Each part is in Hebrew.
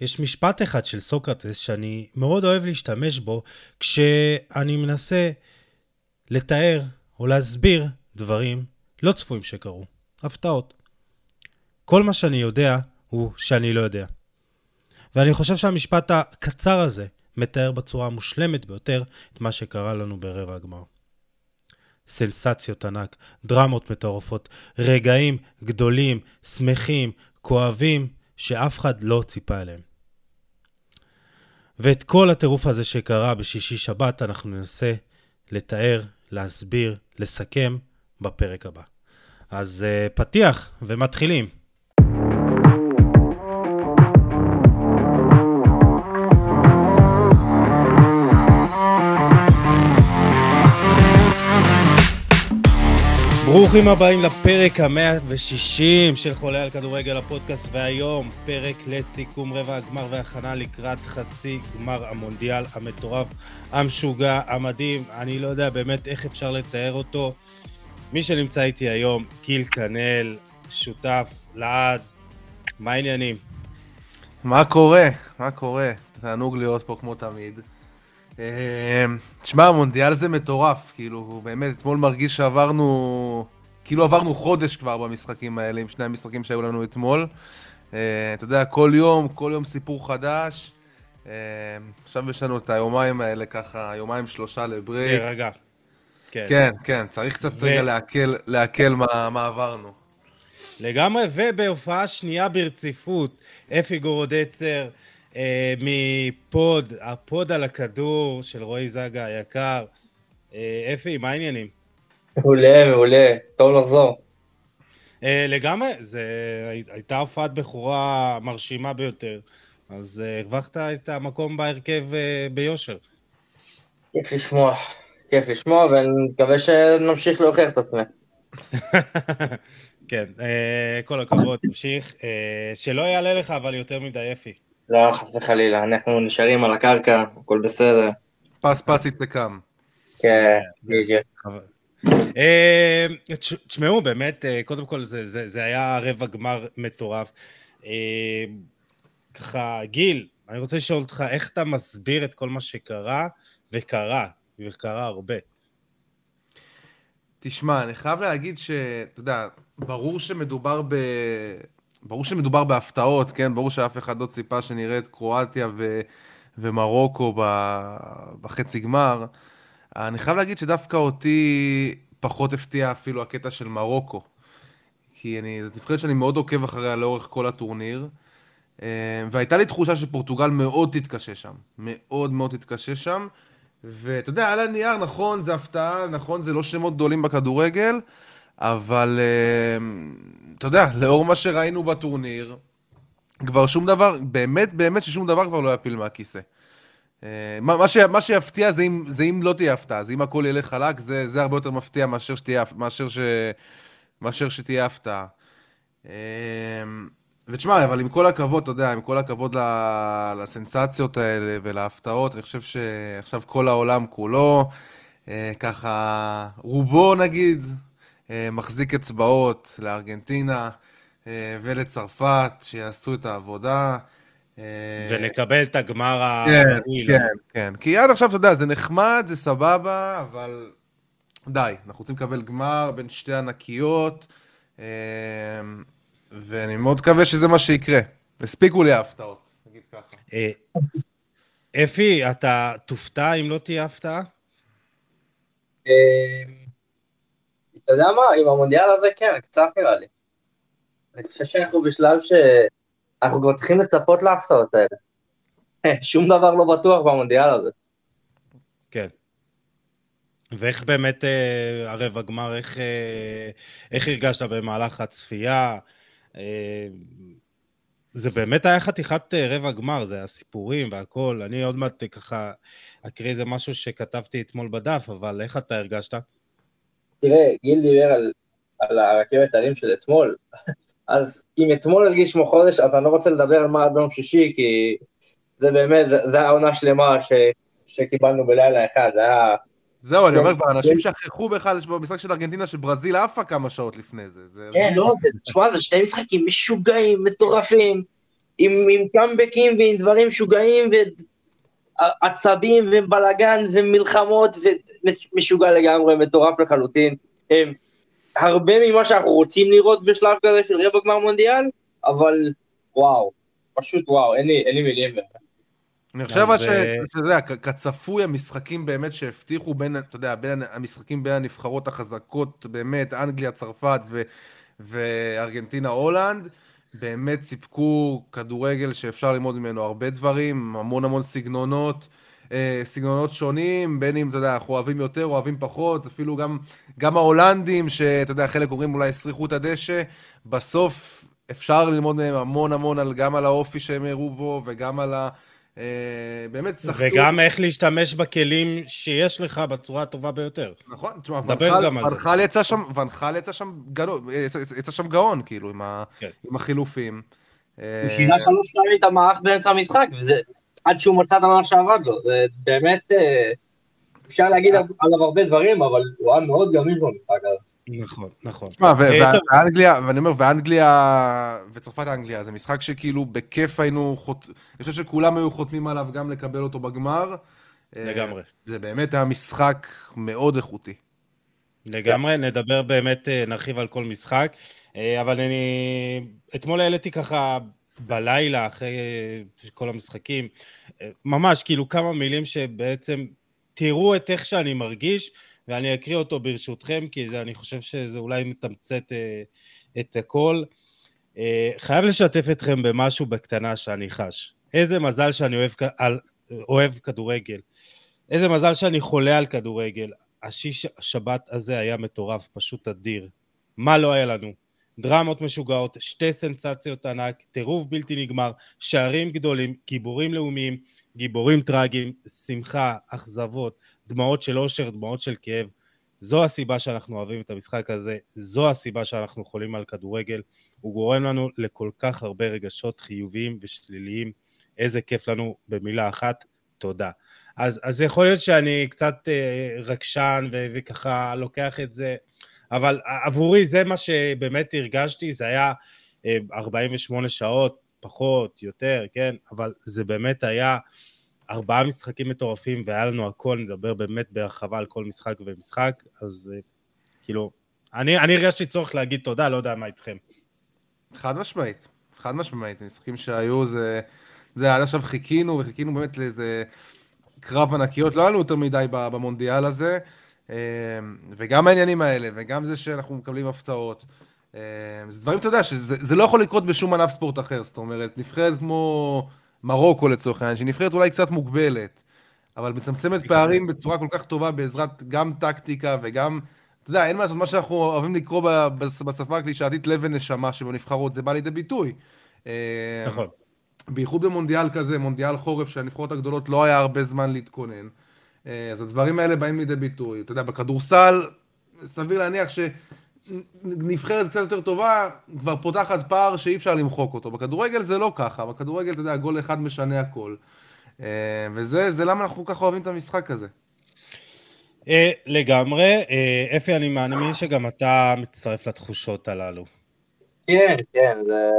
יש משפט אחד של סוקרטס שאני מאוד אוהב להשתמש בו כשאני מנסה לתאר או להסביר דברים לא צפויים שקרו, הפתעות. כל מה שאני יודע הוא שאני לא יודע. ואני חושב שהמשפט הקצר הזה מתאר בצורה המושלמת ביותר את מה שקרה לנו ברבע הגמר. סנסציות ענק, דרמות מטורפות, רגעים גדולים, שמחים, כואבים, שאף אחד לא ציפה אליהם. ואת כל הטירוף הזה שקרה בשישי שבת אנחנו ננסה לתאר, להסביר, לסכם בפרק הבא. אז uh, פתיח ומתחילים. ברוכים הבאים לפרק ה-160 של חולה על כדורגל הפודקאסט, והיום פרק לסיכום רבע הגמר והכנה לקראת חצי גמר המונדיאל המטורף, המשוגע, המדהים, אני לא יודע באמת איך אפשר לתאר אותו. מי שנמצא איתי היום, גיל קנאל, שותף, לעד, מה העניינים? מה קורה? מה קורה? תענוג להיות פה כמו תמיד. תשמע, המונדיאל זה מטורף, כאילו, באמת, אתמול מרגיש שעברנו, כאילו עברנו חודש כבר במשחקים האלה, עם שני המשחקים שהיו לנו אתמול. אה, אתה יודע, כל יום, כל יום סיפור חדש. אה, עכשיו יש לנו את היומיים האלה ככה, יומיים שלושה לברייק. רגע. כן, כן, כן, צריך קצת ו... רגע לעכל, מה עברנו. לגמרי, ובהופעה שנייה ברציפות, אפי גורודצר, אה, מפוד, הפוד על הכדור של רועי זגה היקר. אה, אפי, מה העניינים? מעולה, מעולה, טוב לחזור. אה, לגמרי, זה הייתה הופעת בחורה מרשימה ביותר, אז אה, הרווחת את המקום בהרכב אה, ביושר. כיף לשמוע, כיף לשמוע, ואני מקווה שנמשיך להוכיח את עצמי. כן, אה, כל הכבוד, תמשיך. אה, שלא יעלה לך אבל יותר מדי אפי. לא, חס וחלילה, אנחנו נשארים על הקרקע, הכל בסדר. פס פס יצא קם. כן, בדיוק. אה, תשמעו, באמת, אה, קודם כל זה, זה, זה היה רבע גמר מטורף. אה, ככה, גיל, אני רוצה לשאול אותך, איך אתה מסביר את כל מה שקרה, וקרה, וקרה הרבה. תשמע, אני חייב להגיד שאתה יודע, ברור שמדובר ב... ברור שמדובר בהפתעות, כן? ברור שאף אחד לא ציפה שנראה את קרואטיה ו... ומרוקו ב... בחצי גמר. אני חייב להגיד שדווקא אותי פחות הפתיע אפילו הקטע של מרוקו. כי אני, זאת נבחרת שאני מאוד עוקב אחריה לאורך כל הטורניר. אה, והייתה לי תחושה שפורטוגל מאוד תתקשה שם. מאוד מאוד תתקשה שם. ואתה יודע, על הנייר, נכון, זה הפתעה, נכון, זה לא שמות גדולים בכדורגל, אבל uh, אתה יודע, לאור מה שראינו בטורניר, כבר שום דבר, באמת באמת ששום דבר כבר לא יפיל מהכיסא. Uh, מה, ש, מה שיפתיע זה אם, זה אם לא תהיה הפתעה, אז אם הכל ילך חלק, זה, זה הרבה יותר מפתיע מאשר, שתהיה, מאשר, ש, מאשר שתהיה הפתעה. Uh, ותשמע, אבל עם כל הכבוד, אתה יודע, עם כל הכבוד לסנסציות האלה ולהפתעות, אני חושב שעכשיו כל העולם כולו, ככה, רובו נגיד, אה, מחזיק אצבעות לארגנטינה אה, ולצרפת, שיעשו את העבודה. אה, ונקבל את הגמר כן, הראוי. כן, כן, כי עד עכשיו, אתה יודע, זה נחמד, זה סבבה, אבל די, אנחנו רוצים לקבל גמר בין שתי ענקיות, ואני מאוד מקווה שזה מה שיקרה. הספיקו לי ההפתעות, נגיד ככה. אפי, אתה תופתע אם לא תהיה הפתעה? אתה יודע מה, עם המונדיאל הזה כן, קצת נראה לי. אני חושב שאנחנו בשלב שאנחנו כבר צריכים לצפות להפתעות האלה. שום דבר לא בטוח במונדיאל הזה. כן. ואיך באמת אה, גמר, איך, אה, איך הרגשת במהלך הצפייה? אה, זה באמת היה חתיכת אה, רבע גמר, זה היה סיפורים והכל. אני עוד מעט ככה אקריא איזה משהו שכתבתי אתמול בדף, אבל איך אתה הרגשת? תראה, גיל דיבר על, על הרכבת הרים של אתמול, אז אם אתמול הרגיש כמו חודש, אז אני לא רוצה לדבר על מה ביום שישי, כי זה באמת, זה, זה העונה שלמה ש, שקיבלנו בלילה אחד, זה היה... זהו, אני אומר כבר, אנשים שכחו בכלל במשחק של ארגנטינה שברזיל עפה כמה שעות לפני זה. כן, לא, תשמע, זה שני משחקים משוגעים, מטורפים, עם קאמבקים ועם דברים משוגעים ועצבים ובלאגן ומלחמות ומשוגע לגמרי, מטורף לחלוטין. הם, הרבה ממה שאנחנו רוצים לראות בשלב כזה של רבע גמר מונדיאל, אבל וואו, פשוט וואו, אין לי, אין לי מילים. אני חושב אז... שאתה יודע, כצפוי המשחקים באמת שהבטיחו בין, אתה יודע, בין המשחקים בין הנבחרות החזקות, באמת, אנגליה, צרפת ו, וארגנטינה, הולנד, באמת סיפקו כדורגל שאפשר ללמוד ממנו הרבה דברים, המון המון סגנונות. אה, סגנונות שונים, בין אם, אתה יודע, אנחנו אוהבים יותר, אוהבים פחות, אפילו גם, גם ההולנדים, שאתה יודע, חלק אומרים אולי הסריחו את הדשא, בסוף אפשר ללמוד מהם המון המון על, גם על האופי שהם הראו בו, וגם על ה... אה, באמת סחטו. וגם איך להשתמש בכלים שיש לך בצורה הטובה ביותר. נכון, תשמע, ונחל יצא שם, ונחל יצא שם גאון, יצא שם גאון, כאילו, עם, ה, כן. עם החילופים. הוא שינה שלוש פעמים את המערך באמצע המשחק, וזה עד שהוא מצא את המערך שעבד לו, זה באמת, אה, אפשר להגיד עליו הרבה דברים, אבל הוא היה מאוד גמיש במשחק הזה. נכון, נכון. תשמע, אה, ואנגליה, ואני אומר, ואנגליה, וצרפת אנגליה, זה משחק שכאילו בכיף היינו, אני חושב שכולם היו חותמים עליו גם לקבל אותו בגמר. אה, לגמרי. זה באמת היה משחק מאוד איכותי. לגמרי, נדבר באמת, אה, נרחיב על כל משחק, אבל אני אתמול העליתי ככה בלילה, אחרי כל המשחקים, ממש כאילו כמה מילים שבעצם תראו את איך שאני מרגיש, ואני אקריא אותו ברשותכם, כי זה, אני חושב שזה אולי מתמצת אה, את הכל. אה, חייב לשתף אתכם במשהו בקטנה שאני חש. איזה מזל שאני אוהב, על, אוהב כדורגל. איזה מזל שאני חולה על כדורגל. השיש השבת הזה היה מטורף, פשוט אדיר. מה לא היה לנו? דרמות משוגעות, שתי סנסציות ענק, טירוף בלתי נגמר, שערים גדולים, גיבורים לאומיים, גיבורים טרגיים, שמחה, אכזבות, דמעות של אושר, דמעות של כאב. זו הסיבה שאנחנו אוהבים את המשחק הזה, זו הסיבה שאנחנו חולים על כדורגל. הוא גורם לנו לכל כך הרבה רגשות חיוביים ושליליים. איזה כיף לנו במילה אחת, תודה. אז, אז יכול להיות שאני קצת אה, רגשן ו- וככה לוקח את זה, אבל עבורי זה מה שבאמת הרגשתי, זה היה אה, 48 שעות, פחות, יותר, כן, אבל זה באמת היה ארבעה משחקים מטורפים והיה לנו הכל, נדבר באמת בהרחבה על כל משחק ומשחק, אז אה, כאילו, אני, אני הרגשתי צורך להגיד תודה, לא יודע מה איתכם. חד משמעית, חד משמעית, המשחקים שהיו זה, זה עד עכשיו חיכינו וחיכינו באמת לאיזה קרב ענקיות, לא היה לנו יותר מדי במונדיאל הזה, אה, וגם העניינים האלה, וגם זה שאנחנו מקבלים הפתעות. אה, זה דברים, אתה יודע, שזה לא יכול לקרות בשום ענף ספורט אחר, זאת אומרת, נבחרת כמו מרוקו לצורך העניין, שהיא נבחרת אולי קצת מוגבלת, אבל מצמצמת פערים בצורה כל כך טובה בעזרת גם טקטיקה וגם, אתה יודע, אין מה לעשות, מה שאנחנו אוהבים לקרוא בשפה הקלישאתית לב ונשמה שבנבחרות, זה בא לידי ביטוי. אה, נכון. בייחוד במונדיאל כזה, מונדיאל חורף, שהנבחרות הגדולות לא היה הרבה זמן להתכונן. אה, אז הדברים האלה באים לידי ביטוי. אתה יודע, בכדורסל, סביר להניח ש... נבחרת קצת יותר טובה, כבר פותחת פער שאי אפשר למחוק אותו. בכדורגל זה לא ככה, בכדורגל, אתה יודע, גול אחד משנה הכל. אה, וזה למה אנחנו כל כך אוהבים את המשחק הזה. אה, לגמרי. אה, אפי, אני מאמין שגם אתה מצטרף לתחושות הללו. כן, כן, זה...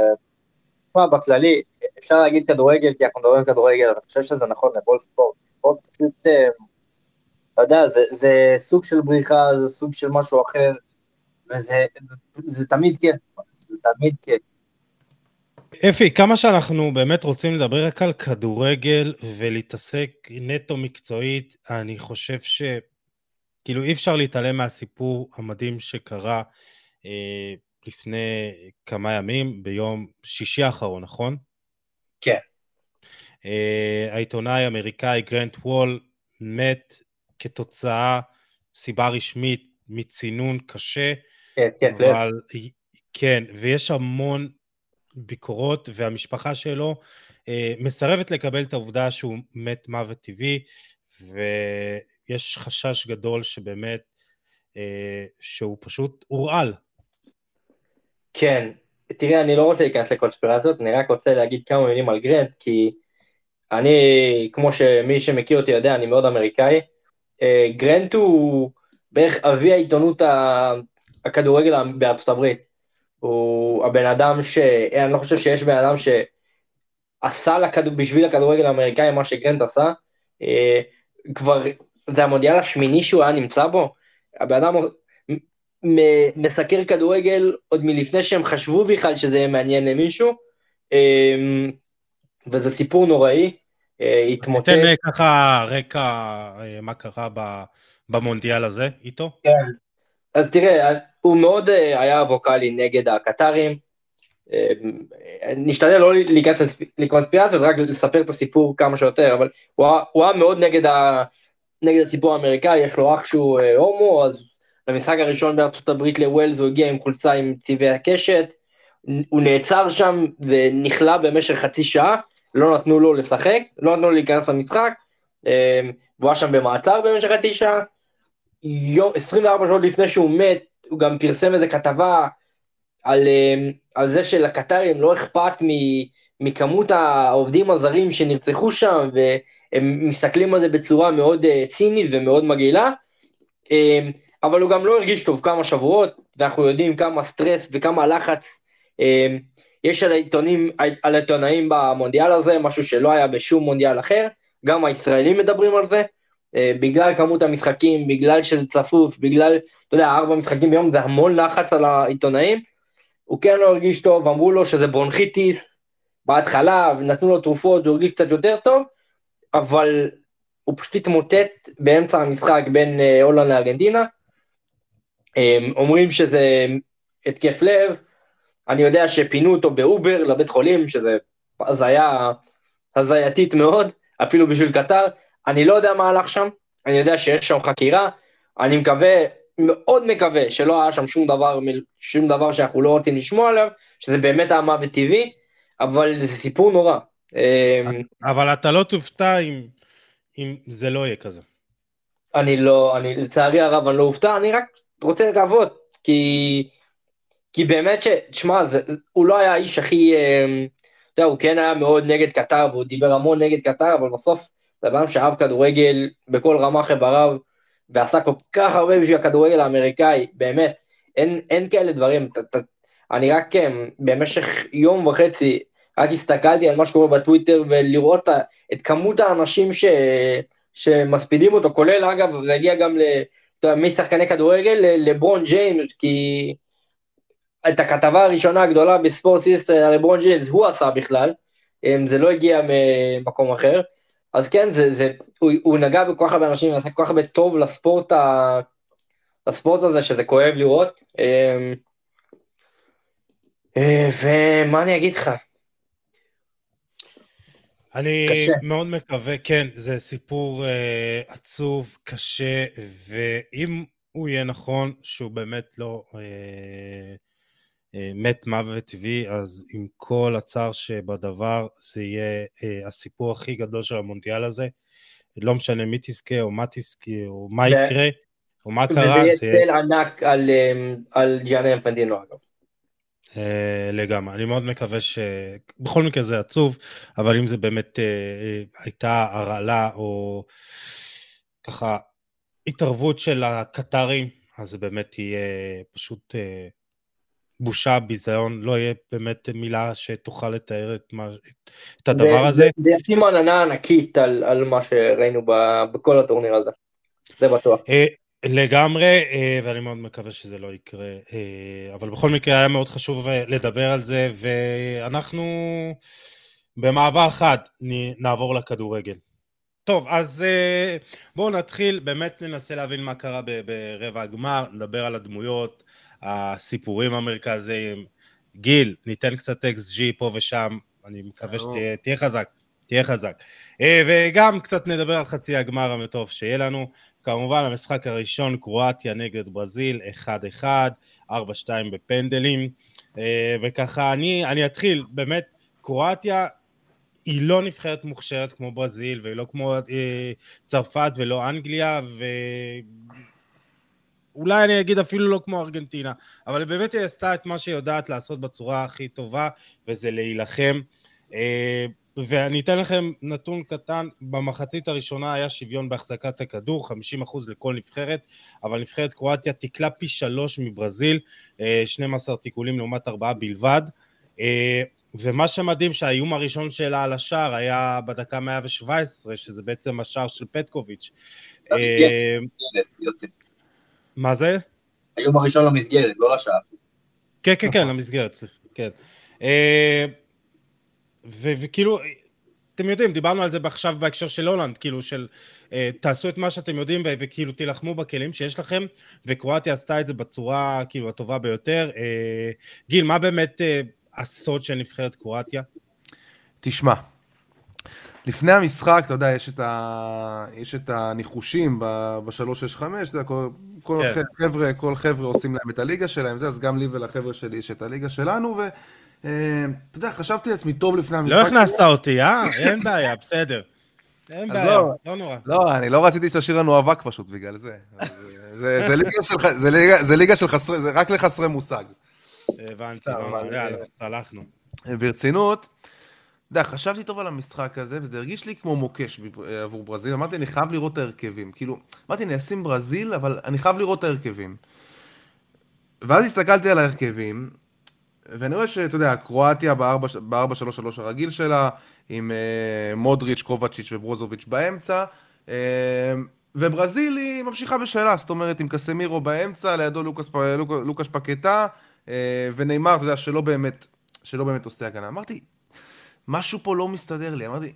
תשמע, בכללי, אפשר להגיד כדורגל, כי אנחנו מדברים כדורגל, אבל אני חושב שזה נכון לכל ספורט. ספורט פשוט, אתה יודע, זה, זה סוג של בריחה, זה סוג של משהו אחר. וזה זה תמיד כיף, זה תמיד כיף. אפי, כמה שאנחנו באמת רוצים לדבר רק על כדורגל ולהתעסק נטו מקצועית, אני חושב ש... כאילו אי אפשר להתעלם מהסיפור המדהים שקרה אה, לפני כמה ימים, ביום שישי האחרון, נכון? כן. אה, העיתונאי האמריקאי גרנט וול מת כתוצאה, סיבה רשמית, מצינון קשה כן, כן, אבל, כן, ויש המון ביקורות, והמשפחה שלו אה, מסרבת לקבל את העובדה שהוא מת מוות טבעי, ויש חשש גדול שבאמת, אה, שהוא פשוט הורעל. כן, תראה, אני לא רוצה להיכנס לקונספירציות, אני רק רוצה להגיד כמה מילים על גרנט, כי אני, כמו שמי שמכיר אותי יודע, אני מאוד אמריקאי. אה, גרנט הוא בערך אבי העיתונות הכדורגל בארצות הברית. הוא הבן אדם ש... אני לא חושב שיש בן אדם ש... עשה לכד... בשביל הכדורגל האמריקאי מה שגרנט עשה, אה, כבר, זה המונדיאל השמיני שהוא היה נמצא בו, הבן אדם מסקר כדורגל עוד מלפני שהם חשבו בכלל שזה יהיה מעניין למישהו, אה, וזה סיפור נוראי, אה, התמוטט. תן אה, ככה רקע אה, מה קרה במונדיאל הזה איתו. כן, אז תראה, הוא מאוד היה ווקאלי נגד הקטרים, נשתדל לא להיכנס לקונספירציות, רק לספר את הסיפור כמה שיותר, אבל הוא היה, הוא היה מאוד נגד, ה, נגד הסיפור האמריקאי, יש לו אח שהוא הומו, אז למשחק הראשון בארצות הברית לווילס הוא הגיע עם חולצה עם צבעי הקשת, הוא נעצר שם ונכלא במשך חצי שעה, לא נתנו לו לשחק, לא נתנו לו להיכנס למשחק, והוא היה שם במעצר במשך חצי שעה. 24 שעות לפני שהוא מת, הוא גם פרסם איזה כתבה על, אמ, על זה שלקטרים לא אכפת מכמות העובדים הזרים שנרצחו שם, והם מסתכלים על זה בצורה מאוד אה, צינית ומאוד מגעילה, אמ, אבל הוא גם לא הרגיש טוב כמה שבועות, ואנחנו יודעים כמה סטרס וכמה לחץ יש על העיתונים, על העיתונאים במונדיאל הזה, משהו שלא היה בשום מונדיאל אחר, גם הישראלים מדברים על זה, אה, בגלל כמות המשחקים, בגלל שזה צפוף, בגלל, אתה יודע, ארבע משחקים ביום זה המון לחץ על העיתונאים, הוא כן לא הרגיש טוב, אמרו לו שזה ברונכיטיס בהתחלה, ונתנו לו תרופות, הוא הרגיש קצת יותר טוב, אבל הוא פשוט התמוטט באמצע המשחק בין אה, הולנד לארגנטינה, אה, אומרים שזה התקף לב, אני יודע שפינו אותו באובר לבית חולים, שזה הזיה הזייתית מאוד, אפילו בשביל קטר. אני לא יודע מה הלך שם, אני יודע שיש שם חקירה, אני מקווה, מאוד מקווה שלא היה שם שום דבר, שום דבר שאנחנו לא רוצים לשמוע עליו, שזה באמת היה מוות טבעי, אבל זה סיפור נורא. אמ, אבל אתה לא תופתע אם, אם זה לא יהיה כזה. אני לא, אני לצערי הרב אני לא אופתע, אני רק רוצה לקוות, כי כי באמת ש... תשמע, הוא לא היה האיש הכי... אמ, אתה יודע, הוא כן היה מאוד נגד קטר, והוא דיבר המון נגד קטר, אבל בסוף זה בן שאהב כדורגל בכל רמה חבריו, ועשה כל כך הרבה בשביל הכדורגל האמריקאי, באמת, אין, אין כאלה דברים. ת, ת, אני רק אמ, במשך יום וחצי, רק הסתכלתי על מה שקורה בטוויטר, ולראות את כמות האנשים ש, שמספידים אותו, כולל אגב, זה הגיע גם משחקני כדורגל לברון ג'יימס, כי את הכתבה הראשונה הגדולה ב Sports Illustrated על לברון ג'יימס הוא עשה בכלל, זה לא הגיע ממקום אחר, אז כן, זה, זה, הוא, הוא נגע בכל כך הרבה אנשים, ועשה כל כך הרבה טוב לספורט, ה, לספורט הזה, שזה כואב לראות. אמ, אה, ומה אני אגיד לך? אני קשה. מאוד מקווה, כן, זה סיפור אה, עצוב, קשה, ואם הוא יהיה נכון, שהוא באמת לא... Uh, אה, מת מוות טבעי, אז עם כל הצער שבדבר, זה יהיה אה, הסיפור הכי גדול של המונדיאל הזה. לא משנה מי תזכה או מה תזכה או מה יקרה או מה קרה. וזה יהיה צל ענק על, אה, על ג'יאנה אמפנדינו אגב. לגמרי, אני מאוד מקווה ש... בכל מקרה זה עצוב, אבל אם זה באמת הייתה הרעלה או ככה התערבות של הקטרים, אז זה באמת יהיה פשוט בושה, ביזיון, לא יהיה באמת מילה שתוכל לתאר את, מה, את הדבר זה, הזה. זה, ישים עננה ענקית על, על מה שראינו ב, בכל הטורניר הזה, זה בטוח. אה, לגמרי, אה, ואני מאוד מקווה שזה לא יקרה, אה, אבל בכל מקרה היה מאוד חשוב לדבר על זה, ואנחנו במעבר חד נעבור לכדורגל. טוב, אז בואו נתחיל, באמת ננסה להבין מה קרה ברבע הגמר, נדבר על הדמויות, הסיפורים המרכזיים. גיל, ניתן קצת אקס ג'י פה ושם, אני מקווה שתהיה חזק, תהיה חזק. אה, וגם קצת נדבר על חצי הגמר המטוב שיהיה לנו. כמובן, המשחק הראשון, קרואטיה נגד ברזיל, 1-1, 4-2 בפנדלים. אה, וככה, אני, אני אתחיל, באמת, קרואטיה היא לא נבחרת מוכשרת כמו ברזיל, והיא לא כמו אה, צרפת ולא אנגליה, ו... אולי אני אגיד אפילו לא כמו ארגנטינה, אבל באמת היא עשתה את מה שהיא יודעת לעשות בצורה הכי טובה, וזה להילחם. אה, ואני אתן לכם נתון קטן, במחצית הראשונה היה שוויון בהחזקת הכדור, 50% לכל נבחרת, אבל נבחרת קרואטיה תיקלה פי שלוש מברזיל, 12 אה, תיקולים לעומת ארבעה בלבד. ומה שמדהים שהאיום הראשון שלה על השער היה בדקה 117, שזה בעצם השער של פטקוביץ'. אה, מה זה? האיום הראשון למסגרת, לא לשער. כן, כן, כן, למסגרת, כן. אה, וכאילו, אתם יודעים, דיברנו על זה עכשיו בהקשר של הולנד, כאילו של אה, תעשו את מה שאתם יודעים וכאילו תילחמו בכלים שיש לכם, וקרואטיה עשתה את זה בצורה כאילו הטובה ביותר. גיל, מה באמת הסוד של נבחרת קרואטיה? תשמע, לפני המשחק, אתה יודע, יש את, ה... יש את הניחושים ב-365, אתה יודע, כל, כל כן. חבר'ה, כל חבר'ה עושים להם את הליגה שלהם, זה, אז גם לי ולחבר'ה שלי יש את הליגה שלנו, ואתה אה, יודע, חשבתי לעצמי טוב לפני המשחק. לא הכנסת אותי, אה? אין בעיה, בסדר. אין בעיה, לא, לא נורא. לא, אני לא רציתי שתשאיר לנו אבק פשוט בגלל זה. ליגה, זה ליגה של חסרי, זה רק לחסרי מושג. הבנתי, יאללה, סלחנו. ברצינות, אתה יודע, חשבתי טוב על המשחק הזה, וזה הרגיש לי כמו מוקש עבור ברזיל. אמרתי, אני חייב לראות את ההרכבים. כאילו, אמרתי, אני אשים ברזיל, אבל אני חייב לראות את ההרכבים. ואז הסתכלתי על ההרכבים, ואני רואה שאתה יודע, קרואטיה ב-4-3-3 הרגיל שלה, עם uh, מודריץ', קובצ'יץ' וברוזוביץ' באמצע, uh, וברזיל היא ממשיכה בשאלה, זאת אומרת, עם קסמירו באמצע, לידו לוקאס, לוק, לוקאס פקטה, ונאמר, אתה יודע, שלא באמת, שלא באמת עושה הגנה. אמרתי, משהו פה לא מסתדר לי. אמרתי,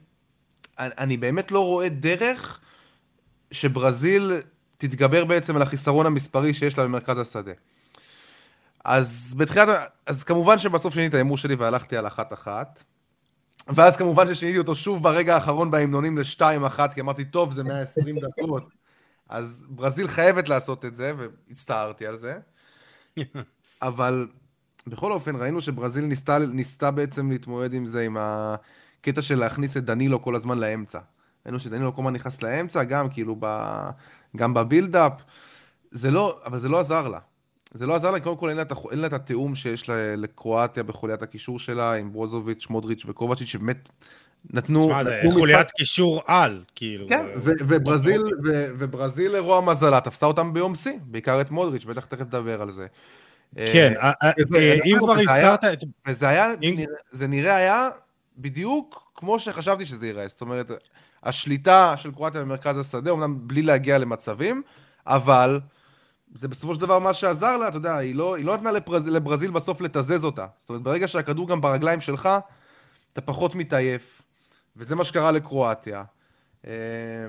אני, אני באמת לא רואה דרך שברזיל תתגבר בעצם על החיסרון המספרי שיש לה במרכז השדה. אז בתחילת, אז כמובן שבסוף שיניתי את ההימור שלי והלכתי על אחת-אחת. ואז כמובן ששיניתי אותו שוב ברגע האחרון בהמנונים לשתיים אחת, כי אמרתי, טוב, זה 120 דקות. אז ברזיל חייבת לעשות את זה, והצטערתי על זה. אבל בכל אופן, ראינו שברזיל ניסתה, ניסתה בעצם להתמודד עם זה, עם הקטע של להכניס את דנילו כל הזמן לאמצע. ראינו שדנילו כל הזמן נכנס לאמצע, גם כאילו ב... גם בבילדאפ. זה לא, אבל זה לא עזר לה. זה לא עזר לה, קודם כל אין לה, אין לה את התיאום שיש לה, לקרואטיה בחוליית הקישור שלה, עם ברוזוביץ', מודריץ' וקובצ'יץ', שבאמת נתנו... שמע, זה חוליית קישור על, כאילו. כן, וברזיל, וברזיל לרוע מזלה, תפסה אותם ביום שיא, בעיקר את מודריץ', בטח תכף נדבר על זה. כן, אה, אה, אה, אם כבר הזכרת את... זה נראה היה בדיוק כמו שחשבתי שזה ייראה, זאת אומרת, השליטה של קרואטיה במרכז השדה, אמנם בלי להגיע למצבים, אבל זה בסופו של דבר מה שעזר לה, אתה יודע, היא לא, היא לא נתנה לברזיל, לברזיל בסוף לתזז אותה. זאת אומרת, ברגע שהכדור גם ברגליים שלך, אתה פחות מתעייף, וזה מה שקרה לקרואטיה.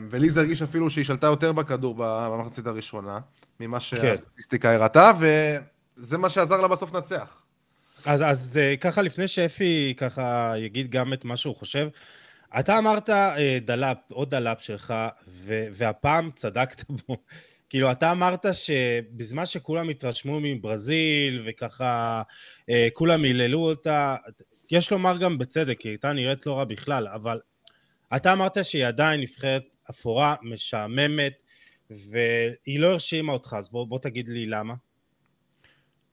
ולי זה הרגיש אפילו שהיא שלטה יותר בכדור במחצית הראשונה, ממה כן. שהסטטיסטיקה הראתה, ו... זה מה שעזר לה בסוף לנצח. אז, אז אה, ככה, לפני שאפי ככה יגיד גם את מה שהוא חושב, אתה אמרת אה, דלאפ, עוד דלאפ שלך, ו, והפעם צדקת בו. כאילו, אתה אמרת שבזמן שכולם התרשמו מברזיל, וככה אה, כולם היללו אותה, יש לומר גם בצדק, היא הייתה נראית לא רע בכלל, אבל אתה אמרת שהיא עדיין נבחרת אפורה, משעממת, והיא לא הרשימה אותך, אז בוא, בוא תגיד לי למה.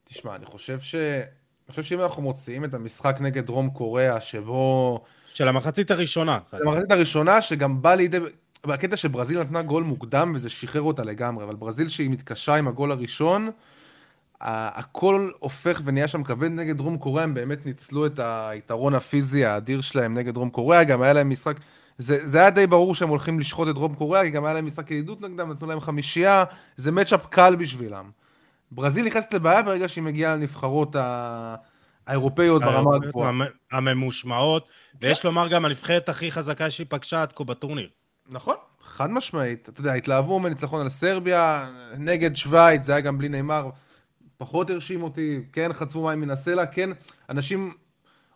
תשמע, אני חושב ש... אני חושב שאם אנחנו מוציאים את המשחק נגד דרום קוריאה, שבו... של המחצית הראשונה. של המחצית הראשונה, שגם בא לידי... בקטע שברזיל נתנה גול מוקדם וזה שחרר אותה לגמרי, אבל ברזיל שהיא מתקשה עם הגול הראשון, הכל הופך ונהיה שם כבד נגד דרום קוריאה, הם באמת ניצלו את היתרון הפיזי האדיר שלהם נגד דרום קוריאה, גם היה להם משחק, זה, זה היה די ברור שהם הולכים לשחוט את דרום קוריאה, כי גם היה להם משחק ידידות נגדם, נתנו להם חמישייה, זה מצ'אפ קל בשבילם. ברזיל נכנסת לבעיה ברגע שהיא מגיעה לנבחרות האירופאיות ברמה הגבוהה. הממושמעות, ויש כן. לומר גם הנבחרת הכי חזקה שהיא פגשה עד כה בטורניר. נכון, חד משמעית. אתה יודע, התלהבו מניצחון על סרביה, נגד שווייץ, זה היה גם בלי נאמר, פחות הרשים אותי, כן חצפו מים מן הסלע, כן, אנשים,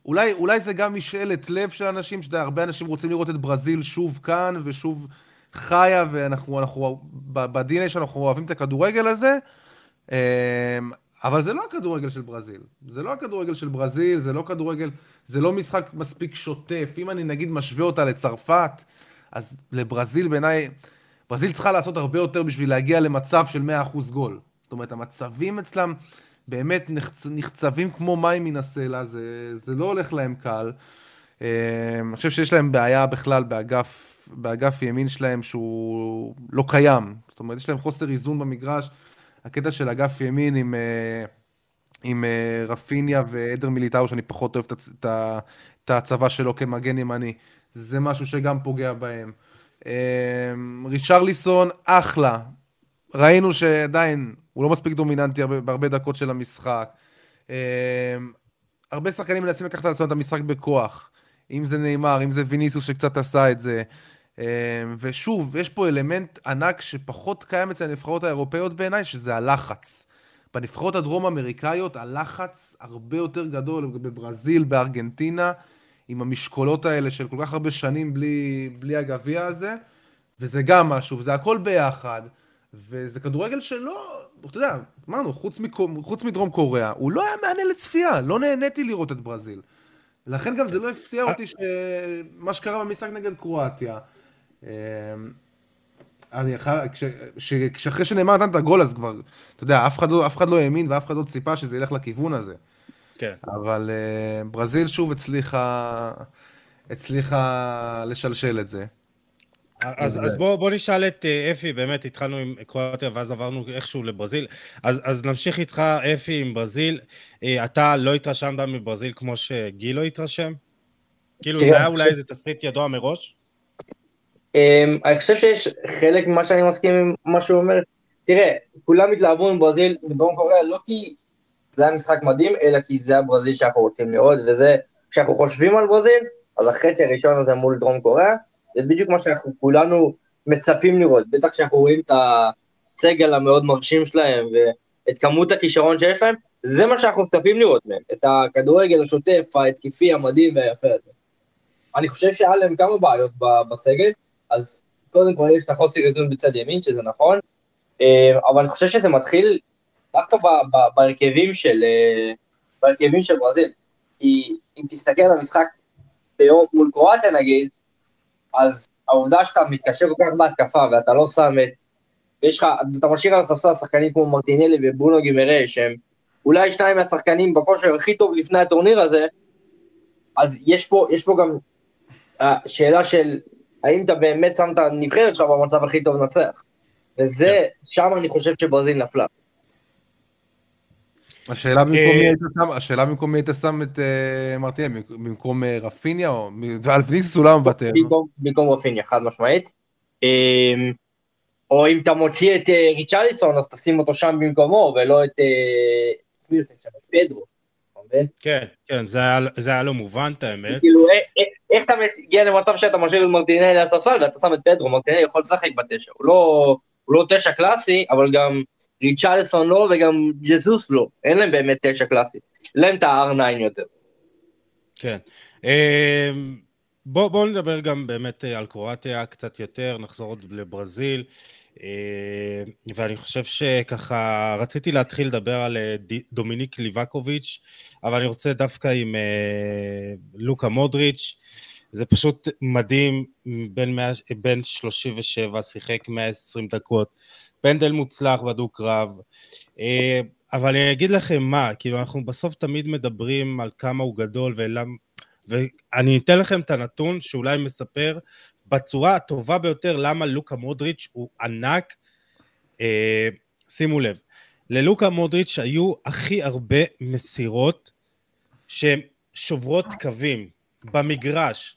אולי, אולי זה גם משאלת לב של אנשים, שאתה יודע, הרבה אנשים רוצים לראות את ברזיל שוב כאן ושוב חיה, ואנחנו, אנחנו, ב-DNA שאנחנו אוהבים את הכדורגל הזה, אבל זה לא הכדורגל של ברזיל. זה לא הכדורגל של ברזיל, זה לא כדורגל, זה לא משחק מספיק שוטף. אם אני נגיד משווה אותה לצרפת, אז לברזיל בעיניי, ברזיל צריכה לעשות הרבה יותר בשביל להגיע למצב של 100% גול. זאת אומרת, המצבים אצלם באמת נחצ... נחצבים כמו מים מן הסלע, זה, זה לא הולך להם קל. אמ, אני חושב שיש להם בעיה בכלל באגף, באגף ימין שלהם שהוא לא קיים. זאת אומרת, יש להם חוסר איזון במגרש. הקטע של אגף ימין עם, אה, עם אה, רפיניה ועדר מיליטאו, שאני פחות אוהב את הצבא שלו כמגן ימני. זה משהו שגם פוגע בהם. ריצ'רליסון, אחלה. ראינו שעדיין הוא לא מספיק דומיננטי בהרבה דקות של המשחק. הרבה שחקנים מנסים לקחת על עצמם את המשחק בכוח. אם זה נאמר, אם זה ויניסוס שקצת עשה את זה. ושוב, יש פה אלמנט ענק שפחות קיים אצל הנבחרות האירופאיות בעיניי, שזה הלחץ. בנבחרות הדרום-אמריקאיות הלחץ הרבה יותר גדול, בברזיל, בארגנטינה, עם המשקולות האלה של כל כך הרבה שנים בלי, בלי הגביע הזה, וזה גם משהו, וזה הכל ביחד, וזה כדורגל שלא, אתה יודע, אמרנו, חוץ, מקום, חוץ מדרום קוריאה, הוא לא היה מענה לצפייה, לא נהניתי לראות את ברזיל. לכן גם זה לא הפתיע אותי שמה שקרה במשחק נגד קרואטיה. אמ, אני יכול, כשאחרי שנאמר נתן את הגול אז כבר, אתה יודע, אף אחד, לא, אף אחד לא האמין ואף אחד לא ציפה שזה ילך לכיוון הזה. כן. אבל uh, ברזיל שוב הצליחה, הצליחה לשלשל את זה. אז, אז בוא, בוא נשאל את uh, אפי, באמת התחלנו עם קרואטיה ואז עברנו איכשהו לברזיל. אז, אז נמשיך איתך, אפי, עם ברזיל. Uh, אתה לא התרשמת מברזיל כמו שגיל לא התרשם? כאילו זה היה אולי איזה תסריט ידוע מראש? Um, אני חושב שיש חלק ממה שאני מסכים עם מה שהוא אומר. תראה, כולם התלהבו עם ברזיל בדרום קוריאה לא כי זה היה משחק מדהים, אלא כי זה הברזיל שאנחנו רוצים לראות, וזה, כשאנחנו חושבים על ברזיל, אז החצי הראשון הזה מול דרום קוריאה, זה בדיוק מה שאנחנו כולנו מצפים לראות, בטח כשאנחנו רואים את הסגל המאוד מרשים שלהם, ואת כמות הכישרון שיש להם, זה מה שאנחנו מצפים לראות מהם, את הכדורגל השוטף, ההתקפי, המדהים והיפה הזה. אני חושב שהיה להם כמה בעיות בסגל, אז קודם כל יש את החוסר איזון בצד ימין, שזה נכון, אה, אבל אני חושב שזה מתחיל דווקא בהרכבים של, אה, של ברזיל, כי אם תסתכל על המשחק ביום מול קרואטיה נגיד, אז העובדה שאתה מתקשר כל כך בהתקפה ואתה לא שם את, ויש לך, אתה משאיר על הספסל שחקנים כמו מרטינלי וברונו גימרה, שהם אולי שניים מהשחקנים בכושר הכי טוב לפני הטורניר הזה, אז יש פה, יש פה גם שאלה של האם אתה באמת שם את הנבחרת שלך במצב הכי טוב לנצח. וזה, כן. שם אני חושב שברזיל נפלה. השאלה במקום מי אה, היית שם, השאלה במקום מי היית שם את אה, מרטיניה, במקום אה, רפיניה או... על פניסיס הוא לא מוותר. במקום רפיניה, חד משמעית. אמ, או אם אתה מוציא את ריצ'ליסון, אז תשים אותו שם במקומו, ולא את פדרו. כן, כן, זה היה לא מובן, את האמת. כאילו, איך אתה מגיע למצב שאתה משאיר את מרטינלי לספסל ואתה שם את פדרו, מרטינלי יכול לשחק בתשע, הוא לא, לא תשע קלאסי, אבל גם ריצ'רלסון לא וגם ג'זוס לא, אין להם באמת תשע קלאסי, אין להם את ה-R9 יותר. כן. אמ, בואו בוא נדבר גם באמת אה, על קרואטיה קצת יותר, נחזור עוד לברזיל. אה, ואני חושב שככה, רציתי להתחיל לדבר על אה, דומיניק ליבקוביץ', אבל אני רוצה דווקא עם לוקה מודריץ'. זה פשוט מדהים, בין, 100, בין 37, שיחק 120 דקות, פנדל מוצלח בדו-קרב. אה, אבל אני אגיד לכם מה, כאילו אנחנו בסוף תמיד מדברים על כמה הוא גדול ולמה... ואני אתן לכם את הנתון שאולי מספר בצורה הטובה ביותר למה לוקה מודריץ' הוא ענק. אה, שימו לב, ללוקה מודריץ' היו הכי הרבה מסירות שהן שוברות קווים במגרש,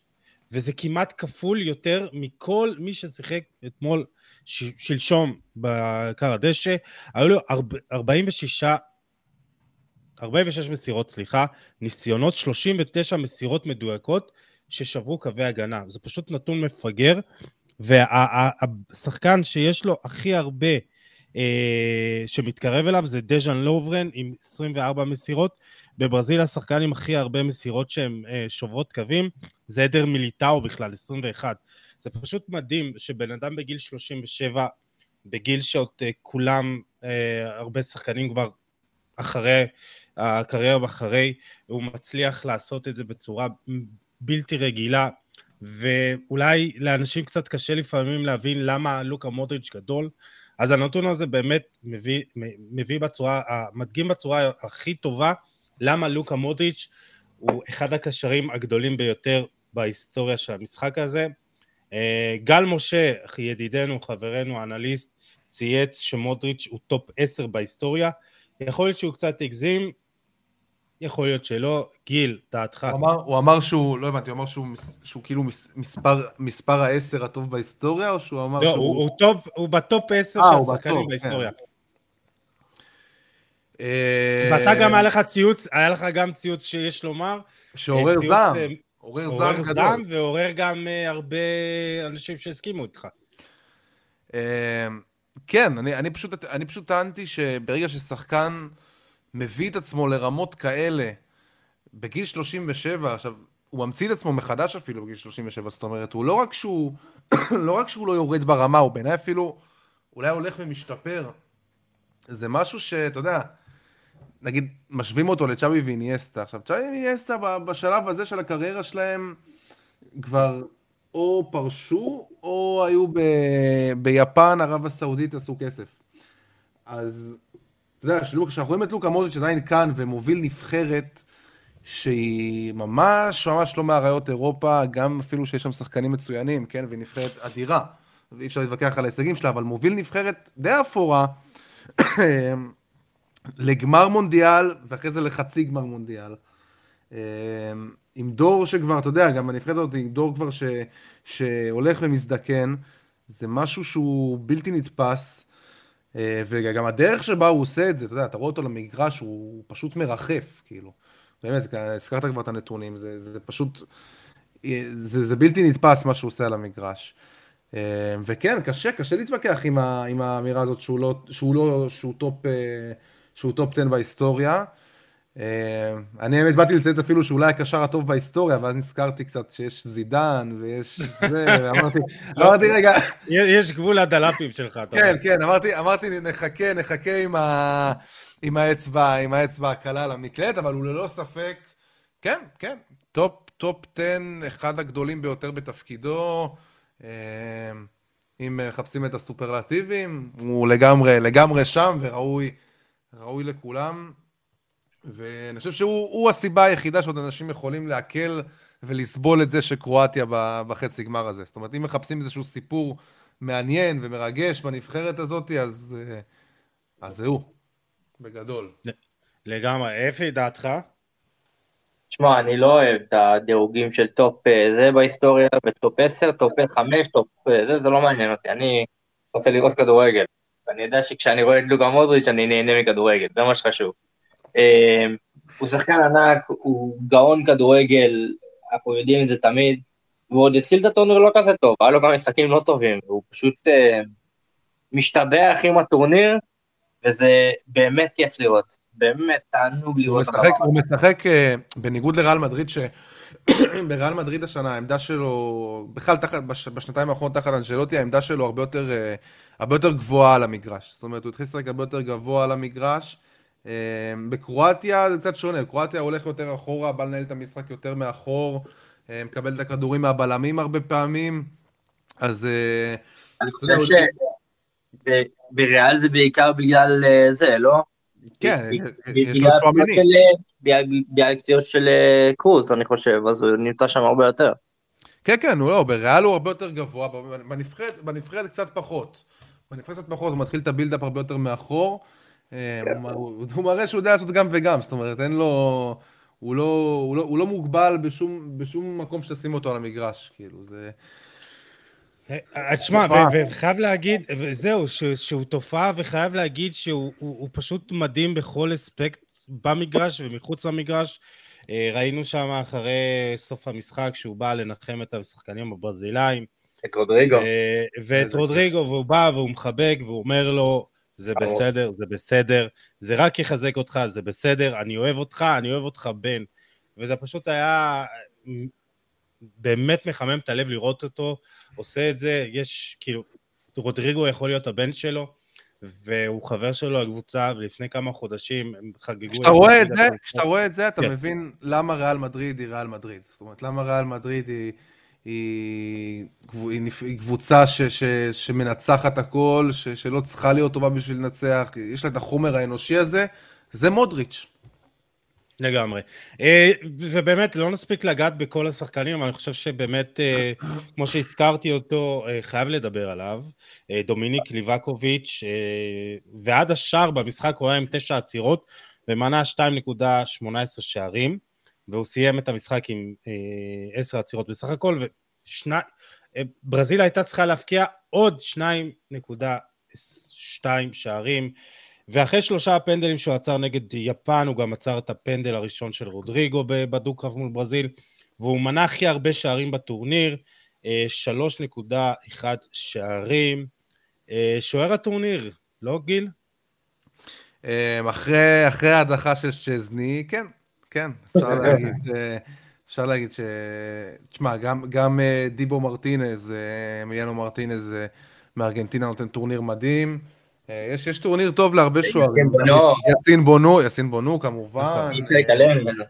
וזה כמעט כפול יותר מכל מי ששיחק אתמול, ש, שלשום בקר הדשא, היו לו 46, 46 מסירות, סליחה, ניסיונות, 39 מסירות מדויקות ששברו קווי הגנה. זה פשוט נתון מפגר, והשחקן שיש לו הכי הרבה אה, שמתקרב אליו זה דז'אן לוברן עם 24 מסירות, בברזיל השחקן עם הכי הרבה מסירות שהן אה, שוברות קווים זה עדר מיליטאו בכלל, 21. זה פשוט מדהים שבן אדם בגיל 37, בגיל שעוד אה, כולם, אה, הרבה שחקנים כבר אחרי, הקריירה אחרי, הוא מצליח לעשות את זה בצורה בלתי רגילה, ואולי לאנשים קצת קשה לפעמים להבין למה לוקה מודריץ' גדול, אז הנתון הזה באמת מביא, מביא בצורה, מדגים בצורה הכי טובה למה לוקה מודריץ' הוא אחד הקשרים הגדולים ביותר בהיסטוריה של המשחק הזה. אה, גל משה, ידידנו, חברנו, האנליסט, צייץ שמודריץ' הוא טופ 10 בהיסטוריה. יכול להיות שהוא קצת הגזים, יכול להיות שלא. גיל, דעתך. הוא אמר, הוא אמר שהוא, לא הבנתי, הוא אמר שהוא, שהוא כאילו מס, מספר, מספר העשר הטוב בהיסטוריה, או שהוא אמר לא, שהוא... הוא, הוא, טופ, הוא בטופ 10 אה, של השחקנים בהיסטוריה. אה, ואתה גם היה לך ציוץ, היה לך גם ציוץ שיש לומר. שעורר ציוץ, זעם, אה, עורר עורר זעם זעם גדול. ועורר גם אה, הרבה אנשים שהסכימו איתך. אה, כן, אני, אני, פשוט, אני פשוט טענתי שברגע ששחקן מביא את עצמו לרמות כאלה, בגיל 37, עכשיו, הוא ממציא את עצמו מחדש אפילו בגיל 37, זאת אומרת, הוא לא רק שהוא, לא רק שהוא לא יורד ברמה, הוא בעיניי אפילו אולי הולך ומשתפר. זה משהו שאתה יודע, נגיד, משווים אותו לצ'אבי ואיניאסטה. עכשיו, צ'אבי ואיניאסטה בשלב הזה של הקריירה שלהם כבר או פרשו, או היו ב... ביפן, ערב הסעודית, עשו כסף. אז, אתה יודע, כשאנחנו רואים את לוקה מודריץ' עדיין כאן ומוביל נבחרת שהיא ממש ממש לא מאריות אירופה, גם אפילו שיש שם שחקנים מצוינים, כן, והיא נבחרת אדירה, ואי אפשר להתווכח על ההישגים שלה, אבל מוביל נבחרת די אפורה לגמר מונדיאל, ואחרי זה לחצי גמר מונדיאל. אה, עם דור שכבר, אתה יודע, גם הנבחרת הזאת עם דור כבר ש, שהולך ומזדקן, זה משהו שהוא בלתי נתפס, וגם הדרך שבה הוא עושה את זה, אתה יודע, אתה רואה אותו למגרש, הוא פשוט מרחף, כאילו. באמת, הזכרת כבר את הנתונים, זה, זה פשוט, אה, זה, זה בלתי נתפס מה שהוא עושה על המגרש. אה, וכן, קשה, קשה להתווכח עם, ה, עם האמירה הזאת שהוא לא, שהוא לא, שהוא טופ, אה, שהוא טופ 10 בהיסטוריה. אה, אני האמת באתי לציין אפילו שאולי הקשר הטוב בהיסטוריה, ואז נזכרתי קצת שיש זידן ויש זה, ואמרתי, אמרתי רגע, יש גבול לדלפים שלך, אתה כן. כן, אמרתי, אמרתי נחכה, נחכה עם, האצבע, עם האצבע הקלה על המקלדת, אבל הוא ללא ספק, כן, כן, טופ, טופ 10, אחד הגדולים ביותר בתפקידו. אה, אם מחפשים את הסופרלטיבים, הוא לגמרי, לגמרי שם וראוי ראוי לכולם. ואני חושב שהוא הוא הסיבה היחידה שעוד אנשים יכולים לעכל ולסבול את זה שקרואטיה בחצי גמר הזה. זאת אומרת, אם מחפשים איזשהו סיפור מעניין ומרגש בנבחרת הזאת, אז, אה, אז זה הוא, בגדול. לגמרי. אפי, דעתך? שמע, אני לא אוהב את הדירוגים של טופ אה, זה בהיסטוריה, וטופ 10, טופ 5, טופ אה, זה, זה לא מעניין אותי. אני רוצה לראות כדורגל. ואני יודע שכשאני רואה את לוקה מודריץ' אני נהנה מכדורגל, זה מה שחשוב. אה, הוא שחקן ענק, הוא גאון כדורגל, אנחנו יודעים את זה תמיד, והוא עוד התחיל את הטורניר לא כזה טוב, היה לו גם משחקים לא טובים, והוא פשוט אה, משתבח עם הטורניר, וזה באמת כיף לראות, באמת תענוג הוא לראות. משחק, הוא משחק אה, בניגוד לריאל מדריד, שבריאל מדריד השנה העמדה שלו, בכלל תחת, בש, בשנתיים האחרונות תחת אנשלוטי, העמדה שלו הרבה יותר, אה, הרבה יותר גבוהה על המגרש. זאת אומרת, הוא התחיל לשחק הרבה יותר גבוה על המגרש. אה, בקרואטיה זה קצת שונה, קרואטיה הולך יותר אחורה, בא לנהל את המשחק יותר מאחור, אה, מקבל את הכדורים מהבלמים הרבה פעמים, אז... אה, אני חושב שבריאל זה בעיקר בגלל אה, זה, לא? כן, יש לו בגלל של, אה, בגלל- הפציעות של אה, קרוז, אני חושב, אז הוא נמצא שם הרבה יותר. כן, כן, הוא לא, בריאל הוא הרבה יותר גבוה, בנבחרת קצת פחות. בנבחרת קצת פחות, הוא מתחיל את הבילדאפ הרבה יותר מאחור. אה, הוא, מראה שהוא יודע לעשות גם וגם, זאת אומרת, אין לו... הוא לא, הוא לא, הוא לא מוגבל בשום, בשום מקום שתשים אותו על המגרש, כאילו, זה... אה, תשמע, תופעה. ו- וחייב להגיד, וזהו, ש- שהוא תופעה, וחייב להגיד שהוא הוא- הוא פשוט מדהים בכל אספקט במגרש ומחוץ למגרש. אה, ראינו שם אחרי סוף המשחק שהוא בא לנחם את השחקנים הברזילאים, את רודריגו. אה, ואת רודריגו, והוא בא והוא מחבק, והוא אומר לו, זה. בסדר, זה בסדר, זה רק יחזק אותך, זה בסדר, אני אוהב אותך, אני אוהב אותך בן. וזה פשוט היה באמת מחמם את הלב לראות אותו עושה את זה, יש, כאילו, רודריגו יכול להיות הבן שלו, והוא חבר שלו לקבוצה, ולפני כמה חודשים הם חגגו... כשאתה רואה את זה, כשאתה רואה את זה, אתה כן. מבין למה ריאל מדריד היא ריאל מדריד. זאת אומרת, למה ריאל מדריד היא, היא, קבוצה ש, ש, שמנצחת הכל, ש, שלא צריכה להיות טובה בשביל לנצח, יש לה את החומר האנושי הזה, זה מודריץ'. לגמרי. אה, ובאמת, לא נספיק לגעת בכל השחקנים, אבל אני חושב שבאמת, אה, כמו שהזכרתי אותו, אה, חייב לדבר עליו. אה, דומיניק ליבקוביץ', אה, ועד השאר במשחק הוא היה עם תשע עצירות, ומנה 2.18 שערים, והוא סיים את המשחק עם אה, 10 עצירות בסך הכל, וברזיל הייתה צריכה להפקיע עוד 2.2 שערים, ואחרי שלושה הפנדלים שהוא עצר נגד יפן, הוא גם עצר את הפנדל הראשון של רודריגו בדו-קרב מול ברזיל, והוא מנה הכי הרבה שערים בטורניר, 3.1 שערים. שוער הטורניר, לא גיל? אחרי, אחרי ההדחה של שזני, כן, כן, אפשר להגיד, אפשר להגיד ש... תשמע, גם, גם דיבו מרטינז, מיאנו מרטינז מארגנטינה נותן טורניר מדהים. יש, יש טורניר טוב להרבה שוערים. יסין בונו, יסין בונו כמובן. אי אפשר להתעלם ממנו.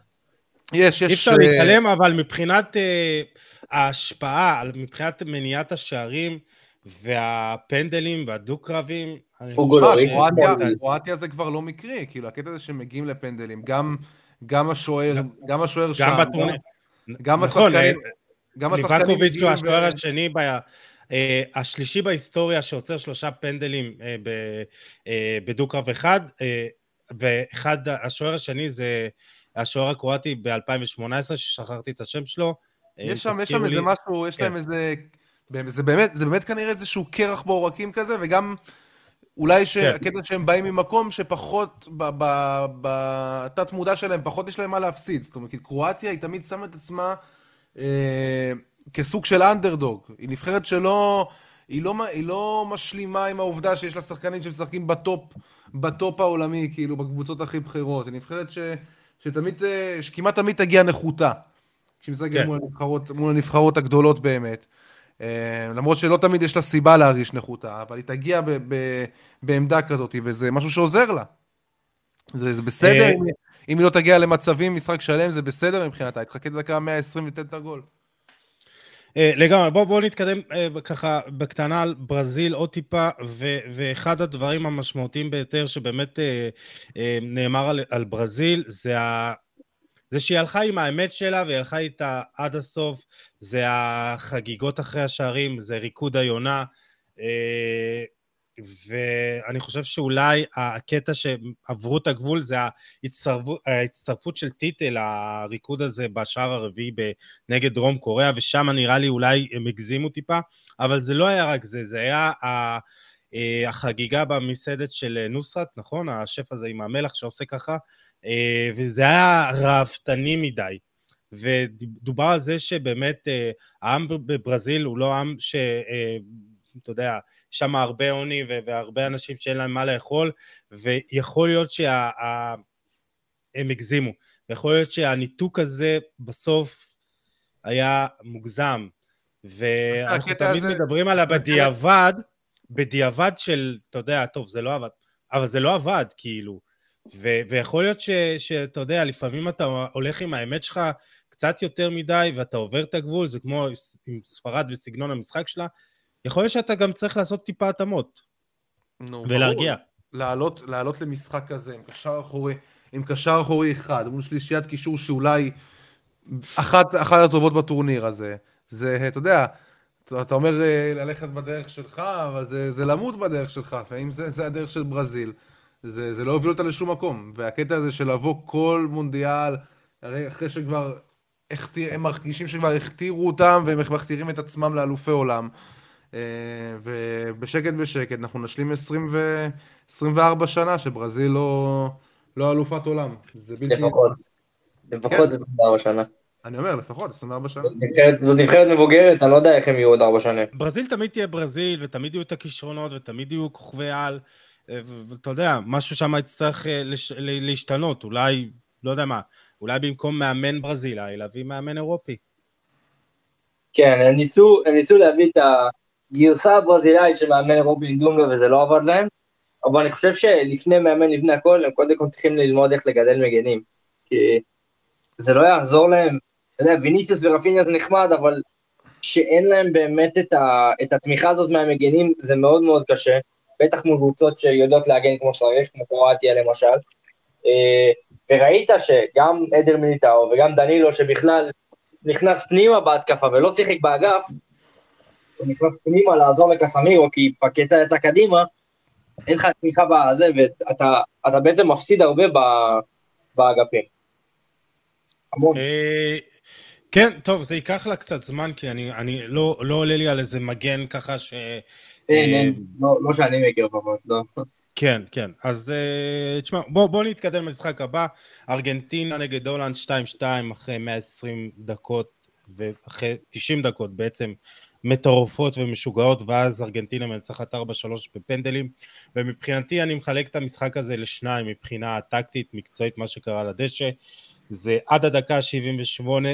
יש, יש... אי אפשר להתעלם, אבל מבחינת ההשפעה, מבחינת מניעת השערים, והפנדלים והדו-קרבים, קרואטיה זה כבר לא מקרי, כאילו הקטע הזה שמגיעים לפנדלים, גם השוער, גם השוער שם, גם השחקנים, גם השחקנים, ליבקוביץ' הוא השוער השני, השלישי בהיסטוריה שעוצר שלושה פנדלים בדו-קרב אחד, ואחד, השוער השני זה השוער הקרואטי ב-2018, ששכחתי את השם שלו. יש שם איזה משהו, יש להם איזה... זה באמת, זה באמת כנראה איזשהו קרח בעורקים כזה, וגם אולי שהקטע כן. שהם באים ממקום שפחות, בתת מודע שלהם, פחות יש להם מה להפסיד. זאת אומרת, קרואטיה היא תמיד שמה את עצמה אה, כסוג של אנדרדוג. היא נבחרת שלא, היא לא, היא לא משלימה עם העובדה שיש לה שחקנים שמשחקים בטופ, בטופ העולמי, כאילו, בקבוצות הכי בכירות. היא נבחרת ש, שתמיד, אה, שכמעט תמיד תגיע נחותה. כשהיא משחקת כן. מול, מול הנבחרות הגדולות באמת. אה, למרות שלא תמיד יש לה סיבה להרגיש נחותה, אבל היא תגיע ב- ב- בעמדה כזאת, וזה משהו שעוזר לה. זה, זה בסדר, אה, אם, אם היא לא תגיע למצבים, משחק שלם, זה בסדר מבחינתה, היא תחכה את הדקה 120 ותתן את הגול. אה, לגמרי, בואו בוא נתקדם ככה בקטנה על ברזיל עוד טיפה, ו, ואחד הדברים המשמעותיים ביותר שבאמת נאמר על, על ברזיל, זה ה... זה שהיא הלכה עם האמת שלה והיא הלכה איתה עד הסוף, זה החגיגות אחרי השערים, זה ריקוד היונה, אה, ואני חושב שאולי הקטע שעברו את הגבול זה ההצטרפות של טיטל, הריקוד הזה בשער הרביעי נגד דרום קוריאה, ושם נראה לי אולי הם הגזימו טיפה, אבל זה לא היה רק זה, זה היה אה, החגיגה במסעדת של נוסרת, נכון? השף הזה עם המלח שעושה ככה, אה, וזה היה ראוותני מדי. ודובר על זה שבאמת אה, העם בברזיל הוא לא עם ש... אה, אתה יודע, שם הרבה עוני והרבה אנשים שאין להם מה לאכול, ויכול להיות שהם הגזימו. ויכול להיות שהניתוק הזה בסוף היה מוגזם. ואנחנו תמיד הזה... מדברים על הבדיעבד, בדיעבד של, אתה יודע, טוב, זה לא עבד, אבל זה לא עבד, כאילו. ו- ויכול להיות ש- שאתה יודע, לפעמים אתה הולך עם האמת שלך קצת יותר מדי ואתה עובר את הגבול, זה כמו עם ספרד וסגנון המשחק שלה, יכול להיות שאתה גם צריך לעשות טיפה התאמות. נו, ולהרגיע. לעלות, לעלות למשחק כזה עם קשר אחורי, עם קשר אחורי אחד, מול שלישיית קישור שאולי אחת, אחת הטובות בטורניר הזה. זה, אתה יודע, אתה אומר אה, ללכת בדרך שלך, אבל זה, זה למות בדרך שלך, ואם זה, זה הדרך של ברזיל. זה, זה לא הוביל אותה לשום מקום. והקטע הזה של לבוא כל מונדיאל, הרי אחרי שכבר, הכתיר, הם מרגישים שכבר הכתירו אותם והם מכתירים את עצמם לאלופי עולם. אה, ובשקט בשקט אנחנו נשלים 20 ו... 24 שנה שברזיל לא, לא אלופת עולם. זה בלתי... לפחות. לפחות כן. 24 שנה. אני אומר, לפחות 24 שנה. זו נבחרת מבוגרת, אני לא יודע איך הם יהיו עוד 4 שנים. ברזיל תמיד תהיה ברזיל, ותמיד יהיו את הכישרונות, ותמיד יהיו כוכבי על. ואתה יודע, משהו שם יצטרך אה, לש, להשתנות, אולי, לא יודע מה, אולי במקום מאמן ברזילאי, להביא מאמן אירופי. כן, הם ניסו, הם ניסו להביא את הגרסה הברזילאית של מאמן אירופי עם דונגה וזה לא עבד להם, אבל אני חושב שלפני מאמן, לפני הכל, הם קודם כל צריכים ללמוד איך לגדל מגנים, כי זה לא יעזור להם, אתה יודע, ויניסיוס ורפיניה זה נחמד, אבל שאין להם באמת את, ה, את התמיכה הזאת מהמגנים, זה מאוד מאוד קשה. בטח מול קבוצות שיודעות להגן כמו שצריך, כמו קרואטיה למשל. אה, וראית שגם עדר מיליטאו וגם דנילו, שבכלל נכנס פנימה בהתקפה ולא שיחק באגף, הוא נכנס פנימה לעזור לקסמירו, כי פקטה יצא קדימה, אין לך תמיכה בזה, ואתה בעצם מפסיד הרבה באגפים. אה, כן, טוב, זה ייקח לה קצת זמן, כי אני, אני לא, לא עולה לי על איזה מגן ככה ש... אין, אין, לא, לא שאני מכיר לפחות, לא. כן, כן. אז uh, תשמע, בוא, בוא נתקדם למשחק הבא. ארגנטינה נגד הולנד 2-2 אחרי 120 דקות, ואחרי 90 דקות בעצם מטורפות ומשוגעות, ואז ארגנטינה מנצחת 4-3 בפנדלים. ומבחינתי אני מחלק את המשחק הזה לשניים מבחינה טקטית, מקצועית, מה שקרה לדשא. זה עד הדקה 78,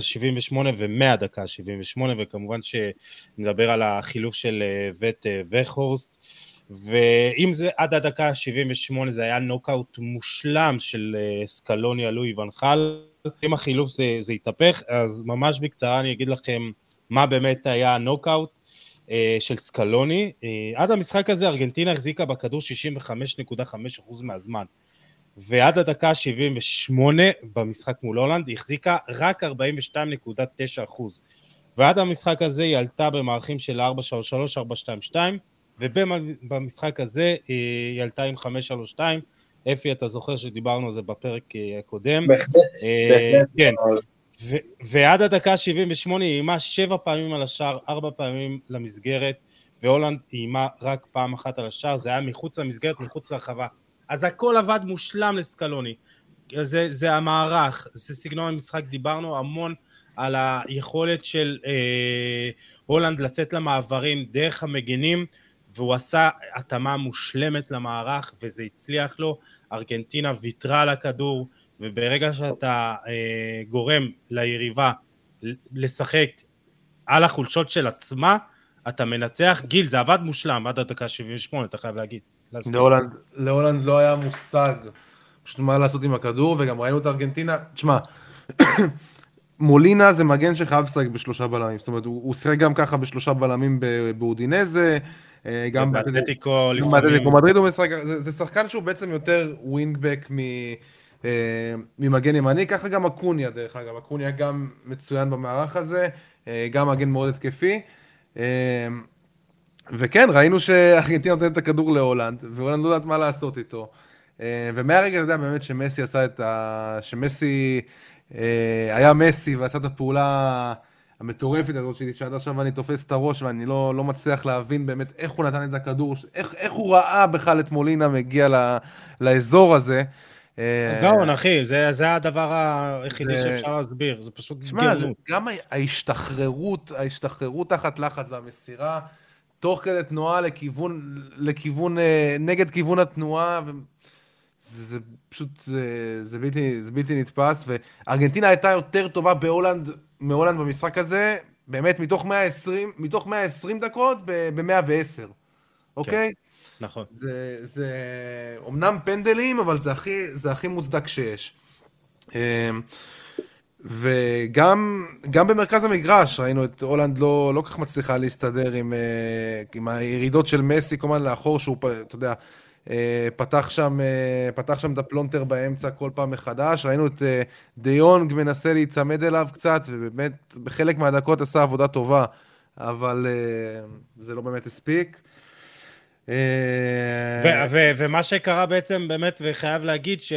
78 ו-100 דקה 78, וכמובן שנדבר על החילוף של אה, וט אה, וכהורסט. ואם זה עד הדקה ה-78 זה היה נוקאוט מושלם של אה, סקלוני על לואי ואן חאל, אם החילוף זה, זה התהפך, אז ממש בקצרה אני אגיד לכם מה באמת היה הנוקאוט של סקלוני. עד המשחק הזה ארגנטינה החזיקה בכדור 65.5% מהזמן. ועד הדקה 78 במשחק מול הולנד היא החזיקה רק 42.9 ועד המשחק הזה היא עלתה במערכים של 4-3-3, 4-2-2 ובמשחק הזה אה, היא עלתה עם 5-3-2 אפי אתה זוכר שדיברנו על זה בפרק אה, הקודם? בהחלט, אה, בהחלט. כן. ו- ועד הדקה 78 היא איימה שבע פעמים על השער, ארבע פעמים למסגרת והולנד איימה רק פעם אחת על השער, זה היה מחוץ למסגרת, מחוץ לרחבה אז הכל עבד מושלם לסקלוני. זה, זה המערך, זה סגנון המשחק, דיברנו המון על היכולת של אה, הולנד לצאת למעברים דרך המגנים, והוא עשה התאמה מושלמת למערך, וזה הצליח לו. ארגנטינה ויתרה על הכדור, וברגע שאתה אה, גורם ליריבה לשחק על החולשות של עצמה, אתה מנצח. גיל, זה עבד מושלם עד הדקה 78, אתה חייב להגיד. להולנד, להולנד לא היה מושג פשוט מה לעשות עם הכדור, וגם ראינו את ארגנטינה, תשמע, מולינה זה מגן שחייב לשחק בשלושה בלמים, זאת אומרת, הוא שיחק גם ככה בשלושה בלמים באודינזה, אה, גם באתלטיקו לפעמים. באתלטיקו מדריד הוא משחק, זה, זה שחקן שהוא בעצם יותר ווינגבק מ... אה, ממגן ימני, ככה גם אקוניה דרך אגב, אקוניה גם מצוין במערך הזה, אה, גם מגן מאוד התקפי. וכן, ראינו שארגנטינה נותנת את הכדור להולנד, והולנד לא יודעת מה לעשות איתו. אה, ומהרגע, אתה יודע, באמת שמסי עשה את ה... שמסי אה, היה מסי ועשה את הפעולה המטורפת הזאת שלי, שעד עכשיו אני תופס את הראש ואני לא, לא מצליח להבין באמת איך הוא נתן את הכדור, איך, איך הוא ראה בכלל את מולינה מגיע ל, לאזור הזה. אה, גאון, אחי, זה, זה הדבר היחידי זה... שאפשר להסביר, זה פשוט גאונות. גם ההשתחררות, ההשתחררות תחת לחץ והמסירה, תוך כדי תנועה לכיוון, לכיוון, אה, נגד כיוון התנועה, ו... זה, זה פשוט, זה, זה, בלתי, זה בלתי נתפס, וארגנטינה הייתה יותר טובה בהולנד, מהולנד במשחק הזה, באמת מתוך 120, מתוך 120 דקות ב-110, אוקיי? כן, נכון. זה, זה אומנם פנדלים, אבל זה הכי, זה הכי מוצדק שיש. וגם במרכז המגרש ראינו את הולנד לא, לא כך מצליחה להסתדר עם, אה, עם הירידות של מסי, כמובן לאחור, שהוא, אתה יודע, אה, פתח שם, אה, פתח שם את הפלונטר באמצע כל פעם מחדש. ראינו את דיונג מנסה להיצמד אליו קצת, ובאמת בחלק מהדקות עשה עבודה טובה, אבל זה לא באמת הספיק. ומה שקרה בעצם, באמת, וחייב להגיד ש...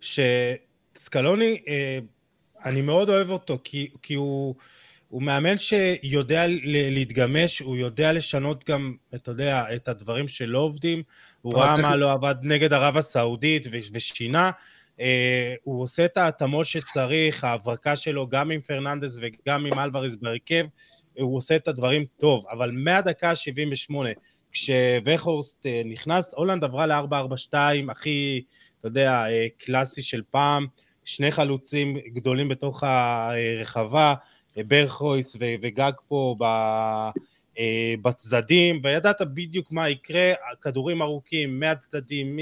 שסקלוני אני מאוד אוהב אותו, כי, כי הוא, הוא מאמן שיודע להתגמש, הוא יודע לשנות גם, אתה יודע, את הדברים שלא עובדים, הוא ראה מה לא עבד נגד ערב הסעודית ושינה. Uh, הוא עושה את ההתאמות שצריך, ההברקה שלו גם עם פרננדס וגם עם אלווריס בהרכב, הוא עושה את הדברים טוב, אבל מהדקה ה-78, כשווכהורסט uh, נכנס, הולנד עברה ל-4-4-2, הכי, אתה יודע, uh, קלאסי של פעם, שני חלוצים גדולים בתוך הרחבה, ברכויס וגג פה אה, בצדדים, וידעת בדיוק מה יקרה, כדורים ארוכים מהצדדים,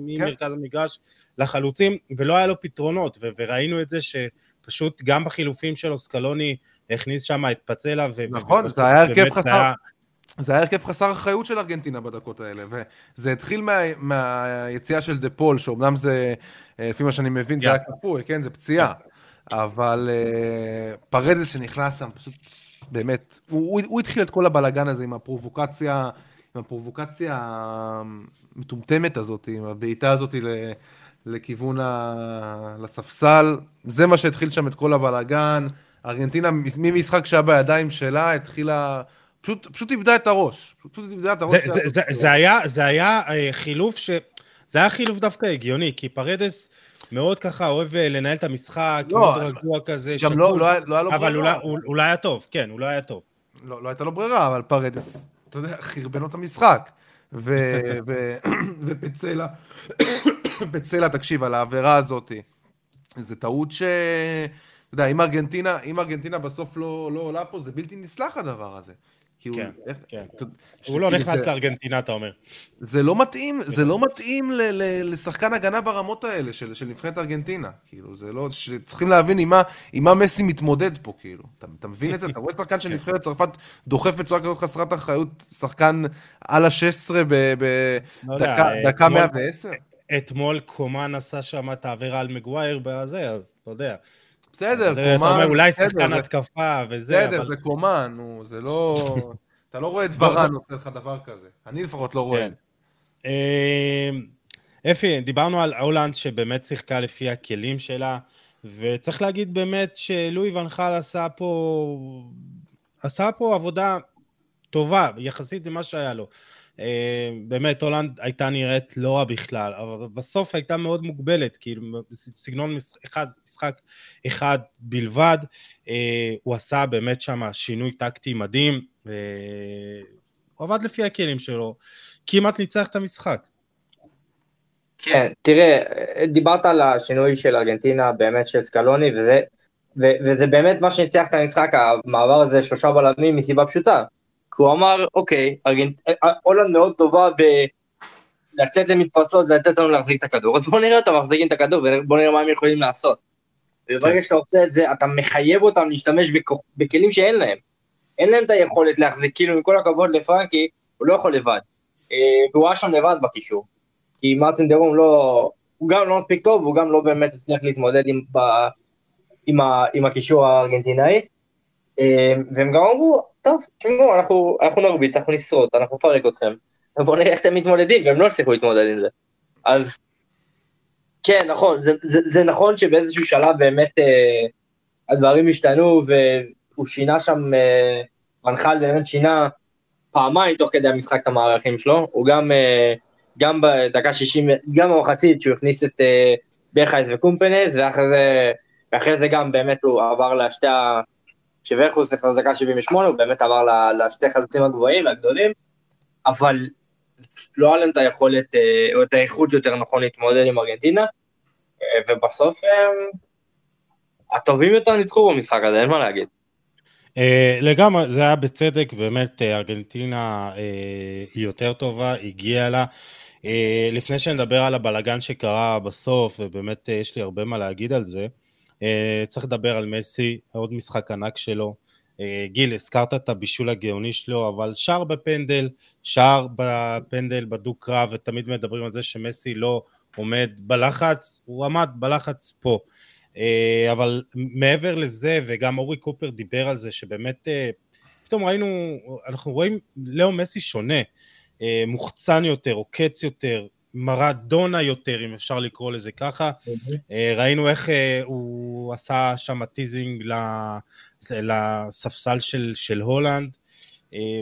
ממרכז כן. המגרש לחלוצים, ולא היה לו פתרונות, וראינו את זה שפשוט גם בחילופים שלו סקלוני הכניס שם את פצלה, נכון, זה היה הרכב חסר, זה היה הרכב חסר אחריות של ארגנטינה בדקות האלה, וזה התחיל מה, מהיציאה של דה פול, שאומנם זה, לפי מה שאני מבין, זה היה כפוי, כן, זה פציעה, אבל אה, פרדס שנכנס שם, פשוט, באמת, הוא, התחיל את כל הבלגן הזה עם הפרובוקציה, עם הפרובוקציה המטומטמת הזאת, עם הבעיטה הזאת ל, לכיוון ה... לספסל, זה מה שהתחיל שם את כל הבלאגן. ארגנטינה, ממשחק שהיה בידיים שלה, התחילה... פשוט, פשוט איבדה את הראש. פשוט איבדה את הראש. זה, זה, זה, זה, היה, זה היה אה, חילוף ש... זה היה חילוף דווקא הגיוני, כי פרדס מאוד ככה אוהב אה, לנהל את המשחק, לא, מאוד רגוע כזה, שקול, לא, לא, לא אבל ברירה. אבל הוא לא היה טוב, כן, לא היה טוב. לא, לא הייתה לו ברירה, אבל פרדס, אתה יודע, חרבן לו את המשחק. ובצלע, בצלע, תקשיב, על העבירה הזאת, זו טעות ש... אתה יודע, אם ארגנטינה, אם ארגנטינה בסוף לא, לא עולה פה, זה בלתי נסלח הדבר הזה. כי הוא... כן, איך, כן. הוא לא נכנס זה... לארגנטינה, אתה אומר. זה לא מתאים, כן. זה לא מתאים ל, ל, לשחקן הגנה ברמות האלה של, של נבחרת ארגנטינה. כאילו, זה לא... צריכים להבין עם מה, עם מה מסי מתמודד פה, כאילו. אתה, אתה מבין את זה? אתה רואה שחקן של כן. נבחרת צרפת דוחף בצורה כזאת חסרת אחריות, שחקן על ה-16 בדקה לא 110? אתמול קומן עשה שם את העבירה על מגווייר בזה, אתה יודע. בסדר, קומן... אתה אומר, אולי שחקן התקפה וזה, בסדר, זה קומן, נו, זה לא... אתה לא רואה את ורן עושה לך דבר כזה. אני לפחות לא רואה. כן. אמ, אפי, דיברנו על הולנד שבאמת שיחקה לפי הכלים שלה, וצריך להגיד באמת שלואי ונחל עשה פה... עשה פה עבודה טובה, יחסית למה שהיה לו. אה, באמת, הולנד הייתה נראית לא רע בכלל, אבל בסוף הייתה מאוד מוגבלת, כאילו, סגנון אחד, משחק אחד בלבד. אה, הוא עשה באמת שם שינוי טקטי מדהים, אה, הוא עבד לפי הכלים שלו, כמעט ניצח את המשחק. כן, תראה, דיברת על השינוי של ארגנטינה, באמת של סקלוני, וזה, ו- וזה באמת מה שניצח את המשחק, המעבר הזה שלושה בלמים מסיבה פשוטה. כי הוא אמר, אוקיי, ארגנט... אה, הולנד מאוד טובה ב... לצאת למתפרצות ולתת לנו להחזיק את הכדור, אז בוא נראה אותם מחזיקים את הכדור ובוא נראה מה הם יכולים לעשות. וברגע כן. שאתה עושה את זה, אתה מחייב אותם להשתמש בכ... בכלים שאין להם. אין להם את היכולת להחזיק, כאילו, עם כל הכבוד לפרנקי, הוא לא יכול לבד. אה, והוא היה שם לבד בקישור. כי מרטין דרום לא... הוא גם לא מספיק טוב, והוא גם לא באמת הצליח להתמודד עם, ב... עם, ה... עם הקישור הארגנטינאי. אה, והם גם אמרו, טוב, תשמעו, אנחנו, אנחנו נרביץ, אנחנו נשרוד, אנחנו נפרק אתכם, ובואו נראה איך אתם מתמודדים, והם לא הצליחו להתמודד עם זה. אז כן, נכון, זה, זה, זה נכון שבאיזשהו שלב באמת אה, הדברים השתנו, והוא שינה שם, אה, מנחל באמת שינה פעמיים תוך כדי המשחק את המערכים שלו, הוא גם, אה, גם בדקה 60, גם במחצית שהוא הכניס את אה, בכייס וקומפנס, ואחרי זה, ואחרי זה גם באמת הוא עבר לשתי ה... שוורחוס נכנס דקה 78, הוא באמת עבר לשתי חלוצים הגבוהים והגדולים, אבל לא היה להם את היכולת, אה, או את האיכות יותר נכון להתמודד עם ארגנטינה, אה, ובסוף הם הטובים יותר ניצחו במשחק הזה, אין מה להגיד. Uh, לגמרי, זה היה בצדק, באמת ארגנטינה uh, היא יותר טובה, הגיעה לה. Uh, לפני שנדבר על הבלגן שקרה בסוף, ובאמת uh, יש לי הרבה מה להגיד על זה, Uh, צריך לדבר על מסי, עוד משחק ענק שלו. Uh, גיל, הזכרת את הבישול הגאוני שלו, אבל שער בפנדל, שער בפנדל בדו-קרב, ותמיד מדברים על זה שמסי לא עומד בלחץ, הוא עמד בלחץ פה. Uh, אבל מעבר לזה, וגם אורי קופר דיבר על זה, שבאמת, פתאום ראינו, אנחנו רואים לאו מסי שונה, מוחצן יותר, עוקץ יותר, מרדונה יותר, אם אפשר לקרוא לזה ככה. אה, ראינו איך אה, הוא עשה שם teasing לספסל של, של הולנד. אה,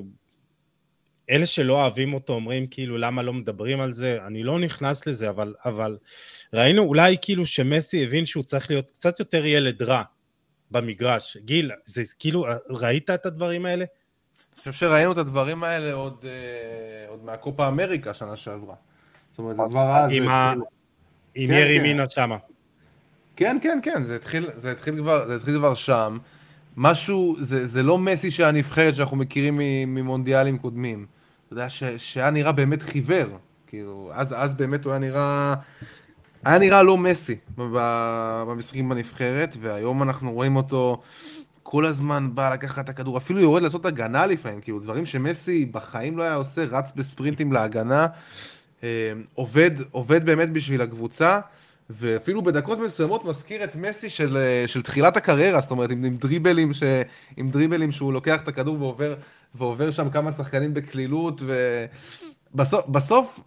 אלה שלא אוהבים אותו אומרים כאילו למה לא מדברים על זה, אני לא נכנס לזה, אבל, אבל ראינו אולי כאילו שמסי הבין שהוא צריך להיות קצת יותר ילד רע במגרש. גיל, זה כאילו, ראית את הדברים האלה? אני חושב שראינו את הדברים האלה עוד, עוד מהקופה אמריקה שנה שעברה. זאת אומרת, זה כבר אז... עם כן, ירי כן. מינה שמה. כן, כן, כן, זה התחיל, זה התחיל, כבר, זה התחיל כבר שם. משהו, זה, זה לא מסי של הנבחרת שאנחנו מכירים ממונדיאלים קודמים. אתה יודע, ש, שהיה נראה באמת חיוור. כאילו, אז, אז באמת הוא היה נראה... היה נראה לא מסי במשחקים בנבחרת, והיום אנחנו רואים אותו כל הזמן בא לקחת את הכדור, אפילו יורד לעשות הגנה לפעמים, כאילו דברים שמסי בחיים לא היה עושה, רץ בספרינטים להגנה. אה, עובד, עובד באמת בשביל הקבוצה, ואפילו בדקות מסוימות מזכיר את מסי של, אה, של תחילת הקריירה, זאת אומרת עם, עם, דריבלים ש, עם דריבלים שהוא לוקח את הכדור ועובר ועובר שם כמה שחקנים בקלילות, ובסוף, בסוף,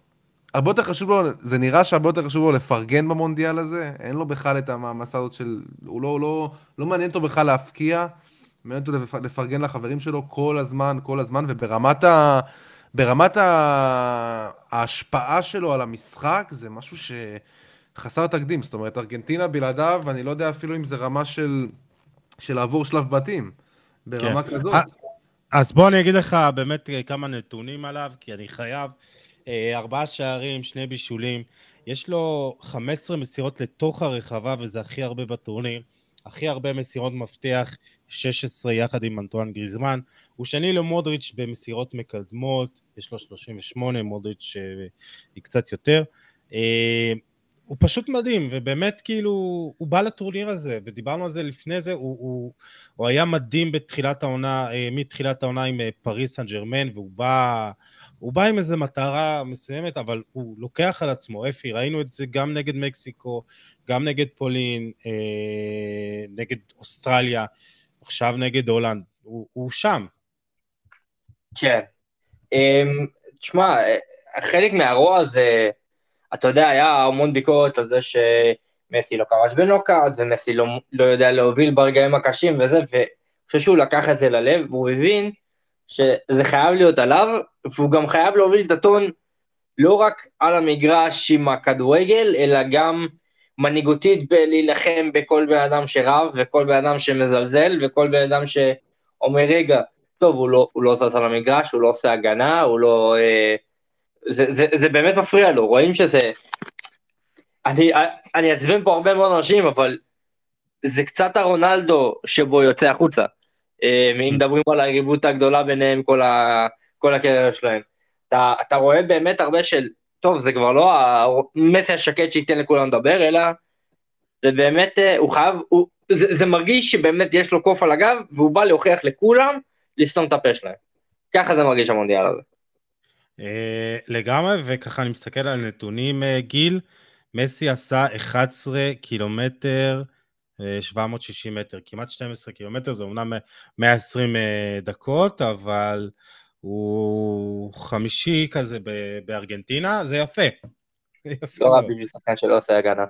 הרבה יותר חשוב לו, זה נראה שהרבה יותר חשוב לו לפרגן במונדיאל הזה, אין לו בכלל את המעמסה הזאת של, הוא לא, לא, לא מעניין אותו בכלל להפקיע, מעניין אותו לפרגן לחברים שלו כל הזמן, כל הזמן, וברמת ה... ברמת. ההשפעה שלו על המשחק, זה משהו שחסר תקדים. זאת אומרת, ארגנטינה בלעדיו, אני לא יודע אפילו אם זה רמה של, של לעבור שלב בתים. ברמה כן. כזאת. אז בוא אני אגיד לך באמת כמה נתונים עליו, כי אני חייב. אה, ארבעה שערים, שני בישולים. יש לו 15 מסירות לתוך הרחבה, וזה הכי הרבה בטורניר. הכי הרבה מסירות מפתח, 16 יחד עם אנטואן גריזמן. הוא שני למודריץ' במסירות מקדמות, יש לו 38, מודריץ' אה, היא קצת יותר. אה, הוא פשוט מדהים, ובאמת כאילו, הוא בא לטורניר הזה, ודיברנו על זה לפני זה, הוא, הוא, הוא היה מדהים בתחילת העונה, אה, מתחילת העונה עם פריס סן ג'רמן, והוא בא, הוא בא עם איזו מטרה מסוימת, אבל הוא לוקח על עצמו, אפי, ראינו את זה גם נגד מקסיקו, גם נגד פולין, נגד אוסטרליה, עכשיו נגד הולנד, הוא, הוא שם. כן. אמ, תשמע, חלק מהרוע הזה, אתה יודע, היה המון ביקורת על זה שמסי לא כבש בנוקאוט, ומסי לא, לא יודע להוביל ברגעים הקשים וזה, ואני חושב שהוא לקח את זה ללב, והוא הבין שזה חייב להיות עליו, והוא גם חייב להוביל את הטון לא רק על המגרש עם הכדורגל, אלא גם מנהיגותית בלהילחם בכל בן אדם שרב, וכל בן אדם שמזלזל, וכל בן אדם שאומר, רגע, טוב, הוא לא, הוא לא זז על המגרש, הוא לא עושה הגנה, הוא לא... אה, זה, זה, זה באמת מפריע לו, רואים שזה... אני, אני אעצבן פה הרבה מאוד אנשים, אבל זה קצת הרונלדו שבו יוצא החוצה. אה, אם מדברים על היריבות הגדולה ביניהם, כל, ה, כל הקריירה שלהם. אתה, אתה רואה באמת הרבה של, טוב, זה כבר לא המסי השקט שייתן לכולם לדבר, אלא זה באמת, אה, הוא חייב, הוא, זה, זה מרגיש שבאמת יש לו קוף על הגב, והוא בא להוכיח לכולם לסתום את הפה שלהם. ככה זה מרגיש המונדיאל הזה. אה, לגמרי, וככה אני מסתכל על נתונים, אה, גיל, מסי עשה 11 קילומטר, 760 מטר, כמעט 12 קילומטר, זה אומנם 120 דקות, אבל הוא חמישי כזה בארגנטינה, זה יפה. לא רע בשביל שחקן שלא עושה הגנה.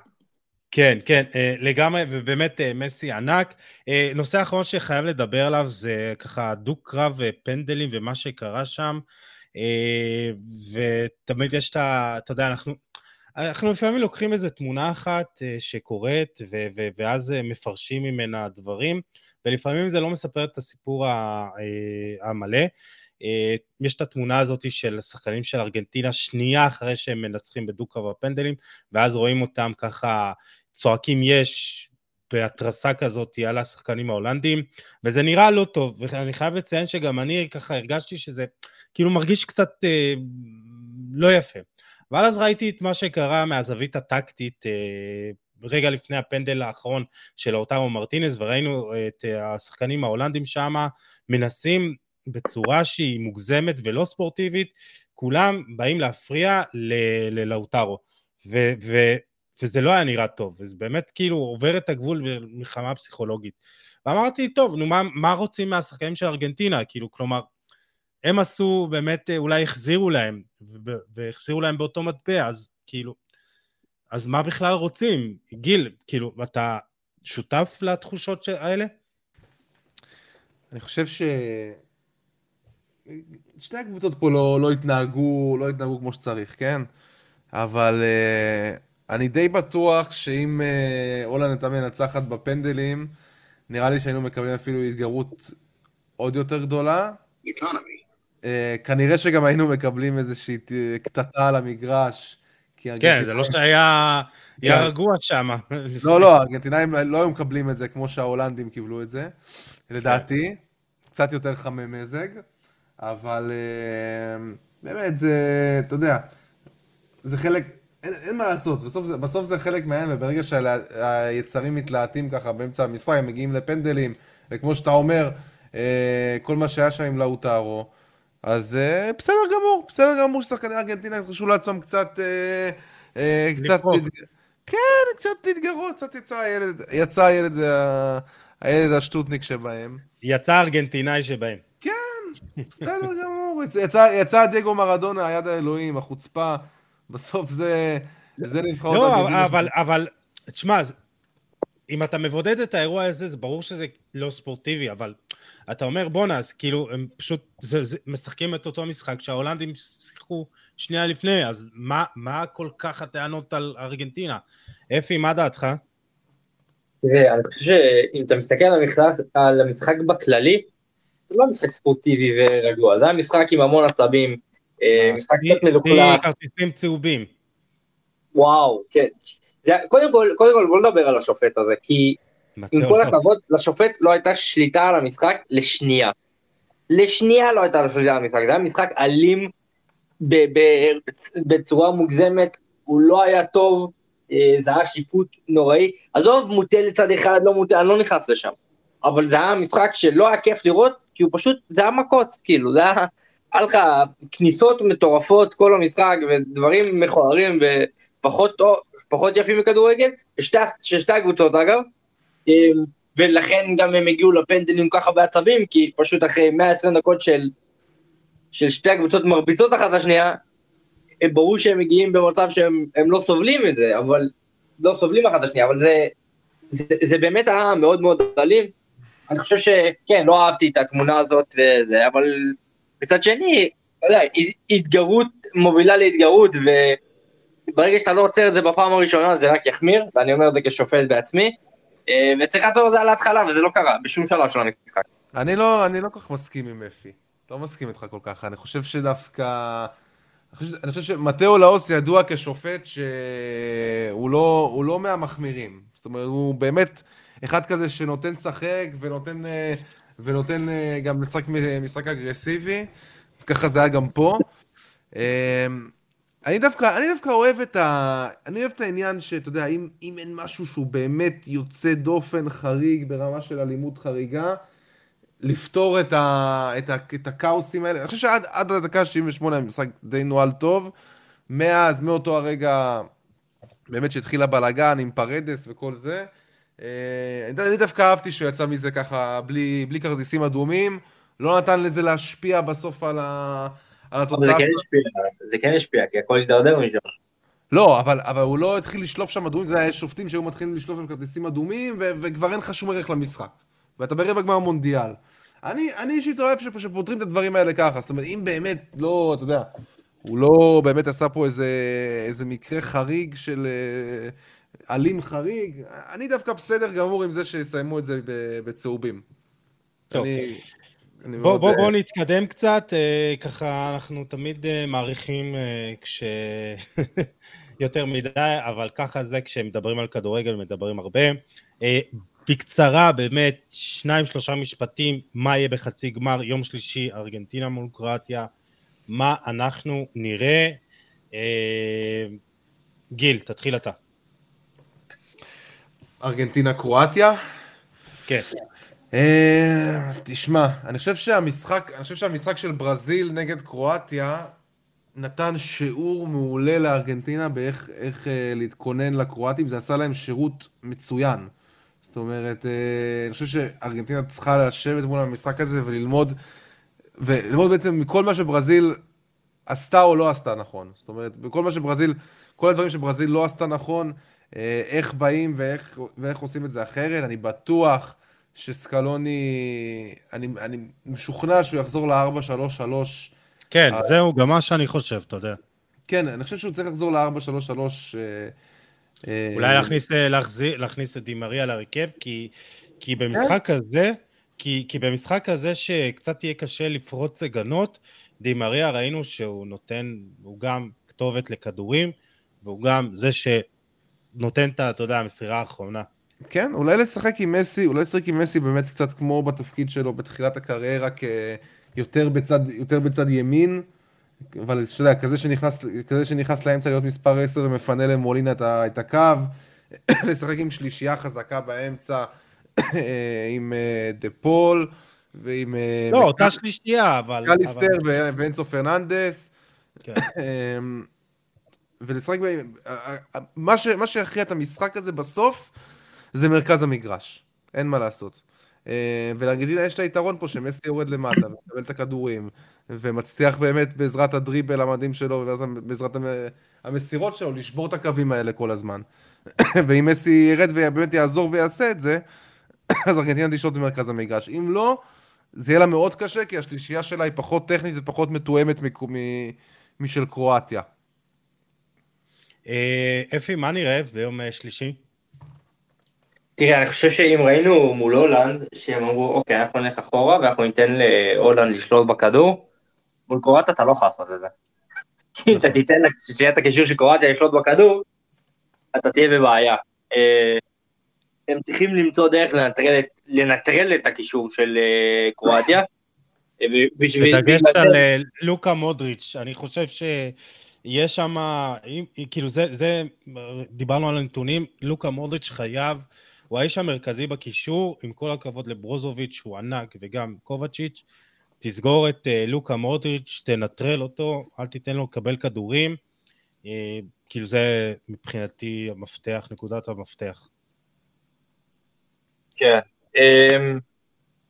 כן, כן, אה, לגמרי, ובאמת אה, מסי ענק. אה, נושא אחרון שחייב לדבר עליו זה ככה דו-קרב פנדלים ומה שקרה שם, ותמיד יש את ה... אתה יודע, אנחנו... אנחנו לפעמים לוקחים איזו תמונה אחת שקורית, ו- ו- ואז מפרשים ממנה דברים, ולפעמים זה לא מספר את הסיפור המלא. יש את התמונה הזאת של שחקנים של ארגנטינה שנייה אחרי שהם מנצחים בדו-קרב הפנדלים, ואז רואים אותם ככה צועקים יש בהתרסה כזאת על השחקנים ההולנדים, וזה נראה לא טוב, ואני חייב לציין שגם אני ככה הרגשתי שזה כאילו מרגיש קצת אה, לא יפה. אבל אז ראיתי את מה שקרה מהזווית הטקטית אה, רגע לפני הפנדל האחרון של לאוטרו מרטינס, וראינו את אה, השחקנים ההולנדים שם מנסים בצורה שהיא מוגזמת ולא ספורטיבית, כולם באים להפריע ללאוטרו. ו- ו- וזה לא היה נראה טוב, וזה באמת כאילו עובר את הגבול במלחמה פסיכולוגית. ואמרתי, טוב, נו, מה, מה רוצים מהשחקנים של ארגנטינה? כאילו, כלומר, הם עשו, באמת, אולי החזירו להם, והחזירו להם באותו מטבע, אז כאילו, אז מה בכלל רוצים? גיל, כאילו, אתה שותף לתחושות האלה? אני חושב ש... שתי הקבוצות פה לא, לא התנהגו, לא התנהגו כמו שצריך, כן? אבל uh, אני די בטוח שאם הולנד הייתה מנצחת בפנדלים, נראה לי שהיינו מקבלים אפילו התגרות עוד יותר גדולה. Uh, כנראה שגם היינו מקבלים איזושהי קטטה על המגרש. כן, זה לא שהיה כן. רגוע שם. לא, לא, הארגנטינאים לא היו מקבלים את זה כמו שההולנדים קיבלו את זה, לדעתי. קצת יותר חמי מזג. אבל אה, באמת, זה, אתה יודע, זה חלק, אין, אין מה לעשות, בסוף זה, בסוף זה חלק מהם, וברגע שהיצרים מתלהטים ככה באמצע המשחק, הם מגיעים לפנדלים, וכמו שאתה אומר, אה, כל מה שהיה שם עם לאוטרו, אז אה, בסדר גמור, בסדר גמור ששחקני ארגנטינה יחשו לעצמם קצת, קצת, כן, קצת להתגרות, קצת יצא הילד, יצא הילד, הילד השטוטניק שבהם. יצא ארגנטינאי שבהם. כן, בסדר גמור, יצא, יצא דגו מרדונה, היד האלוהים, החוצפה, בסוף זה, זה נבחרות. לא, אבל, אבל, תשמע, אם אתה מבודד את האירוע הזה, זה ברור שזה לא ספורטיבי, אבל אתה אומר, בואנה, אז כאילו, הם פשוט זה, זה, משחקים את אותו משחק שההולנדים שיחקו שנייה לפני, אז מה, מה כל כך הטענות על ארגנטינה? אפי, מה דעתך? תראה, אני חושב שאם אתה מסתכל על המשחק, על המשחק בכללי, זה לא משחק ספורטיבי ורגוע, זה היה משחק עם המון עצבים, משחק קצת מלוכלך. כרטיסים צהובים. וואו, כן. זה, קודם כל, קודם כל בוא נדבר על השופט הזה, כי עם כל הכבוד, לשופט לא הייתה שליטה על המשחק לשנייה. לשנייה לא הייתה לו שליטה על המשחק, זה היה משחק אלים ב- ב- בצורה מוגזמת, הוא לא היה טוב, אה, זה היה שיפוט נוראי. עזוב, מוטה לצד אחד, לא מוטה, אני לא נכנס לשם. אבל זה היה משחק שלא היה כיף לראות, כי הוא פשוט, זה היה מכות, כאילו, זה היה, היה לך כניסות מטורפות כל המשחק, ודברים מכוערים ופחות פחות יפים מכדורגל, ששתי, ששתי הקבוצות אגב, אמ, ולכן גם הם הגיעו לפנדלים ככה בעצבים, כי פשוט אחרי 120 דקות של, של שתי הקבוצות מרביצות אחת לשנייה, ברור שהם מגיעים במצב שהם לא סובלים את זה, אבל לא סובלים אחת לשנייה, אבל זה, זה, זה באמת היה מאוד מאוד אלים. אני חושב שכן, לא אהבתי את התמונה הזאת וזה, אבל מצד שני, אתה יודע, התגרות מובילה להתגרות, וברגע שאתה לא עוצר את זה בפעם הראשונה זה רק יחמיר, ואני אומר את זה כשופט בעצמי, אה, וצריך לעצור את זה על ההתחלה, וזה לא קרה בשום שלב של המשחק. אני לא, אני לא כל כך מסכים עם אפי. לא מסכים איתך כל כך. אני חושב שדווקא... אני חושב שמטאו לאוס ידוע כשופט שהוא לא, לא מהמחמירים. זאת אומרת, הוא באמת אחד כזה שנותן לשחק ונותן, אה, ונותן אה, גם לשחק משחק אגרסיבי. ככה זה היה גם פה. אני דווקא, אני דווקא אוהב את ה... אני אוהב את העניין שאתה יודע, אם, אם אין משהו שהוא באמת יוצא דופן חריג ברמה של אלימות חריגה, לפתור את, ה, את, ה, את הכאוסים האלה. אני חושב שעד הדקה ה-78 המשחק די נוהל טוב. מאז, מאותו הרגע, באמת שהתחיל הבלאגן עם פרדס וכל זה. אה, אני דווקא אהבתי שהוא יצא מזה ככה בלי, בלי כרטיסים אדומים. לא נתן לזה להשפיע בסוף על, ה, על התוצאה. זה כן השפיע, זה כן השפיע, כי הכל הידרדר משם. לא, אבל, אבל הוא לא התחיל לשלוף שם אדומים, זה היה שופטים שהיו מתחילים לשלוף שם כרטיסים אדומים, ו- וכבר אין לך שום ערך למשחק. ואתה ברבע גמר מונדיאל. אני, אני אישית אוהב שפותרים את הדברים האלה ככה, זאת אומרת, אם באמת לא, אתה יודע, הוא לא באמת עשה פה איזה, איזה מקרה חריג של אה, אלים חריג, אני דווקא בסדר גמור עם זה שיסיימו את זה בצהובים. טוב. אני... בוא, בוא, בוא נתקדם קצת, אה, ככה אנחנו תמיד אה, מעריכים אה, כש... יותר מדי, אבל ככה זה כשמדברים על כדורגל, מדברים הרבה. אה, בקצרה, באמת, שניים שלושה משפטים, מה יהיה בחצי גמר, יום שלישי, ארגנטינה מול קרואטיה, מה אנחנו נראה. אה, גיל, תתחיל אתה. ארגנטינה קרואטיה? כן. אה, תשמע, אני חושב שהמשחק, אני חושב שהמשחק של ברזיל נגד קרואטיה נתן שיעור מעולה לארגנטינה באיך אה, להתכונן לקרואטים, זה עשה להם שירות מצוין. זאת אומרת, אה, אני חושב שארגנטינה צריכה לשבת מול המשחק הזה וללמוד, וללמוד בעצם מכל מה שברזיל עשתה או לא עשתה נכון. זאת אומרת, בכל מה שברזיל, כל הדברים שברזיל לא עשתה נכון, איך באים ואיך, ואיך עושים את זה אחרת. אני בטוח שסקלוני, אני, אני משוכנע שהוא יחזור ל-4-3-3. כן, ה... זהו גם מה שאני חושב, אתה יודע. כן, אני חושב שהוא צריך לחזור ל-4-3-3. אה, אה, אולי להכניס, אה, להחזיר, להכניס את דימריה להרכב, כי, כי במשחק כן. הזה, כי, כי במשחק הזה שקצת יהיה קשה לפרוץ הגנות, דימריה ראינו שהוא נותן, הוא גם כתובת לכדורים, והוא גם זה שנותן את, אתה יודע, המסירה האחרונה. כן, אולי לשחק עם מסי, אולי לשחק עם מסי באמת קצת כמו בתפקיד שלו בתחילת הקריירה, כיותר בצד, יותר בצד ימין, אבל אתה יודע, כזה שנכנס, כזה שנכנס לאמצע להיות מספר 10 ומפנה למולינה את, את הקו, לשחק עם שלישייה חזקה באמצע, עם אה, דה פול, ועם... אה, לא, אותה שלישייה, אבל... מקאליסטר אבל... ואנסו פרננדס. כן. ולשחק, מה, ש, מה שהכריע את המשחק הזה בסוף, זה מרכז המגרש, אין מה לעשות. אה, ולארגנטינה יש את היתרון פה שמסי יורד למטה ומקבל את הכדורים, ומצליח באמת בעזרת הדריבל המדהים שלו ובעזרת המסירות שלו לשבור את הקווים האלה כל הזמן. ואם מסי ירד ובאמת יעזור ויעשה את זה, אז ארגנטינה תשלוט במרכז המגרש. אם לא, זה יהיה לה מאוד קשה, כי השלישייה שלה היא פחות טכנית ופחות מתואמת משל קרואטיה. אה, אפי, מה נראה ביום אה, שלישי? תראה, אני חושב שאם ראינו מול הולנד, שהם אמרו, אוקיי, אנחנו נלך אחורה ואנחנו ניתן להולנד לשלוט בכדור, מול קרואטיה אתה לא יכול לעשות את זה. אם אתה תיתן שיהיה את הקישור של קרואטיה לשלוט בכדור, אתה תהיה בבעיה. אה, הם צריכים למצוא דרך לנטרל, לנטרל את הקישור של קרואטיה. בדגש על לוקה מודריץ', אני חושב שיש שם, כאילו זה, זה, דיברנו על הנתונים, לוקה מודריץ' חייב, הוא האיש המרכזי בקישור, עם כל הכבוד לברוזוביץ', הוא ענק, וגם קובצ'יץ', תסגור את לוקה מודריץ', תנטרל אותו, אל תיתן לו לקבל כדורים. כאילו זה מבחינתי המפתח, נקודת המפתח. כן. אמ,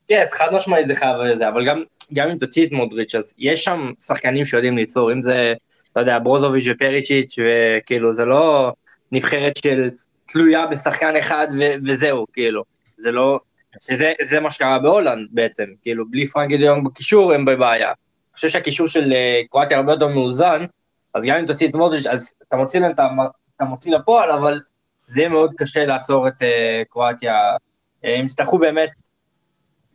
כן, חד משמעית זה חייב לזה, אבל גם, גם אם תוציא את מודריץ', אז יש שם שחקנים שיודעים ליצור, אם זה, לא יודע, ברוזוביץ' ופריצ'יץ', וכאילו, זה לא נבחרת של תלויה בשחקן אחד ו- וזהו, כאילו, זה לא, שזה זה מה שקרה בהולנד בעצם, כאילו, בלי פרנקי דיונג בקישור הם בבעיה. אני חושב שהקישור של אה, קרואטיה הרבה יותר מאוזן, אז גם אם תוציא את מודריץ', אז אתה מוציא להם, אתה מוציא לפועל, אבל זה יהיה מאוד קשה לעצור את אה, קרואטיה. אה, הם יצטרכו באמת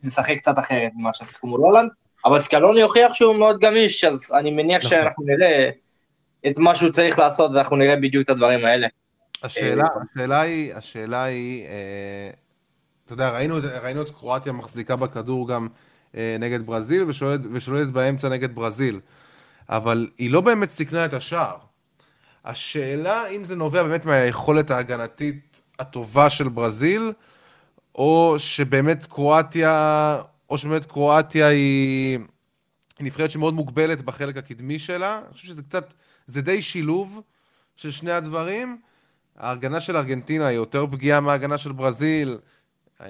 לשחק קצת אחרת ממה שיחקו מול הולנד, אבל סקלוני הוכיח שהוא מאוד גמיש, אז אני מניח נכון. שאנחנו נראה את מה שהוא צריך לעשות, ואנחנו נראה בדיוק את הדברים האלה. השאלה, אה, השאלה היא, השאלה היא, אה, אתה יודע, ראינו, ראינו את קרואטיה מחזיקה בכדור גם אה, נגד ברזיל, ושולטת באמצע נגד ברזיל. אבל היא לא באמת סיכנה את השער. השאלה אם זה נובע באמת מהיכולת ההגנתית הטובה של ברזיל, או שבאמת קרואטיה, או שבאמת קרואטיה היא, היא נבחרת שמאוד מוגבלת בחלק הקדמי שלה. אני חושב שזה קצת, זה די שילוב של שני הדברים. ההגנה של ארגנטינה היא יותר פגיעה מההגנה של ברזיל. אה,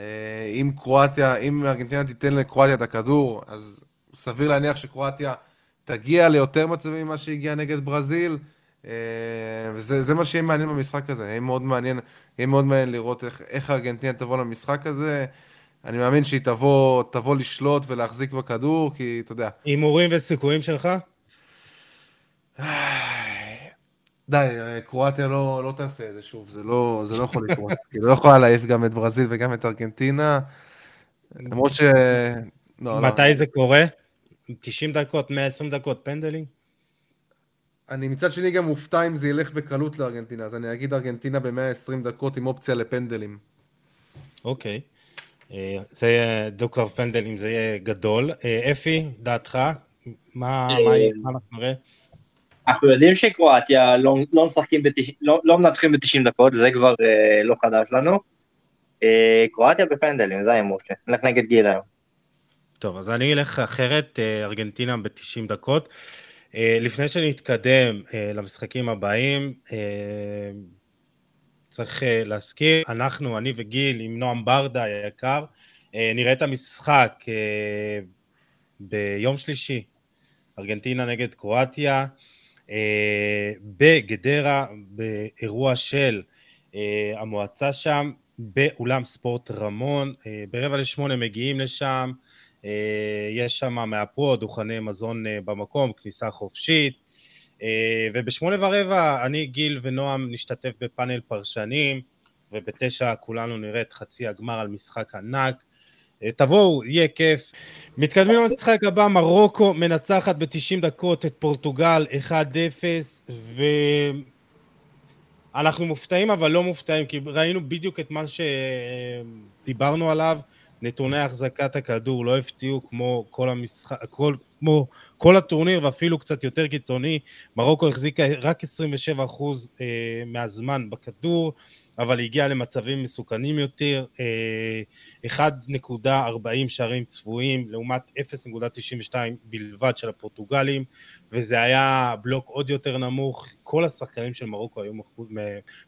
אם קרואטיה, אם ארגנטינה תיתן לקרואטיה את הכדור, אז סביר להניח שקרואטיה תגיע ליותר מצבים ממה שהגיע נגד ברזיל, אה, וזה מה שיהיה מעניין במשחק הזה, יהיה מאוד מעניין, יהיה מאוד מעניין לראות איך, איך ארגנטינה תבוא למשחק הזה. אני מאמין שהיא תבוא, תבוא לשלוט ולהחזיק בכדור, כי אתה יודע. הימורים וסיכויים שלך? די, קרואטיה לא, לא תעשה את זה שוב, זה לא, זה לא יכול לקרות. היא לא יכולה להעיף גם את ברזיל וגם את ארגנטינה, למרות ש... לא, לא. מתי לא. זה קורה? 90 דקות, 120 דקות פנדלים? אני מצד שני גם מופתע אם זה ילך בקלות לארגנטינה, אז אני אגיד ארגנטינה ב-120 דקות עם אופציה לפנדלים. אוקיי. אה, זה יהיה דו-קרב פנדלים, זה יהיה גדול. אה, אפי, דעתך? מה, אה, מה אנחנו יודעים שקרואטיה לא, לא בתש... לא, לא מנצחים ב-90 דקות, זה כבר אה, לא חדש לנו. אה, קרואטיה בפנדלים, זה ההימור שלי. נלך נגד גיל היום. טוב, אז אני אלך אחרת, אה, ארגנטינה ב-90 דקות. אה, לפני שנתקדם אה, למשחקים הבאים, צריך להזכיר, אנחנו, אני וגיל, עם נועם ברדה היקר, נראה את המשחק ביום שלישי, ארגנטינה נגד קרואטיה, בגדרה, באירוע של המועצה שם, באולם ספורט רמון, ברבע לשמונה מגיעים לשם, אה, יש שם מהפרו, דוכני מזון אה, במקום, כניסה חופשית, אה, ובשמונה ורבע אני, גיל ונועם נשתתף בפאנל פרשנים, ובתשע כולנו נראה את חצי הגמר על משחק ענק. תבואו, יהיה כיף. מתקדמים למשחק הבא, מרוקו מנצחת ב-90 דקות את פורטוגל 1-0, ואנחנו מופתעים אבל לא מופתעים, כי ראינו בדיוק את מה שדיברנו עליו. נתוני החזקת הכדור לא הפתיעו כמו כל המשחק, כל, כמו כל הטורניר ואפילו קצת יותר קיצוני, מרוקו החזיקה רק 27% אה, מהזמן בכדור, אבל הגיעה למצבים מסוכנים יותר, 1.40 אה, שערים צפויים לעומת 0.92 בלבד של הפורטוגלים, וזה היה בלוק עוד יותר נמוך, כל השחקנים של מרוקו היו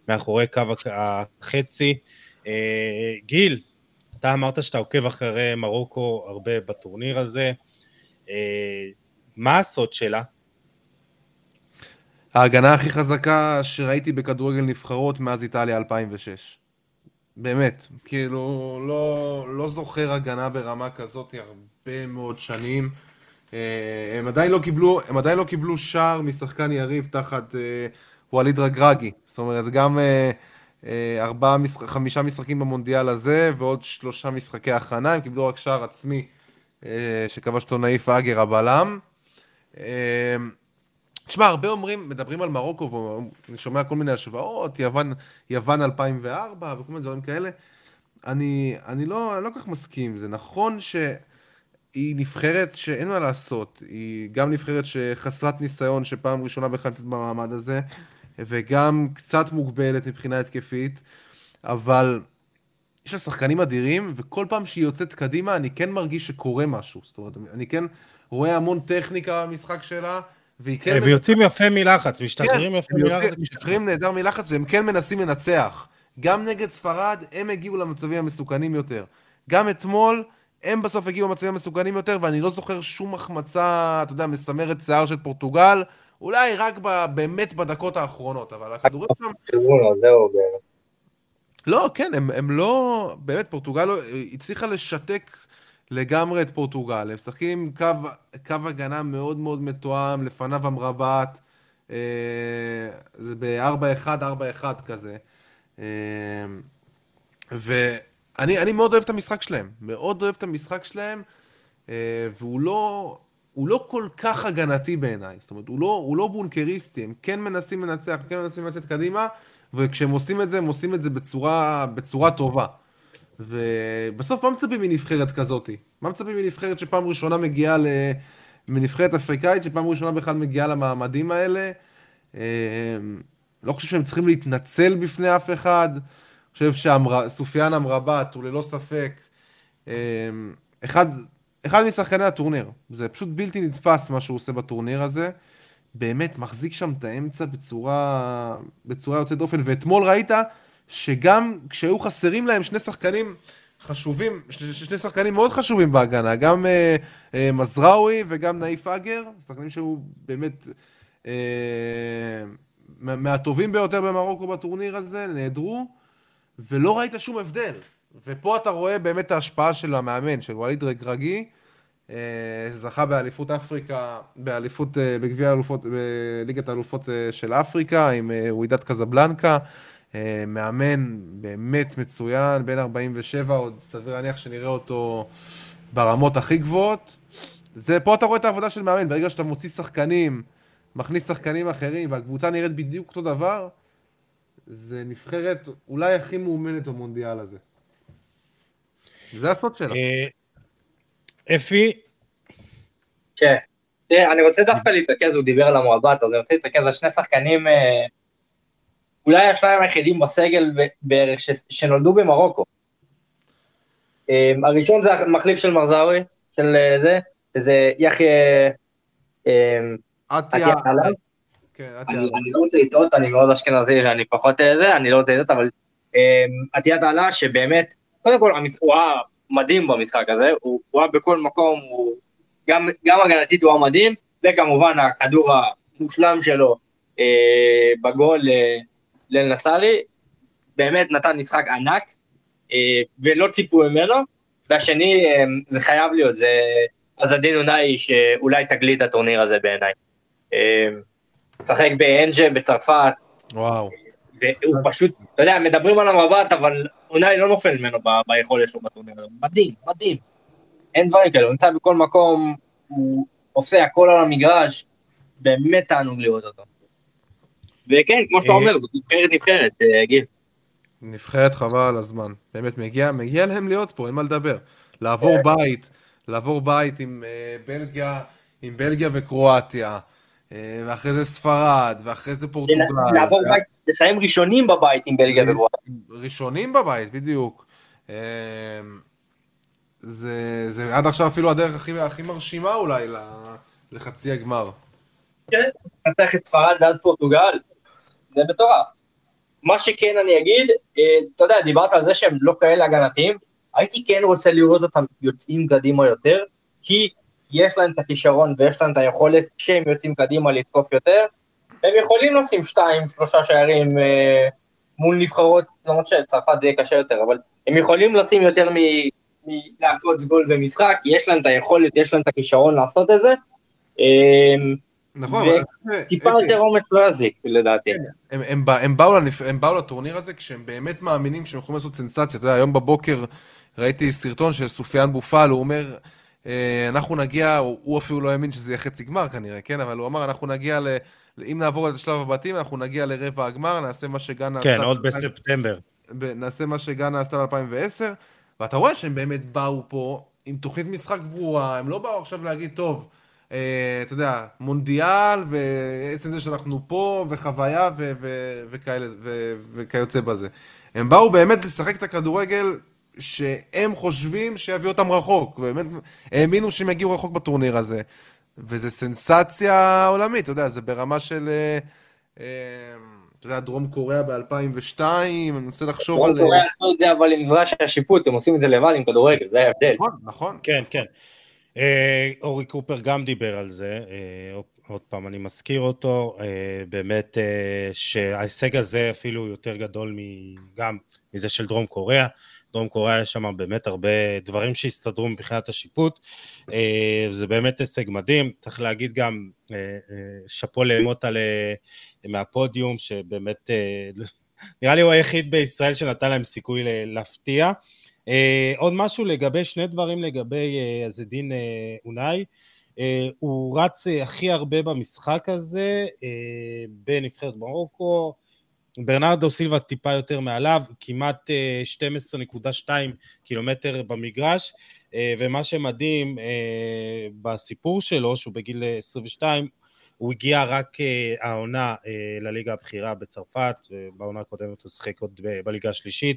מאחורי קו החצי. אה, גיל, אתה אמרת שאתה עוקב אחרי מרוקו הרבה בטורניר הזה. אה, מה הסוד שלה? ההגנה הכי חזקה שראיתי בכדורגל נבחרות מאז איטליה 2006. באמת, כאילו, לא, לא זוכר הגנה ברמה כזאת הרבה מאוד שנים. אה, הם עדיין לא קיבלו, הם עדיין לא קיבלו שער משחקן יריב תחת אה, ווליד רגרגי. זאת אומרת, גם אה, ארבעה, חמישה משחקים במונדיאל הזה ועוד שלושה משחקי הכנה, הם קיבלו רק שער עצמי שכבש אותו נאיף אגר הבלם. תשמע, הרבה אומרים, מדברים על מרוקו, ואני שומע כל מיני השוואות, יוון, יוון 2004 וכל מיני דברים כאלה. אני, אני לא, לא כל כך מסכים, זה נכון שהיא נבחרת שאין מה לעשות, היא גם נבחרת שחסרת ניסיון, שפעם ראשונה בכלל נמצאת במעמד הזה, וגם קצת מוגבלת מבחינה התקפית, אבל יש לה שחקנים אדירים, וכל פעם שהיא יוצאת קדימה, אני כן מרגיש שקורה משהו. זאת אומרת, אני כן רואה המון טכניקה במשחק שלה, והיא כן... ויוצאים יפה מלחץ, משתחררים כן, יפה מלחץ. משתחררים נהדר מלחץ, והם כן מנסים לנצח. גם נגד ספרד, הם הגיעו למצבים המסוכנים יותר. גם אתמול, הם בסוף הגיעו למצבים המסוכנים יותר, ואני לא זוכר שום החמצה, אתה יודע, מסמרת שיער של פורטוגל, אולי רק ב, באמת בדקות האחרונות, אבל הכדורים שם... זהו באמת. לא, כן, הם, הם לא... באמת, פורטוגל לא- הצליחה לשתק לגמרי את פורטוגל. הם משחקים קו, קו הגנה מאוד מאוד מתואם, לפניו המרבט, אה, זה ב-4-1, 4-1 כזה. אה, ואני מאוד אוהב את המשחק שלהם, מאוד אוהב את המשחק שלהם, אה, והוא לא, הוא לא כל כך הגנתי בעיניי, זאת אומרת, הוא לא, הוא לא בונקריסטי, הם כן מנסים לנצח, כן מנסים לצאת קדימה, וכשהם עושים את זה, הם עושים את זה בצורה, בצורה טובה. ובסוף מה מצפים מנבחרת כזאת? מה מצפים מנבחרת שפעם ראשונה מגיעה ל... מנבחרת אפריקאית שפעם ראשונה בכלל מגיעה למעמדים האלה? אמ, לא חושב שהם צריכים להתנצל בפני אף אחד. אני חושב שסופיאן אמרבת הוא ללא ספק אמ, אחד, אחד משחקני הטורניר. זה פשוט בלתי נתפס מה שהוא עושה בטורניר הזה. באמת מחזיק שם את האמצע בצורה, בצורה יוצאת דופן. ואתמול ראית שגם כשהיו חסרים להם שני שחקנים חשובים, שני שחקנים מאוד חשובים בהגנה, גם אה, אה, מזרעוי וגם נאיף אגר, שחקנים שהיו באמת אה, מהטובים ביותר במרוקו בטורניר הזה, נעדרו, ולא ראית שום הבדל. ופה אתה רואה באמת ההשפעה של המאמן, של ווליד רגרגי, אה, זכה באליפות אפריקה, באליפות, אה, בגביע האלופות, בליגת האלופות אה, של אפריקה עם ווידת קזבלנקה. אה, מאמן באמת מצוין, בן 47, עוד סביר להניח שנראה אותו ברמות הכי גבוהות. זה, פה אתה רואה את העבודה של מאמן, ברגע שאתה מוציא שחקנים, מכניס שחקנים אחרים, והקבוצה נראית בדיוק אותו דבר, זה נבחרת אולי הכי מאומנת במונדיאל הזה. זה הסוד שלה. אה, אפי? כן. אני רוצה דווקא להתרכז, הוא דיבר על המועבט, אז אני רוצה להתרכז על שני שחקנים אה, אולי השניים היחידים בסגל בערך ש, שנולדו במרוקו. Um, הראשון זה המחליף של מרזאווי, של uh, זה, שזה יחיה... Um, עטיה. כן, אני לא רוצה לטעות, אני מאוד אשכנזי ואני פחות אה, זה, אני לא רוצה לטעות, אבל עטיית um, עלה שבאמת, קודם כל הוא היה מדהים במשחק הזה, הוא היה בכל מקום, הוא גם, גם הגנתית הוא היה מדהים, וכמובן הכדור המושלם שלו אה, בגול אה, לנסארי, באמת נתן משחק ענק, אה, ולא ציפו ממנו, והשני, אה, זה חייב להיות, זה עזדין אונאי שאולי תגלית הטורניר הזה בעיניי. אה, משחק באנג'ה בצרפת. וואו. והוא פשוט, אתה יודע, מדברים על המבט, אבל אונאי לא נופל ממנו ב- ביכולת שלו בטורניר הזה. מדהים, מדהים. אין דברים כאלה, הוא נמצא בכל מקום, הוא עושה הכל על המגרש, באמת תענוג לראות אותו. וכן, כמו שאתה אה, אומר, זאת נבחרת נבחרת, אה, גיל. נבחרת חבל על הזמן. באמת, מגיע, מגיע להם להיות פה, אין מה לדבר. לעבור כן. בית, לעבור בית עם uh, בלגיה, עם בלגיה וקרואטיה, uh, ואחרי זה ספרד, ואחרי זה פורטוגל. לעבור בית, לסיים ראשונים בבית עם בלגיה וקרואטיה. ראשונים בבית, בדיוק. Uh, זה, זה עד עכשיו אפילו הדרך הכי, הכי מרשימה אולי לחצי הגמר. כן, נצטרך את ספרד ואז פורטוגל. זה מטורף. מה שכן אני אגיד, אה, אתה יודע, דיברת על זה שהם לא כאלה הגנתיים, הייתי כן רוצה לראות אותם יוצאים קדימה יותר, כי יש להם את הכישרון ויש להם את היכולת כשהם יוצאים קדימה לתקוף יותר, הם יכולים לשים שתיים, שלושה שערים אה, מול נבחרות, למרות שצרפת זה יהיה קשה יותר, אבל הם יכולים לשים יותר מלהכות גול במשחק, יש להם את היכולת, יש להם את הכישרון לעשות את זה. אה, נכון, וטיפה יותר אומץ לא יזיק, לדעתי. כן, הם, הם, הם, באו לנפ... הם באו לטורניר הזה כשהם באמת מאמינים שהם יכולים לעשות סנסציה. אתה יודע, היום בבוקר ראיתי סרטון של סופיאן בופל, הוא אומר, אה, אנחנו נגיע, הוא אפילו לא האמין שזה יהיה חצי גמר כנראה, כן? אבל הוא אמר, אנחנו נגיע ל... אם נעבור את שלב הבתים, אנחנו נגיע לרבע הגמר, נעשה מה שגאנה כן, עוד בספטמבר. נעשה מה שגאנה עשתה ב-2010, ואתה רואה שהם באמת באו פה עם תוכנית משחק ברורה, הם לא באו עכשיו להגיד, טוב, אתה יודע, מונדיאל, ועצם זה שאנחנו פה, וחוויה, ו- ו- וכאלה, ו- וכיוצא בזה. הם באו באמת לשחק את הכדורגל שהם חושבים שיביא אותם רחוק, ובאמת האמינו שהם יגיעו רחוק בטורניר הזה. וזה סנסציה עולמית, אתה יודע, זה ברמה של, אה, אה, אתה יודע, דרום קוריאה ב-2002, אני מנסה לחשוב על... דרום קוריאה עשו את זה אבל עם מברש השיפוט, הם עושים את זה לבד עם כדורגל, זה ההבדל. נכון, נכון. כן, כן. אה, אורי קופר גם דיבר על זה, אה, עוד פעם אני מזכיר אותו, אה, באמת שההישג הזה אפילו יותר גדול גם מזה של דרום קוריאה, דרום קוריאה יש שם באמת הרבה דברים שהסתדרו מבחינת השיפוט, זה באמת הישג מדהים, צריך להגיד גם שאפו לאמוטה מהפודיום, שבאמת נראה לי הוא היחיד בישראל שנתן להם סיכוי להפתיע, Uh, עוד משהו לגבי, שני דברים לגבי uh, הזדין uh, אונאי. הוא רץ הכי הרבה במשחק הזה בנבחרת מרוקו, ברנרדו סילבה טיפה יותר מעליו, כמעט uh, 12.2 קילומטר במגרש, ומה שמדהים בסיפור שלו, שהוא בגיל 22, הוא הגיע רק uh, העונה uh, לליגה הבכירה בצרפת, ובעונה הקודמת הוא שיחק עוד בליגה השלישית.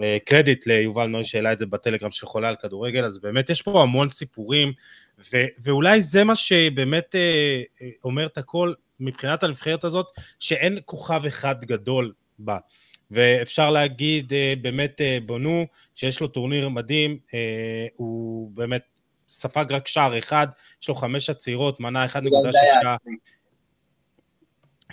אה, קרדיט ליובל נוי שהעלה את זה בטלגרם של חולה על כדורגל, אז באמת יש פה המון סיפורים, ו- ואולי זה מה שבאמת אה, אומר את הכל מבחינת הנבחרת הזאת, שאין כוכב אחד גדול בה. ואפשר להגיד באמת בונו, שיש לו טורניר מדהים, הוא באמת ספג רק שער אחד, יש לו חמש עצירות, מנע 1.6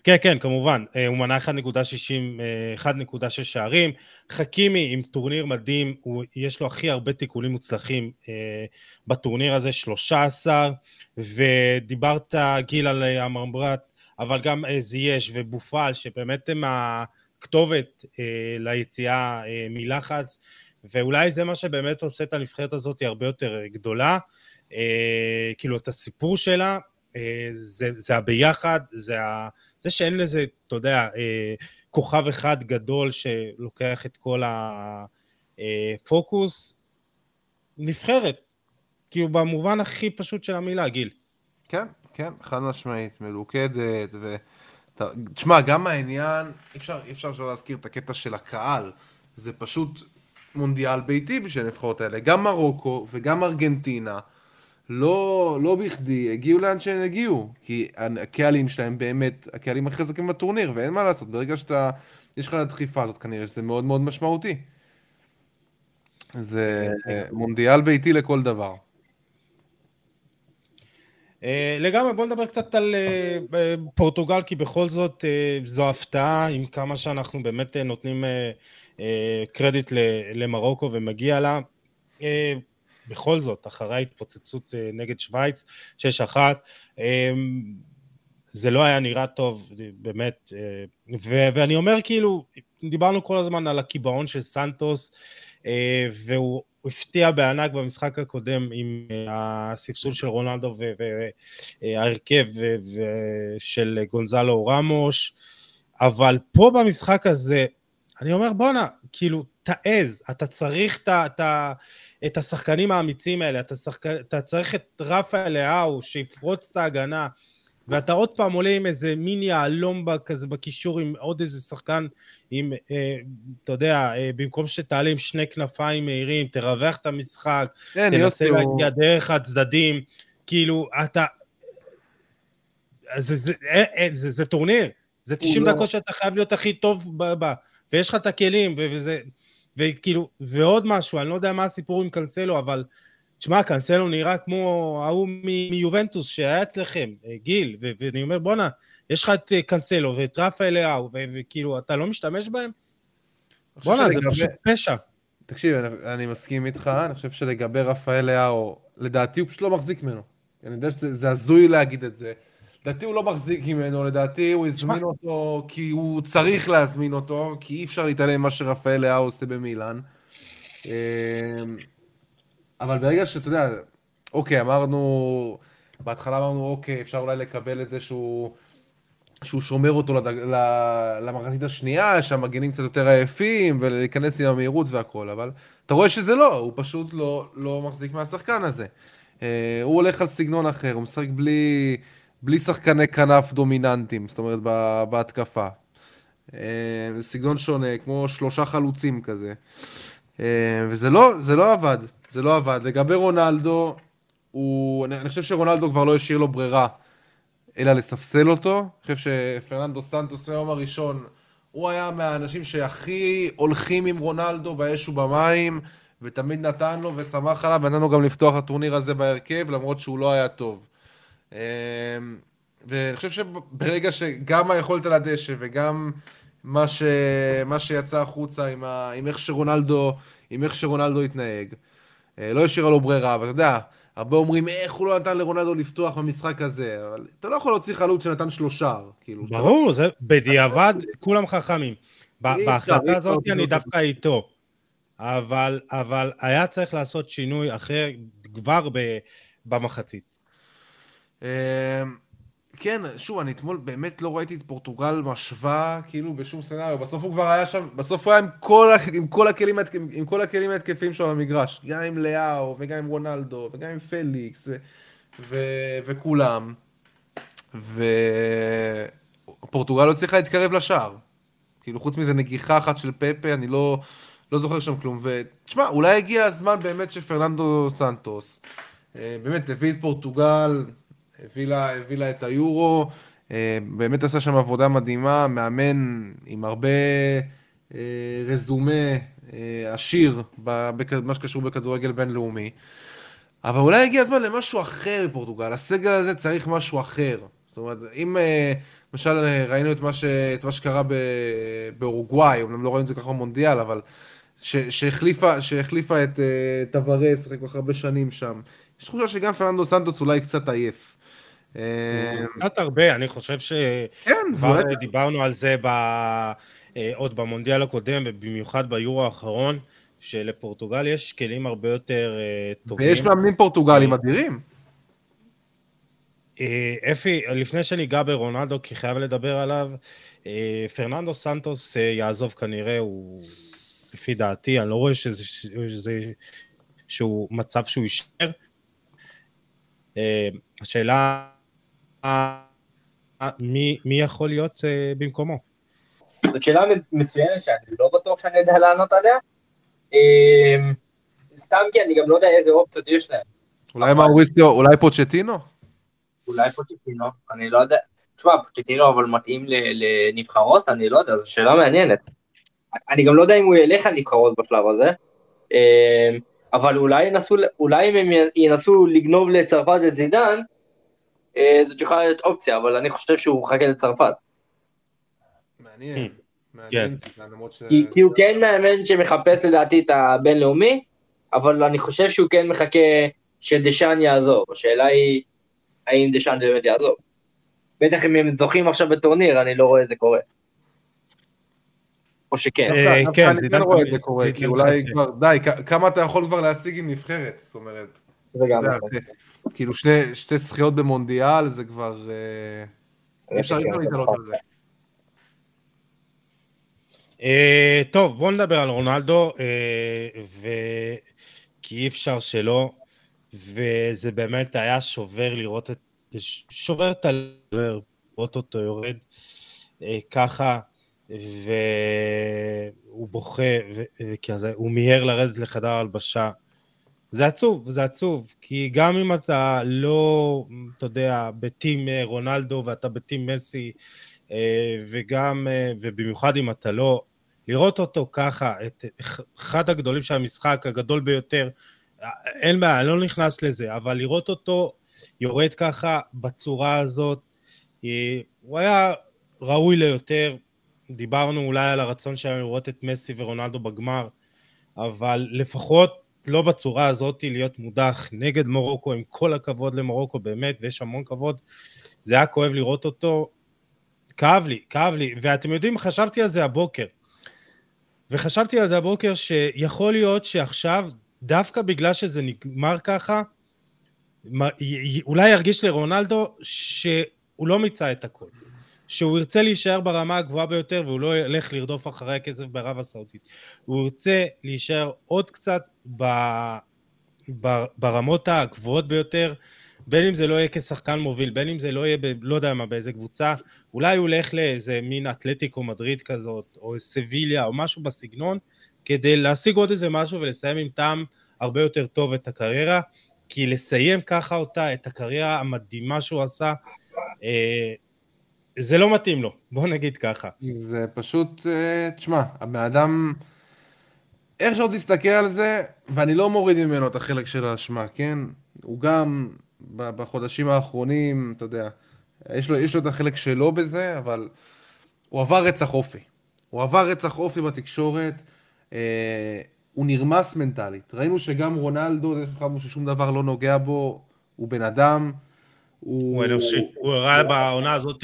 כן, כן, כמובן, אה, הוא מנע 1.6 אה, שערים, חכימי עם טורניר מדהים, הוא, יש לו הכי הרבה תיקולים מוצלחים אה, בטורניר הזה, 13, ודיברת גיל על המרמרת, אבל גם זייש ובופל, שבאמת הם הכתובת ליציאה מלחץ, ואולי זה מה שבאמת עושה את הנבחרת הזאת הרבה יותר גדולה, כאילו את הסיפור שלה, זה, זה הביחד, זה ה... זה שאין לזה, אתה יודע, אה, כוכב אחד גדול שלוקח את כל הפוקוס, נבחרת, כאילו במובן הכי פשוט של המילה, גיל. כן, כן, חד משמעית, מלוכדת, ו... תשמע, גם העניין, אי אפשר, אפשר להזכיר את הקטע של הקהל, זה פשוט מונדיאל ביתי בשביל הנבחרות האלה, גם מרוקו וגם ארגנטינה. לא, לא בכדי הגיעו לאן שהם הגיעו, כי הקהלים שלהם באמת, הקהלים הכי חזקים בטורניר, ואין מה לעשות, ברגע שאתה, יש לך את הדחיפה הזאת כנראה, שזה מאוד מאוד משמעותי. זה אה, מונדיאל ביתי לכל דבר. אה, לגמרי, בוא נדבר קצת על אה, פורטוגל, כי בכל זאת זו הפתעה, עם כמה שאנחנו באמת נותנים קרדיט למרוקו ומגיע לה. בכל זאת, אחרי ההתפוצצות אה, נגד שווייץ, 6-1, אמ, זה לא היה נראה טוב, באמת, אה, ואני אומר כאילו, דיברנו כל הזמן על הקיבעון של סנטוס, אה, והוא הפתיע בענק במשחק הקודם עם הספסול של רונלדו וההרכב של גונזלו רמוש, אבל פה במשחק הזה, אני אומר בואנה, כאילו, תעז, אתה צריך את ה... את השחקנים האמיצים האלה, אתה, שחק... אתה צריך את רפה לאהו שיפרוץ את ההגנה, ואתה עוד פעם עולה עם איזה מיני יהלום כזה בקישור עם עוד איזה שחקן עם, אה, אתה יודע, אה, במקום שתעלה עם שני כנפיים מהירים, תרווח את המשחק, כן, תנסה להגיע הוא... דרך הצדדים, כאילו, אתה... זה, זה, אה, אה, זה, זה טורניר, זה 90 לא- דקות לא... שאתה חייב להיות הכי טוב ב... ב... ויש לך את הכלים, וזה... וכאילו, ועוד משהו, אני לא יודע מה הסיפור עם קנסלו, אבל תשמע, קנסלו נראה כמו ההוא מיובנטוס שהיה אצלכם, אה, גיל, ו- ואני אומר, בואנה, יש לך את אה, קנסלו ואת רפאל לאהו, וכאילו, אתה לא משתמש בהם? בואנה, זה פשוט פשע. תקשיב, אני, אני מסכים איתך, אני חושב שלגבי רפאל לאהו, לדעתי הוא פשוט לא מחזיק ממנו. אני יודע שזה הזוי להגיד את זה. לדעתי הוא לא מחזיק ממנו, לדעתי הוא הזמין אותו כי הוא צריך להזמין אותו, כי אי אפשר להתעלם ממה שרפאל לאהו עושה במילאן. אמ, אבל ברגע שאתה יודע, אוקיי, אמרנו, בהתחלה אמרנו, אוקיי, אפשר אולי לקבל את זה שהוא, שהוא שומר אותו לד... למחצית השנייה, שהמגנים קצת יותר עייפים, ולהיכנס עם המהירות והכל, אבל אתה רואה שזה לא, הוא פשוט לא, לא מחזיק מהשחקן הזה. אה, הוא הולך על סגנון אחר, הוא משחק בלי, בלי שחקני כנף דומיננטיים, זאת אומרת, בהתקפה. אה, סגנון שונה, כמו שלושה חלוצים כזה. אה, וזה לא, לא עבד. זה לא עבד. לגבי רונלדו, הוא... אני, אני חושב שרונלדו כבר לא השאיר לו ברירה, אלא לספסל אותו. אני חושב שפרננדו סנטוס מהיום הראשון, הוא היה מהאנשים שהכי הולכים עם רונלדו באש ובמים, ותמיד נתן לו ושמח עליו, ונתן לו גם לפתוח הטורניר הזה בהרכב, למרות שהוא לא היה טוב. אמ, ואני חושב שברגע שגם היכולת על הדשא וגם מה, ש... מה שיצא החוצה עם, ה... עם איך שרונלדו, עם איך שרונלדו התנהג, אה, לא השאירה לו ברירה, אבל אתה יודע, הרבה אומרים, איך הוא לא נתן לרונלדו לפתוח במשחק הזה, אבל אתה לא יכול להוציא חלוץ שנתן שלושה, כאילו. ברור, לא... זה בדיעבד, כולם חכמים. בהחלטה הזאת אני דווקא איתו. אבל, אבל היה צריך לעשות שינוי אחר כבר במחצית. אמ, כן, שוב, אני אתמול באמת לא ראיתי את פורטוגל משווה, כאילו, בשום סצנריו. בסוף הוא כבר היה שם, בסוף הוא היה עם כל, עם כל, הכלים, עם כל הכלים ההתקפיים שלו במגרש. גם עם לאהו, וגם עם רונלדו, וגם עם פליקס, ו, ו, וכולם. ופורטוגל לא הצליחה להתקרב לשער. כאילו, חוץ מזה נגיחה אחת של פפה, אני לא, לא זוכר שם כלום. ותשמע, אולי הגיע הזמן באמת שפרננדו סנטוס, אה, באמת הביא את פורטוגל הביא לה, הביא לה את היורו, אה, באמת עשה שם עבודה מדהימה, מאמן עם הרבה אה, רזומה אה, עשיר במה שקשור בכדורגל בינלאומי. אבל אולי הגיע הזמן למשהו אחר בפורטוגל, הסגל הזה צריך משהו אחר. זאת אומרת, אם למשל ראינו את מה, ש, את מה שקרה באורוגוואי, אומנם לא ראינו את זה ככה במונדיאל, אבל ש, שהחליפה, שהחליפה את טווארס, אחרי כל כך הרבה שנים שם. יש תחושה שגם פרננדו סנטוס אולי קצת עייף. אה, קצת הרבה, אני חושב שכבר כן, דיברנו על זה. אה, עוד במונדיאל הקודם ובמיוחד ביורו האחרון, שלפורטוגל יש כלים הרבה יותר אה, טובים. ויש מאמנים פורטוגלים אדירים. אפי, לפני שניגע ברונלדו, כי חייב לדבר עליו, פרננדו סנטוס יעזוב כנראה, הוא לפי דעתי, אני לא רואה שזה, שזה שהוא מצב שהוא יישאר. השאלה מי, מי יכול להיות uh, במקומו? זאת שאלה מצוינת שאני לא בטוח שאני יודע לענות עליה. Um, סתם כי אני גם לא יודע איזה אופציות יש להם. אולי מאוריסטיו, אולי פוצ'טינו? אולי פוצ'טינו, אני לא יודע. תשמע, פוצ'טינו אבל מתאים לנבחרות? אני לא יודע, זו שאלה מעניינת. אני גם לא יודע אם הוא ילך על נבחרות בשלב הזה, אמ, אבל אולי ינסו, אולי אם הם ינסו לגנוב לצרפת את זידן, אה, זאת יכולה להיות אופציה, אבל אני חושב שהוא מחכה לצרפת. מעניין. כן. כי הוא כן מאמן שמחפש לדעתי את הבינלאומי, אבל אני חושב שהוא כן מחכה שדשאן יעזוב. השאלה היא, האם דשאן באמת יעזוב. בטח אם הם זוכים עכשיו בטורניר, אני לא רואה את זה קורה. או שכן. אה, כן, אני כן רואה את זה קורה, כי אולי כבר, די, כמה אתה יכול כבר להשיג עם נבחרת, זאת אומרת. זה גם נכון. כאילו שני, שתי זכיות במונדיאל זה כבר... אה, אי אפשר להתעלות על זה. Uh, טוב, בואו נדבר על רונלדו, uh, ו... כי אי אפשר שלא, וזה באמת היה שובר לראות את... שובר את הלב, לראות אותו יורד uh, ככה, והוא בוכה, והוא מיהר לרדת לחדר הלבשה. זה עצוב, זה עצוב, כי גם אם אתה לא, אתה יודע, בטים אה, רונלדו ואתה בטים מסי, אה, וגם, אה, ובמיוחד אם אתה לא, לראות אותו ככה, את אחד הגדולים של המשחק, הגדול ביותר, אין בעיה, אני לא נכנס לזה, אבל לראות אותו יורד ככה בצורה הזאת, הוא היה ראוי ליותר. דיברנו אולי על הרצון שלנו לראות את מסי ורונלדו בגמר, אבל לפחות לא בצורה הזאת להיות מודח נגד מורוקו, עם כל הכבוד למורוקו באמת, ויש המון כבוד. זה היה כואב לראות אותו. כאב לי, כאב לי, ואתם יודעים, חשבתי על זה הבוקר. וחשבתי על זה הבוקר שיכול להיות שעכשיו, דווקא בגלל שזה נגמר ככה, אולי ירגיש לרונלדו שהוא לא מיצה את הכל. שהוא ירצה להישאר ברמה הגבוהה ביותר והוא לא ילך לרדוף אחרי הכסף בערב הסעודית. הוא ירצה להישאר עוד קצת ב, ב, ברמות הגבוהות ביותר, בין אם זה לא יהיה כשחקן מוביל, בין אם זה לא יהיה, ב, לא יודע מה, באיזה קבוצה, אולי הוא ילך לאיזה מין אתלטיקו מדריד כזאת, או סביליה, או משהו בסגנון, כדי להשיג עוד איזה משהו ולסיים עם טעם הרבה יותר טוב את הקריירה, כי לסיים ככה אותה, את הקריירה המדהימה שהוא עשה, אה, זה לא מתאים לו, בוא נגיד ככה. זה פשוט, אה, תשמע, הבן אדם, איך שעוד תסתכל על זה, ואני לא מוריד ממנו את החלק של האשמה, כן? הוא גם בחודשים האחרונים, אתה יודע, יש לו, יש לו את החלק שלו בזה, אבל הוא עבר רצח אופי. הוא עבר רצח אופי בתקשורת, אה, הוא נרמס מנטלית. ראינו שגם רונלדו, חשבנו ששום דבר לא נוגע בו, הוא בן אדם. הוא, הוא אנושי, הוא הראה בעונה הזאת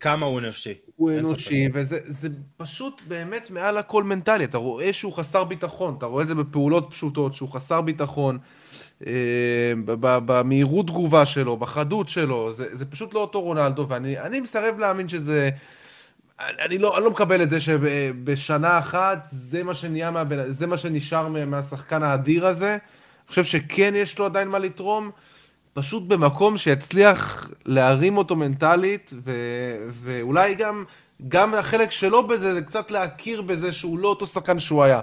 כמה הוא אנושי. הוא אנושי, וזה פשוט באמת מעל הכל מנטלי. אתה רואה שהוא חסר ביטחון, אתה רואה את זה בפעולות פשוטות, שהוא חסר ביטחון, אה, במהירות תגובה שלו, בחדות שלו, זה, זה פשוט לא אותו רונלדו, ואני מסרב להאמין שזה... אני לא, אני לא מקבל את זה שבשנה אחת זה מה שנהיה, מהבן, זה מה שנשאר מהשחקן האדיר הזה. אני חושב שכן יש לו עדיין מה לתרום. פשוט במקום שיצליח להרים אותו מנטלית, ו, ואולי גם, גם החלק שלו בזה, זה קצת להכיר בזה שהוא לא אותו שחקן שהוא היה.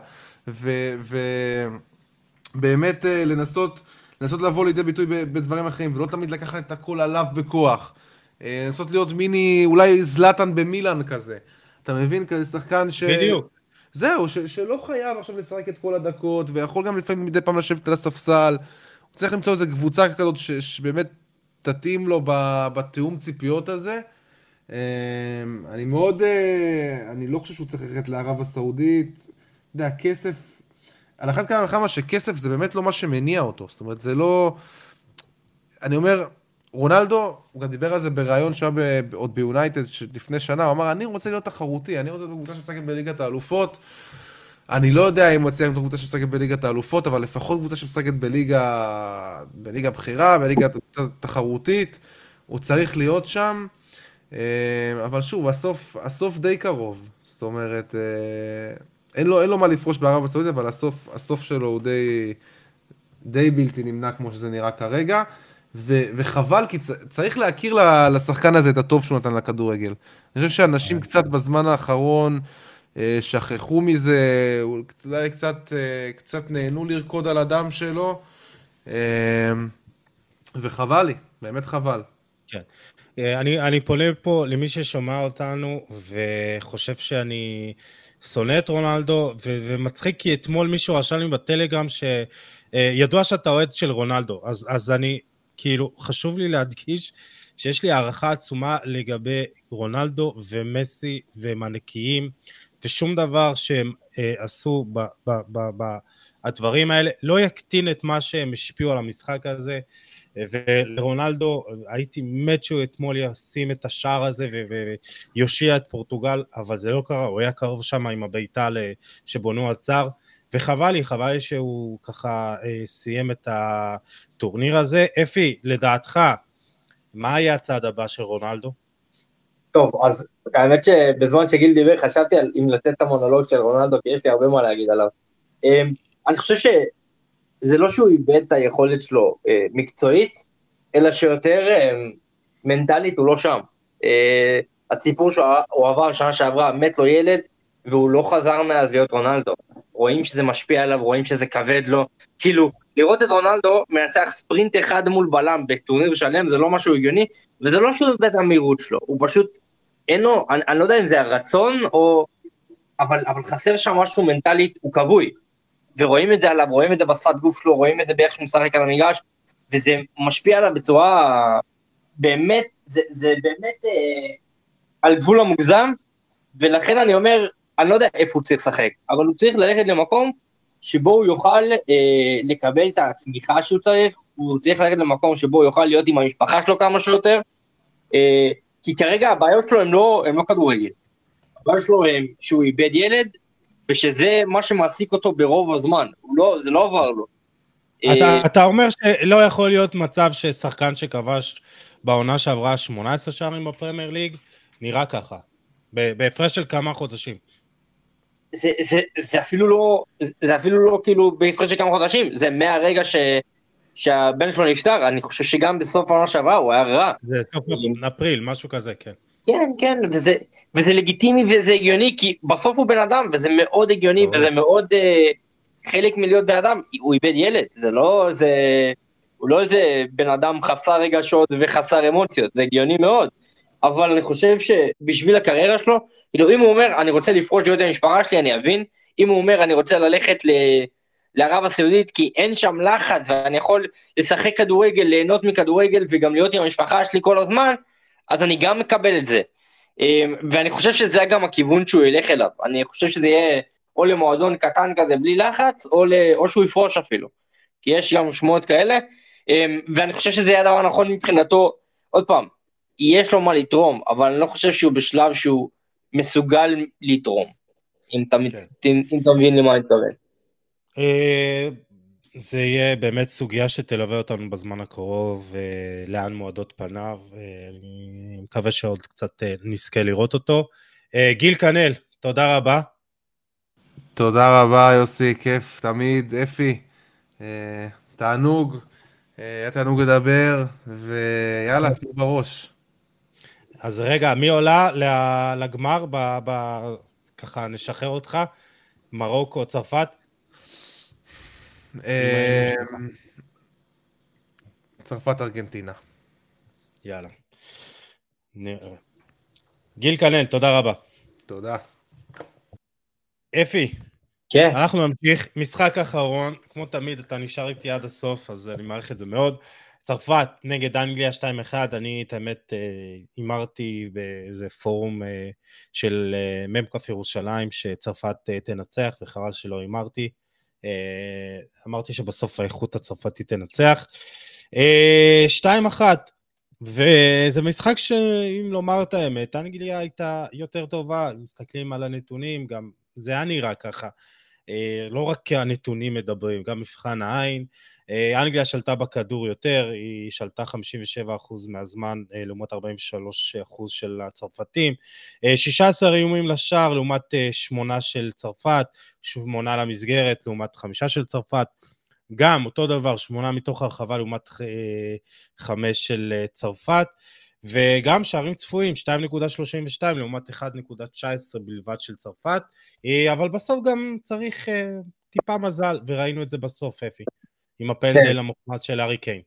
ובאמת אה, לנסות, לנסות לבוא לידי ביטוי בדברים אחרים, ולא תמיד לקחת את הכל עליו בכוח. אה, לנסות להיות מיני, אולי זלאטן במילאן כזה. אתה מבין? כזה שחקן ש... בדיוק. זהו, ש, שלא חייב עכשיו לשחק את כל הדקות, ויכול גם לפעמים מדי פעם לשבת על הספסל. צריך למצוא איזה קבוצה כזאת ש, שבאמת תתאים לו בתיאום ציפיות הזה. אמ, אני מאוד, אה, אני לא חושב שהוא צריך ללכת לערב הסעודית. אתה יודע, כסף, על אחת כמה וכמה שכסף זה באמת לא מה שמניע אותו. זאת אומרת, זה לא... אני אומר, רונלדו, הוא גם דיבר על זה בריאיון שהיה עוד ביונייטד לפני שנה, הוא אמר, אני רוצה להיות תחרותי, אני רוצה להיות קבוצה שמשחקת בליגת האלופות. אני לא יודע אם הוא יצליח למצוא קבוצה שמשחקת בליגת האלופות, אבל לפחות קבוצה שמשחקת בליגה, בליגה בכירה, בליגה תחרותית, הוא צריך להיות שם. אה, אבל שוב, הסוף, הסוף די קרוב. זאת אומרת, אה, אין לו, אין לו מה לפרוש בערב הסעודית, אבל הסוף, הסוף שלו הוא די, די בלתי נמנע כמו שזה נראה כרגע. ו, וחבל, כי צריך להכיר לשחקן הזה את הטוב שהוא נתן לכדורגל. אני חושב שאנשים כן. קצת בזמן האחרון... אה, שכחו מזה, אולי קצת, אה, קצת נהנו לרקוד על הדם שלו, אה, וחבל לי, באמת חבל. כן. אני, אני פונה פה למי ששומע אותנו וחושב שאני שונא את רונלדו, ו- ומצחיק כי אתמול מישהו רשם לי בטלגרם שידוע שאתה אוהד של רונלדו, אז, אז אני, כאילו, חשוב לי להדגיש שיש לי הערכה עצומה לגבי רונלדו ומסי והם ענקיים. ושום דבר שהם אה, עשו בדברים האלה לא יקטין את מה שהם השפיעו על המשחק הזה. ולרונלדו, הייתי מת שהוא אתמול ישים את השער הזה ויושיע את פורטוגל, אבל זה לא קרה, הוא היה קרוב שם עם הבעיטה שבונו עצר, וחבל לי, חבל לי שהוא ככה אה, סיים את הטורניר הזה. אפי, לדעתך, מה יהיה הצעד הבא של רונלדו? טוב, אז האמת שבזמן שגיל דיבר חשבתי על אם לתת את המונולוג של רונלדו, כי יש לי הרבה מה להגיד עליו. אמ, אני חושב שזה לא שהוא איבד את היכולת שלו אה, מקצועית, אלא שיותר אמ, מנטלית הוא לא שם. אה, הסיפור שהוא עבר שנה שעברה, מת לו ילד, והוא לא חזר מאז להיות רונלדו. רואים שזה משפיע עליו, רואים שזה כבד לו. כאילו, לראות את רונלדו מנצח ספרינט אחד מול בלם בטורניר שלם זה לא משהו הגיוני, וזה לא שהוא איבד את המהירות שלו, הוא פשוט אין לו, אני, אני לא יודע אם זה הרצון, או אבל, אבל חסר שם משהו מנטלית, הוא כבוי. ורואים את זה עליו, רואים את זה בשפת גוף שלו, רואים את זה באיך שהוא משחק על המגרש, וזה משפיע עליו בצורה באמת, זה, זה באמת אה, על גבול המוגזם, ולכן אני אומר, אני לא יודע איפה הוא צריך לשחק, אבל הוא צריך ללכת למקום שבו הוא יוכל אה, לקבל את התמיכה שהוא צריך, הוא צריך ללכת למקום שבו הוא יוכל להיות עם המשפחה שלו כמה שיותר, אה, כי כרגע הבעיות שלו הן לא, לא כדורגל. הבעיות שלו הן שהוא איבד ילד, ושזה מה שמעסיק אותו ברוב הזמן, לא, זה לא עבר לו. אתה, אה, אתה אומר שלא יכול להיות מצב ששחקן שכבש בעונה שעברה 18 שערים בפרמייר ליג, נראה ככה, בהפרש של כמה חודשים. זה, זה, זה אפילו לא, זה אפילו לא כאילו בהפרש של כמה חודשים, זה מהרגע ש, שהבן שלו נפטר, אני חושב שגם בסוף העונה שעברה הוא היה רע. זה סוף אפריל, משהו כזה, כן. כן, כן, וזה, וזה לגיטימי וזה הגיוני, כי בסוף הוא בן אדם, וזה מאוד הגיוני, וזה מאוד uh, חלק מלהיות בן אדם, הוא איבד ילד, זה לא איזה, הוא לא איזה בן אדם חסר רגשות וחסר אמוציות, זה הגיוני מאוד. אבל אני חושב שבשביל הקריירה שלו, כאילו אם הוא אומר, אני רוצה לפרוש להיות המשפחה שלי, אני אבין, אם הוא אומר, אני רוצה ללכת ל... לערב הסעודית, כי אין שם לחץ, ואני יכול לשחק כדורגל, ליהנות מכדורגל, וגם להיות עם המשפחה שלי כל הזמן, אז אני גם מקבל את זה. אמ, ואני חושב שזה גם הכיוון שהוא ילך אליו. אני חושב שזה יהיה או למועדון קטן כזה בלי לחץ, או, ל... או שהוא יפרוש אפילו. כי יש גם שמועות כאלה, אמ, ואני חושב שזה יהיה הדבר הנכון מבחינתו. עוד פעם, יש לו מה לתרום, אבל אני לא חושב שהוא בשלב שהוא מסוגל לתרום, אם אתה, כן. אם, אם אתה מבין למה אני מתכוון. אה, זה יהיה באמת סוגיה שתלווה אותנו בזמן הקרוב, אה, לאן מועדות פניו, אה, אני מקווה שעוד קצת נזכה לראות אותו. גיל כנל, תודה רבה. תודה רבה יוסי, כיף תמיד. אפי, תענוג, היה תענוג לדבר, ויאללה, תהיו בראש. אז רגע, מי עולה לגמר? ב, ב, ככה נשחרר אותך. מרוקו, צרפת? אמ, צרפת, ארגנטינה. יאללה. גיל כנל, תודה רבה. תודה. אפי, כן. אנחנו נמשיך. משחק אחרון, כמו תמיד, אתה נשאר איתי עד הסוף, אז אני מעריך את זה מאוד. צרפת נגד אנגליה 2-1, אני את האמת אה, הימרתי באיזה פורום אה, של אה, מ"כ ירושלים שצרפת תנצח, וחבל שלא הימרתי. אמרתי שבסוף האיכות הצרפתית תנצח. 2-1, וזה משחק שאם לומר את האמת, אנגליה הייתה יותר טובה, מסתכלים על הנתונים, גם זה היה נראה ככה. לא רק הנתונים מדברים, גם מבחן העין. אה, אנגליה שלטה בכדור יותר, היא שלטה 57% מהזמן אה, לעומת 43% של הצרפתים. 16 אה, איומים לשער לעומת 8 של צרפת, 8 למסגרת לעומת 5 של צרפת. גם אותו דבר, 8 מתוך הרחבה לעומת 5 של צרפת. וגם שערים צפויים, 2.32 לעומת 1.19 בלבד של צרפת, אבל בסוף גם צריך טיפה מזל, וראינו את זה בסוף, אפי. עם הפנדל כן. המוחמץ של ארי קיין.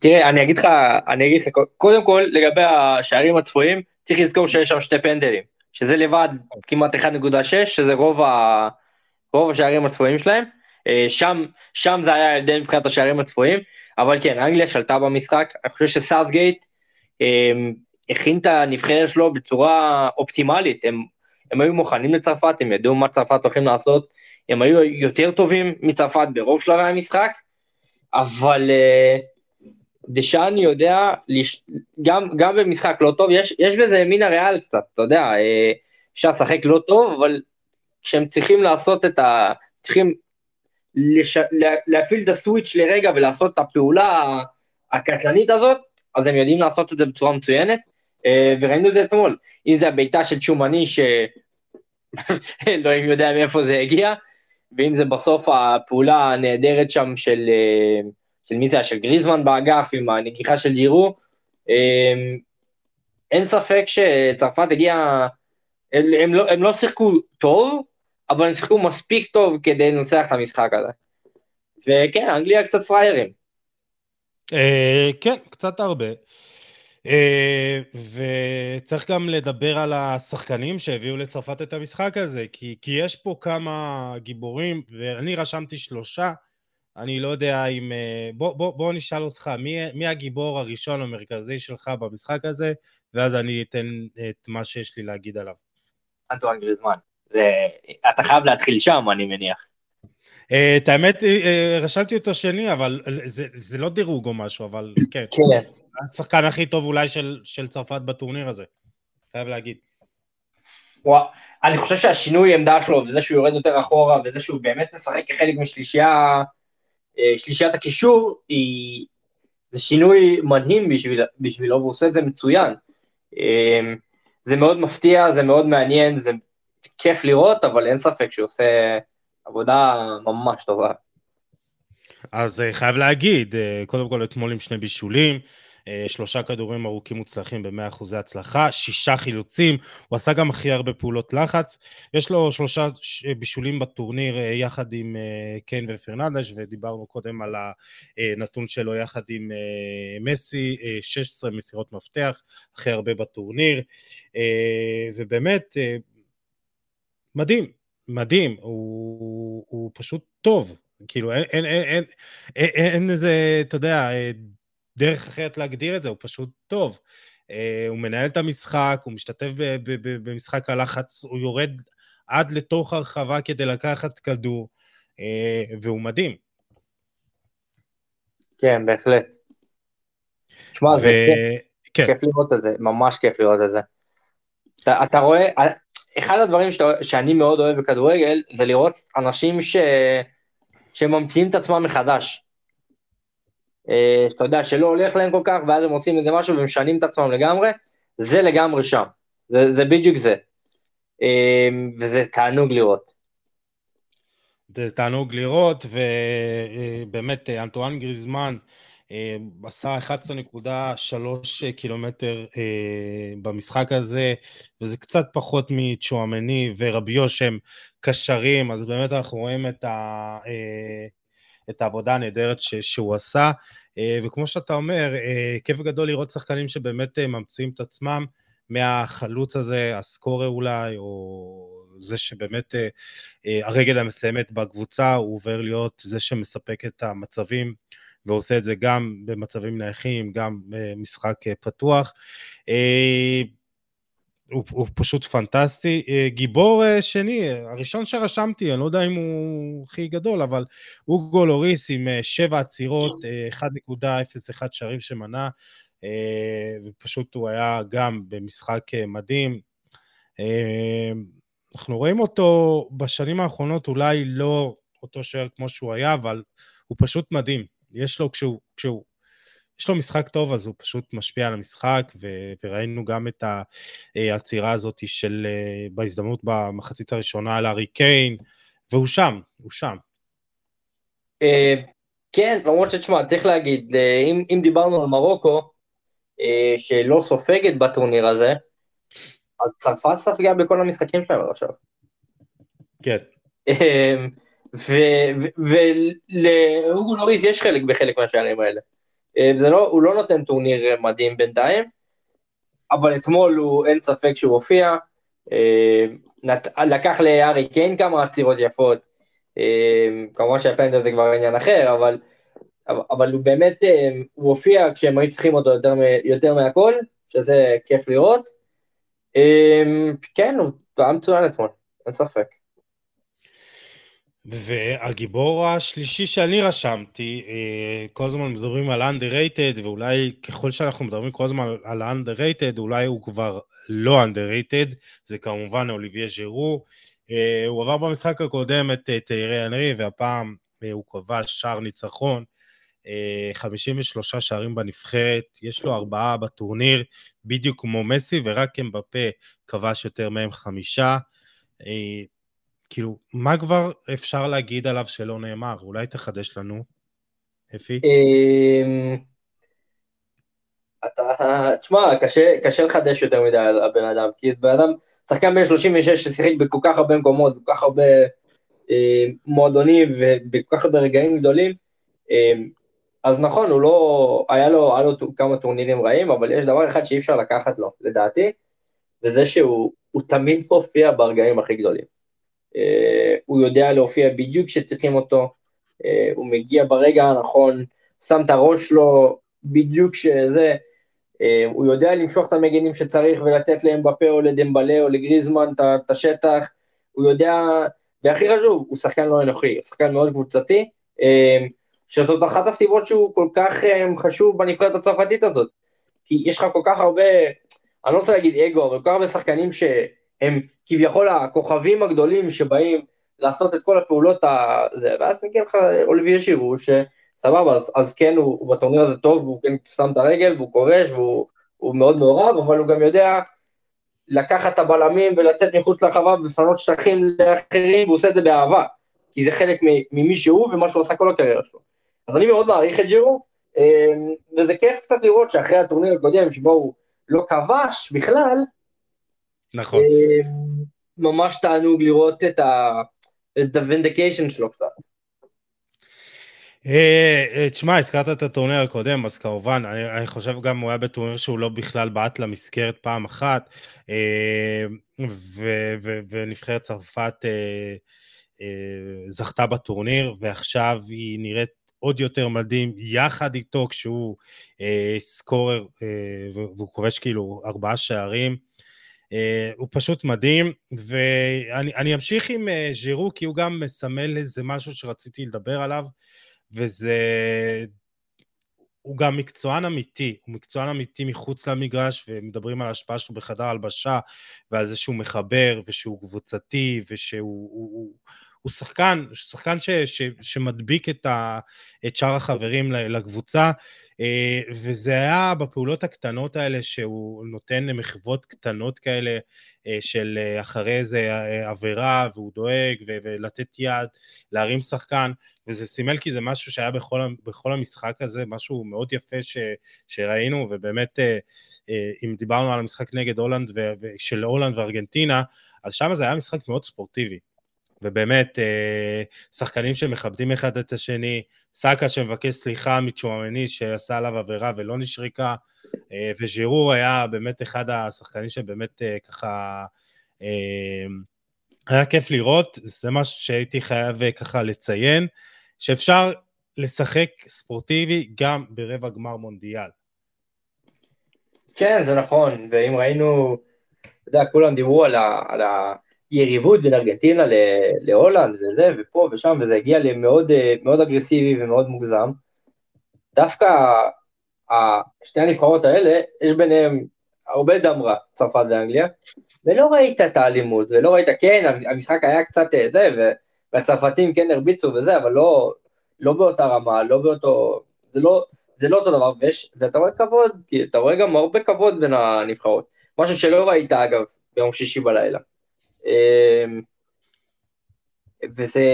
תראה, אני אגיד לך, אני אגיד לך, קודם כל, לגבי השערים הצפויים, צריך לזכור שיש שם שתי פנדלים, שזה לבד כמעט 1.6, שזה רוב, ה... רוב השערים הצפויים שלהם. אה, שם, שם זה היה ההבדל מבחינת השערים הצפויים, אבל כן, אנגליה שלטה במשחק, אני חושב שסארטגייט אה, הכין את הנבחרת שלו בצורה אופטימלית, הם, הם היו מוכנים לצרפת, הם ידעו מה צרפת הולכים לעשות, הם היו יותר טובים מצרפת ברוב שלבי המשחק, אבל אה, דשאן יודע, גם, גם במשחק לא טוב, יש, יש בזה מין הריאל קצת, אתה יודע, אה, אפשר לשחק לא טוב, אבל כשהם צריכים לעשות את ה... צריכים לש... להפעיל את הסוויץ' לרגע ולעשות את הפעולה הקטלנית הזאת, אז הם יודעים לעשות את זה בצורה מצוינת, אה, וראינו את זה אתמול, אם זה הביתה של צ'ומני, שאלוהים יודע מאיפה זה הגיע, ואם זה בסוף הפעולה הנהדרת שם של, אה, של מי זה, של גריזמן באגף עם הנגיחה של ג'ירו, אה, אין ספק שצרפת הגיעה, הם, הם, לא, הם לא שיחקו טוב, אבל הם שיחקו מספיק טוב כדי לנצח את המשחק הזה. וכן, אנגליה קצת פריירים. אה, כן, קצת הרבה. אה, וצריך גם לדבר על השחקנים שהביאו לצרפת את המשחק הזה, כי, כי יש פה כמה גיבורים, ואני רשמתי שלושה, אני לא יודע אם... אה, בוא, בוא, בוא נשאל אותך, מי, מי הגיבור הראשון המרכזי שלך במשחק הזה, ואז אני אתן את מה שיש לי להגיד עליו. אנטואן גריזמן. זה... אתה חייב להתחיל שם, אני מניח. אה, את האמת, רשמתי אותו שני, אבל זה, זה לא דירוג או משהו, אבל כן. כן. השחקן הכי טוב אולי של, של צרפת בטורניר הזה, חייב להגיד. וואו, אני חושב שהשינוי עמדה שלו, וזה שהוא יורד יותר אחורה, וזה שהוא באמת משחק כחלק משלישייה, אה, שלישיית הקישור, היא... זה שינוי מדהים בשביל, בשבילו, והוא עושה את זה מצוין. אה, זה מאוד מפתיע, זה מאוד מעניין, זה כיף לראות, אבל אין ספק שהוא עושה עבודה ממש טובה. אז אה, חייב להגיד, קודם כל אתמול עם שני בישולים, שלושה כדורים ארוכים מוצלחים ב-100% הצלחה, שישה חילוצים, הוא עשה גם הכי הרבה פעולות לחץ. יש לו שלושה בישולים בטורניר אה, יחד עם אה, קיין ופרננדש, ודיברנו קודם על הנתון שלו יחד עם מסי, 16 מסירות מפתח, הכי הרבה בטורניר, ובאמת, מדהים, מדהים, הוא, הוא פשוט טוב, כאילו אין, אין, אין, אין, אין איזה, אתה יודע, דרך אחרת להגדיר את זה, הוא פשוט טוב. Uh, הוא מנהל את המשחק, הוא משתתף במשחק הלחץ, הוא יורד עד לתוך הרחבה כדי לקחת כדור, uh, והוא מדהים. כן, בהחלט. תשמע, ו... זה כיף, כן. כיף לראות את זה, ממש כיף לראות את זה. אתה, אתה רואה, אחד הדברים שאתה, שאני מאוד אוהב בכדורגל, זה לראות אנשים ש... שממציאים את עצמם מחדש. אה, שאתה יודע שלא הולך להם כל כך, ואז הם עושים איזה משהו ומשנים את עצמם לגמרי, זה לגמרי שם, זה, זה בדיוק זה. אה, וזה תענוג לראות. זה תענוג לראות, ובאמת אנטואן גריזמן אה, עשה 11.3 קילומטר במשחק הזה, וזה קצת פחות מצ'ואמני ורביו שהם קשרים, אז באמת אנחנו רואים את ה... את העבודה הנהדרת שהוא עשה, אה, וכמו שאתה אומר, אה, כיף גדול לראות שחקנים שבאמת אה, ממציאים את עצמם מהחלוץ הזה, הסקורר אולי, או זה שבאמת הרגל המסיימת בקבוצה, הוא עובר להיות זה שמספק את המצבים, ועושה את זה גם במצבים נייחים, גם במשחק פתוח. הוא, הוא פשוט פנטסטי. אה, גיבור אה, שני, הראשון שרשמתי, אני לא יודע אם הוא הכי גדול, אבל אוגו לוריס עם אה, שבע עצירות, 1.01 שערים שמנה, ופשוט הוא היה גם במשחק מדהים. אנחנו רואים אותו בשנים האחרונות, אולי לא אותו שוער כמו שהוא היה, אבל הוא פשוט מדהים. יש לו, כשהוא, כשהוא יש לו משחק טוב, אז הוא פשוט משפיע על המשחק, ו- וראינו גם את העצירה הזאת של, אה, בהזדמנות במחצית הראשונה על הארי קיין, והוא שם, הוא שם. אה, כן, למרות שתשמע, צריך להגיד, אה, אם, אם דיברנו על מרוקו, שלא סופגת בטורניר הזה, אז צרפת ספגה בכל המשחקים שלהם עד עכשיו. כן. ולהוגו לוריס יש חלק בחלק מהשערים האלה. אה, לא, הוא לא נותן טורניר מדהים בינתיים, אבל אתמול הוא, אין ספק שהוא הופיע, אה, נת, לקח לארי קיין כמה עצירות יפות, אה, כמובן שהפנדל זה כבר עניין אחר, אבל, אבל הוא באמת, הוא הופיע כשהם היו צריכים אותו יותר, יותר מהכל, שזה כיף לראות. כן, הוא היה מצוין אתמול, אין ספק. והגיבור השלישי שאני רשמתי, אה, כל הזמן מדברים על underrated, ואולי ככל שאנחנו מדברים כל הזמן על underrated, אולי הוא כבר לא underrated, זה כמובן אוליביה ז'רו. אה, הוא עבר במשחק הקודם את תיירי אנרי, והפעם אה, הוא כבש שער ניצחון, 53 שערים בנבחרת, יש לו ארבעה בטורניר, בדיוק כמו מסי, ורק אמבפה כבש יותר מהם חמישה. כאילו, מה כבר אפשר להגיד עליו שלא נאמר? אולי תחדש לנו, אפי? אמ, אתה, תשמע, קשה, לחדש יותר מדי על הבן אדם, כי בן אדם, שחקן בן 36 ששיחק בכל כך הרבה מקומות, בכל כך הרבה אה, מועדונים ובכל כך הרבה רגעים גדולים, אה, אז נכון, הוא לא, היה לו, היה לו כמה טורנירים רעים, אבל יש דבר אחד שאי אפשר לקחת לו, לדעתי, וזה שהוא תמיד מופיע ברגעים הכי גדולים. אה, הוא יודע להופיע בדיוק כשצריכים אותו, אה, הוא מגיע ברגע הנכון, שם את הראש שלו בדיוק שזה, אה, הוא יודע למשוך את המגינים שצריך ולתת להם בפה או לדמבלה או לגריזמן את השטח, הוא יודע, והכי חשוב, הוא שחקן לא אנוכי, הוא שחקן מאוד קבוצתי, שזאת אחת הסיבות שהוא כל כך חשוב בנבחרת הצרפתית הזאת, כי יש לך כל כך הרבה, אני לא רוצה להגיד אגו, אבל כל כך הרבה שחקנים שהם כביכול הכוכבים הגדולים שבאים לעשות את כל הפעולות הזה, ואז מגיע לך אוליביה שירו, שסבבה, אז, אז כן, הוא, הוא בטורניר הזה טוב, הוא כן שם את הרגל, והוא כובש, והוא מאוד מעורב, אבל הוא גם יודע לקחת את הבלמים ולצאת מחוץ לרחבה ולפנות שטחים לאחרים, והוא עושה את זה באהבה, כי זה חלק ממי שהוא ומה שהוא עשה כל הקריירה שלו. אז אני מאוד מעריך את ג'ירו, אמ, וזה כיף קצת לראות שאחרי הטורניר הקודם, שבו הוא לא כבש בכלל, נכון. אמ, ממש תענוג לראות את ה... את ה vindication שלו קצת. אה, אה, תשמע, הזכרת את הטורניר הקודם, אז כמובן, אני, אני חושב גם הוא היה בטורניר שהוא לא בכלל בעט למסגרת פעם אחת, אה, ונבחרת צרפת זכתה בטורניר, ועכשיו היא נראית עוד יותר מדהים יחד איתו כשהוא סקורר, והוא כובש כאילו ארבעה שערים. Uh, הוא פשוט מדהים, ואני אמשיך עם uh, ז'ירו, כי הוא גם מסמל איזה משהו שרציתי לדבר עליו, וזה... הוא גם מקצוען אמיתי, הוא מקצוען אמיתי מחוץ למגרש, ומדברים על ההשפעה שלו בחדר הלבשה, ועל זה שהוא מחבר, ושהוא קבוצתי, ושהוא... הוא, הוא, הוא שחקן, שחקן ש, ש, שמדביק את, ה, את שאר החברים לקבוצה, אה, וזה היה בפעולות הקטנות האלה שהוא נותן מחוות קטנות כאלה אה, של אה, אחרי איזה עבירה, והוא דואג, ולתת יד, להרים שחקן, וזה סימל כי זה משהו שהיה בכל, בכל המשחק הזה, משהו מאוד יפה ש, שראינו, ובאמת, אם דיברנו על המשחק נגד הולנד, של הולנד וארגנטינה, אז שם זה היה משחק מאוד ספורטיבי. ובאמת, אה, שחקנים שמכבדים אחד את השני, סאקה שמבקש סליחה מצ'ואמני שעשה עליו עבירה ולא נשריקה, אה, וז'ירור היה באמת אחד השחקנים שבאמת אה, ככה... היה כיף לראות, זה משהו שהייתי חייב ככה לציין, שאפשר לשחק ספורטיבי גם ברבע גמר מונדיאל. כן, זה נכון, ואם ראינו, אתה יודע, כולם דיברו על ה... על ה... יריבות בין ארגנטינה להולנד וזה, ופה ושם, וזה הגיע למאוד מאוד אגרסיבי ומאוד מוגזם. דווקא שתי הנבחרות האלה, יש ביניהם הרבה דם רע, צרפת ואנגליה, ולא ראית את האלימות, ולא ראית, כן, המשחק היה קצת אה, זה, והצרפתים כן הרביצו וזה, אבל לא, לא באותה רמה, לא באותו, זה לא, זה לא אותו דבר, ויש, ואתה רואה כבוד, כי אתה רואה גם הרבה כבוד בין הנבחרות, משהו שלא ראית אגב ביום שישי בלילה. אמ, וזה,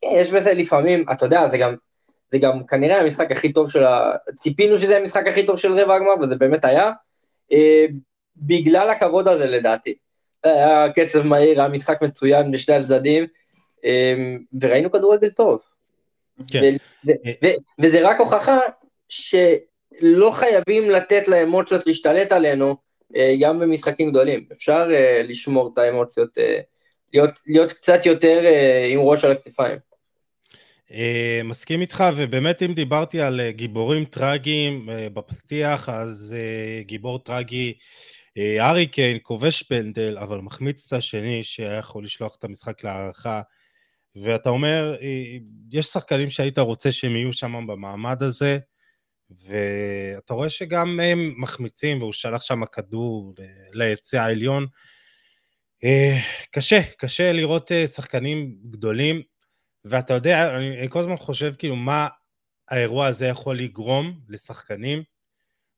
כן, יש בזה לפעמים, אתה יודע, זה גם, זה גם כנראה המשחק הכי טוב של ה... ציפינו שזה המשחק הכי טוב של רבע הגמר, וזה באמת היה, אמ, בגלל הכבוד הזה לדעתי. היה קצב מהיר, היה משחק מצוין בשני הצדדים, אמ, וראינו כדורגל טוב. כן. וזה רק הוכחה שלא חייבים לתת לאמוציות להשתלט עלינו, אה, גם במשחקים גדולים. אפשר uh, לשמור את האמוציות, uh, להיות, להיות קצת יותר עם ראש על הכתפיים. מסכים איתך, ובאמת אם דיברתי על גיבורים טרגיים בפתיח, אז גיבור טרגי, ארי uh, קיין, כובש פנדל, אבל מחמיץ את השני שהיה יכול לשלוח את המשחק להערכה. ואתה אומר, יש שחקנים שהיית רוצה שהם יהיו שם במעמד הזה, ואתה רואה שגם הם מחמיצים, והוא שלח שם כדור ליציא העליון. אה, קשה, קשה לראות אה, שחקנים גדולים, ואתה יודע, אני, אני כל הזמן חושב כאילו מה האירוע הזה יכול לגרום לשחקנים,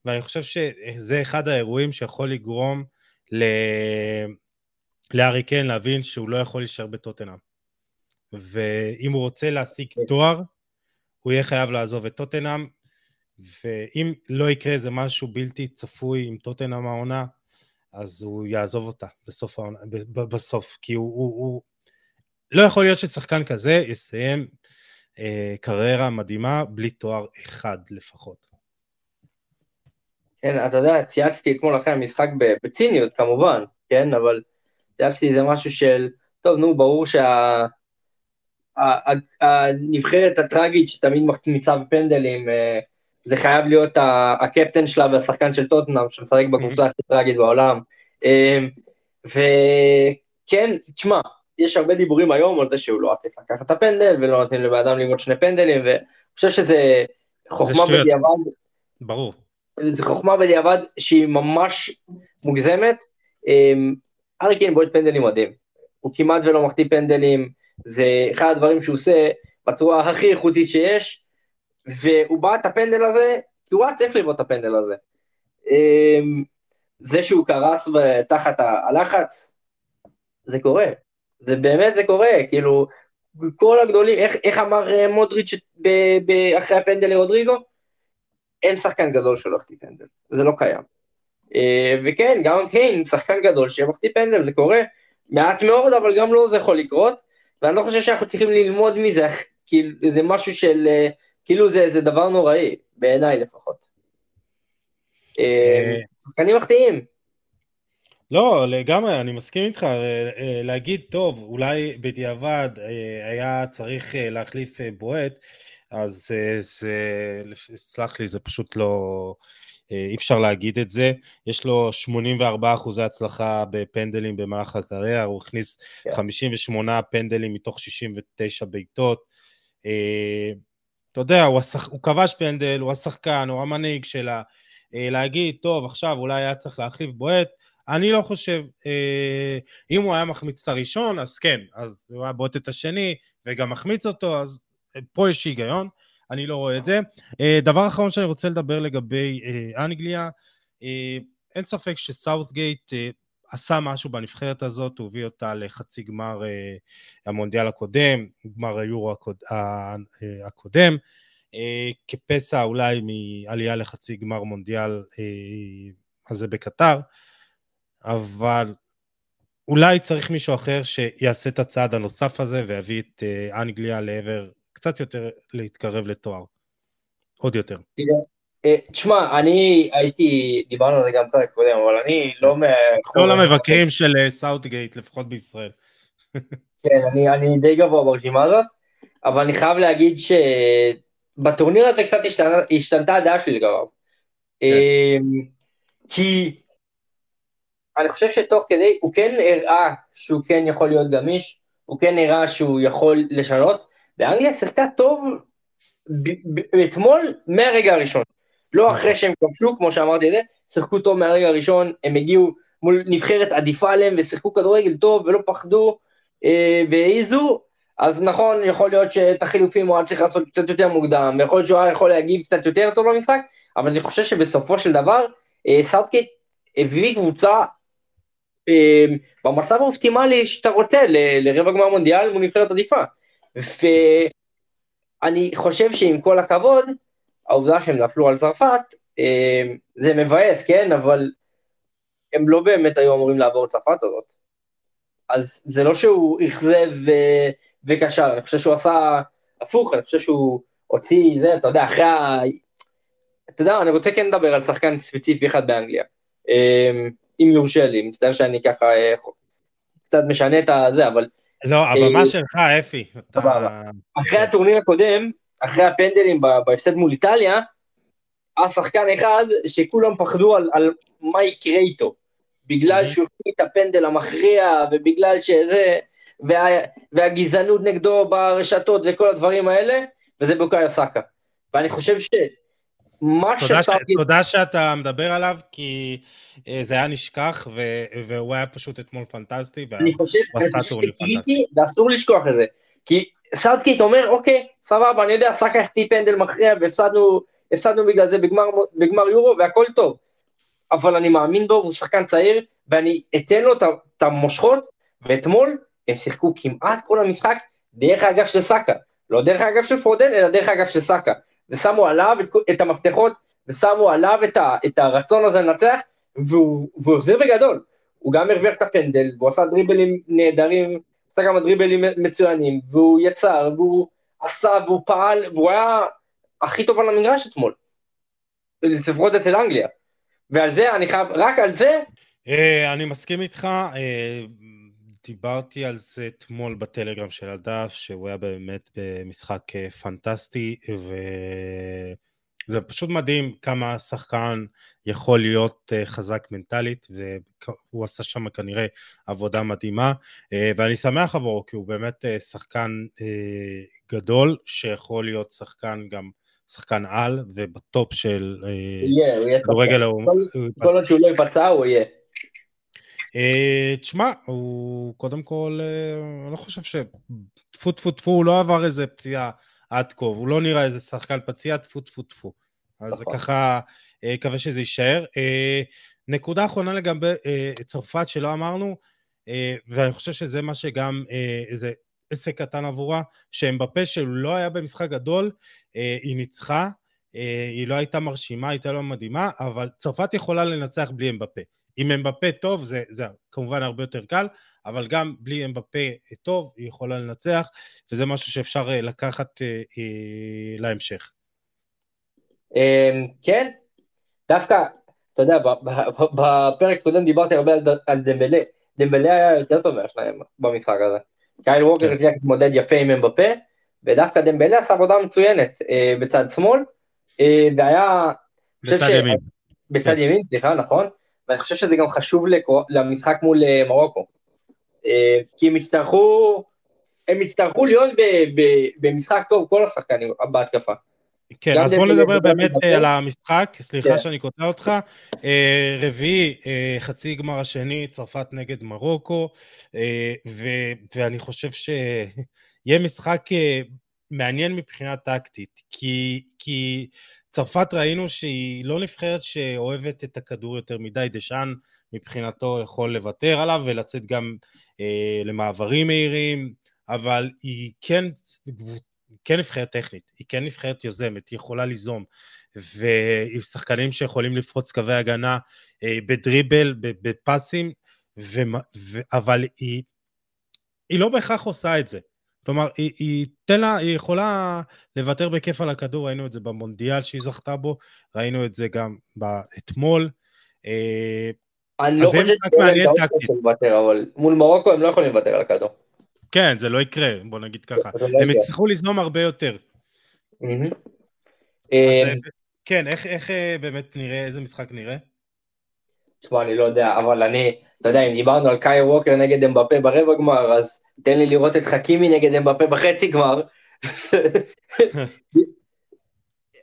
ואני חושב שזה אחד האירועים שיכול לגרום ל... לארי קיין להבין שהוא לא יכול להישאר בטוטנאם. ואם הוא רוצה להשיג תואר, הוא יהיה חייב לעזוב את טוטנאם, ואם לא יקרה איזה משהו בלתי צפוי עם טוטנאם העונה, אז הוא יעזוב אותה בסוף העונה, בסוף, כי הוא, הוא, הוא... לא יכול להיות ששחקן כזה יסיים אה, קריירה מדהימה בלי תואר אחד לפחות. כן, אתה יודע, צייצתי אתמול אחרי המשחק בציניות כמובן, כן, אבל צייצתי איזה משהו של, טוב, נו, ברור שה... הנבחרת הטראגית שתמיד מחמיצה בפנדלים, אה, זה חייב להיות הקפטן שלה והשחקן של טוטנאם שמשחק בקבוצה הכי טראגית בעולם. אה, וכן, תשמע, יש הרבה דיבורים היום על זה שהוא לא צריך לקחת את הפנדל ולא נותנים לבן אדם ללמוד שני פנדלים, ואני חושב שזה חוכמה בדיעבד. ברור. זו חוכמה בדיעבד שהיא ממש מוגזמת. ארי קיין בועט פנדלים מדהים. הוא כמעט ולא מחטיא פנדלים, זה אחד הדברים שהוא עושה בצורה הכי איכותית שיש, והוא בעט את הפנדל הזה, כי הוא היה צריך לבעוט את הפנדל הזה. אמ, זה שהוא קרס תחת הלחץ, זה קורה. זה באמת זה קורה, כאילו, כל הגדולים, איך, איך אמר אה, מודריץ' אחרי הפנדל לרודריגו? אין שחקן גדול שלא החטיא פנדל, זה לא קיים. אה, וכן, גם קיין, שחקן גדול שמחטיא פנדל, זה קורה מעט מאוד, אבל גם לו לא זה יכול לקרות, ואני לא חושב שאנחנו צריכים ללמוד מזה, כאילו, זה משהו של, אה, כאילו זה, זה דבר נוראי, בעיניי לפחות. שחקנים מחטיאים. לא, לגמרי, אני מסכים איתך, להגיד, טוב, אולי בדיעבד היה צריך להחליף בועט, אז זה, סלח לי, זה פשוט לא, אי אפשר להגיד את זה. יש לו 84 אחוזי הצלחה בפנדלים במהלך הקריירה, הוא הכניס yeah. כן. 58 פנדלים מתוך 69 בעיטות. אתה יודע, הוא, השח... הוא כבש פנדל, הוא השחקן, הוא המנהיג שלה. להגיד, טוב, עכשיו אולי היה צריך להחליף בועט, אני לא חושב, אה, אם הוא היה מחמיץ את הראשון, אז כן, אז הוא היה בועט את השני וגם מחמיץ אותו, אז אה, פה יש היגיון, אני לא רואה את זה. אה, דבר אחרון שאני רוצה לדבר לגבי אה, אנגליה, אה, אין ספק שסאוטגייט אה, עשה משהו בנבחרת הזאת, הוא הביא אותה לחצי גמר אה, המונדיאל הקודם, גמר היורו אה, הקודם, אה, כפסע אולי מעלייה לחצי גמר מונדיאל הזה בקטר. אבל אולי צריך מישהו אחר שיעשה את הצעד הנוסף הזה ויביא את אנגליה לעבר קצת יותר להתקרב לתואר. עוד יותר. אה, תשמע, אני הייתי, דיברנו על זה גם פרק קודם, אבל אני לא מ... לא למבקרים של אה, סאוטגייט, לפחות בישראל. כן, אני, אני די גבוה ברשימה הזאת, אבל אני חייב להגיד שבטורניר הזה קצת השתנה, השתנתה הדעה שלי לגביו. כן. כי אני חושב שתוך כדי, הוא כן הראה שהוא כן יכול להיות גמיש, הוא כן הראה שהוא יכול לשנות, ואנגליה שיחקה טוב אתמול מהרגע הראשון. לא נכון. אחרי שהם כבשו, כמו שאמרתי את זה, שיחקו טוב מהרגע הראשון, הם הגיעו מול נבחרת עדיפה עליהם ושיחקו כדורגל טוב ולא פחדו אה, והעיזו, אז נכון, יכול להיות שאת החילופים הוא היה צריך לעשות קצת יותר מוקדם, ויכול להיות שהוא היה יכול להגיב קצת יותר טוב במשחק, אבל אני חושב שבסופו של דבר, אה, סאוטגייט הביא קבוצה אמ, במצב האופטימלי שאתה רוצה לרבע גמר מונדיאל מול נבחרת עדיפה. ואני חושב שעם כל הכבוד, העובדה שהם נפלו על צרפת, אמ, זה מבאס, כן? אבל הם לא באמת היו אמורים לעבור את צרפת הזאת. אז זה לא שהוא אכזב וקשר, אני חושב שהוא עשה הפוך, אני חושב שהוא הוציא זה, אתה יודע, אחרי ה... אתה יודע, אני רוצה כן לדבר על שחקן ספציפי אחד באנגליה. אמ, אם יורשה לי, מצטער שאני ככה אה, קצת משנה את הזה, אבל... לא, הבמה אה, שלך, אפי. אחרי הטורניר הקודם, אחרי הפנדלים בהפסד מול איטליה, היה שחקן אחד שכולם פחדו על, על מה יקרה איתו. בגלל שהוא החטיא את הפנדל המכריע, ובגלל שזה, וה, והגזענות נגדו ברשתות וכל הדברים האלה, וזה בוקאיו סאקה. ואני חושב ש... מה תודה, ש... תודה שאתה מדבר עליו, כי אה, זה היה נשכח, ו... והוא היה פשוט אתמול פנטסטי, אני חושב, אני חושב שזה קריטי, ואסור לשכוח את זה. כי סאוטגייט אומר, אוקיי, סבבה, אני יודע, סאקה החטיא פנדל מכריע, והפסדנו בגלל זה בגמר, בגמר יורו, והכל טוב. אבל אני מאמין בו, הוא שחקן צעיר, ואני אתן לו את המושכות, ואתמול הם שיחקו כמעט כל המשחק דרך האגף של סאקה. לא דרך האגף של פודן, אלא דרך האגף של סאקה. ושמו עליו את, את המפתחות, ושמו עליו את, ה, את הרצון הזה לנצח, והוא, והוא החזיר בגדול. הוא גם הרוויח את הפנדל, והוא עשה דריבלים נהדרים, עשה כמה דריבלים מצוינים, והוא יצר, והוא עשה והוא פעל, והוא היה הכי טוב על המגרש אתמול. לפחות אצל אנגליה. ועל זה אני חייב, רק על זה... אה, אני מסכים איתך, אה, דיברתי על זה אתמול בטלגרם של הדף, שהוא היה באמת במשחק אה, פנטסטי, וזה פשוט מדהים כמה שחקן יכול להיות חזק מנטלית, והוא עשה שם כנראה עבודה מדהימה, ואני שמח עבורו, כי הוא באמת שחקן גדול, שיכול להיות שחקן גם שחקן על, ובטופ של כדורגל הוא... כל עוד שהוא לא ייפצע הוא יהיה. אה, תשמע, הוא קודם כל, אה, אני לא חושב ש... טפו טפו טפו, הוא לא עבר איזה פציעה עד כה, הוא לא נראה איזה שחקן פציע, טפו טפו טפו. אז נכון. ככה, אה, מקווה שזה יישאר. נקודה אחרונה לגבי צרפת שלא אמרנו, ואני חושב שזה מה שגם, איזה עסק קטן עבורה, שהם בפה שהוא לא היה במשחק גדול, היא ניצחה, היא לא הייתה מרשימה, הייתה לא מדהימה, אבל צרפת יכולה לנצח בלי אמבפה. אם אמבפה טוב זה, זה כמובן הרבה יותר קל, אבל גם בלי אמבפה טוב היא יכולה לנצח, וזה משהו שאפשר אה, לקחת אה, אה, להמשך. אמ, כן, דווקא, אתה יודע, בפרק קודם דיברתי הרבה על דמבלה, דמבלה היה יותר טוב מהשניים במשחק הזה. קייל ווקר כן. הצליח להתמודד יפה עם אמבפה, ודווקא דמבלה עשה עבודה מצוינת בצד שמאל, והיה... בצד ימין. בצד ימין, סליחה, נכון. ואני חושב שזה גם חשוב למשחק מול אה, מרוקו. אה, כי הם יצטרכו, הם יצטרכו להיות במשחק טוב, כל השחקנים בהתקפה. כן, אז בוא נדבר באמת אה, על המשחק, סליחה כן. שאני קוטע אותך. רביעי, חצי גמר השני, צרפת נגד מרוקו, ואני חושב שיהיה משחק מעניין מבחינה טקטית, כי צרפת ראינו שהיא לא נבחרת שאוהבת את הכדור יותר מדי, דשאן מבחינתו יכול לוותר עליו ולצאת גם אה, למעברים מהירים, אבל היא כן, כן נבחרת טכנית, היא כן נבחרת יוזמת, היא יכולה ליזום, ועם שחקנים שיכולים לפרוץ קווי הגנה אה, בדריבל, בפסים, ו, ו, אבל היא, היא לא בהכרח עושה את זה. כלומר, היא, היא, לה, היא יכולה לוותר בכיף על הכדור, ראינו את זה במונדיאל שהיא זכתה בו, ראינו את זה גם אתמול. אה, אני לא חושב שזה לוותר, אבל מול מרוקו הם לא יכולים לוותר על הכדור. כן, זה לא יקרה, בוא נגיד ככה. לא הם יצטרכו לזנום הרבה יותר. אה, כן, איך אה, באמת נראה, איזה משחק נראה? תשמע, אני לא יודע, אבל אני, אתה יודע, אם דיברנו על קאי ווקר נגד אמבפה ברבע גמר, אז תן לי לראות את חכימי נגד אמבפה בחצי גמר.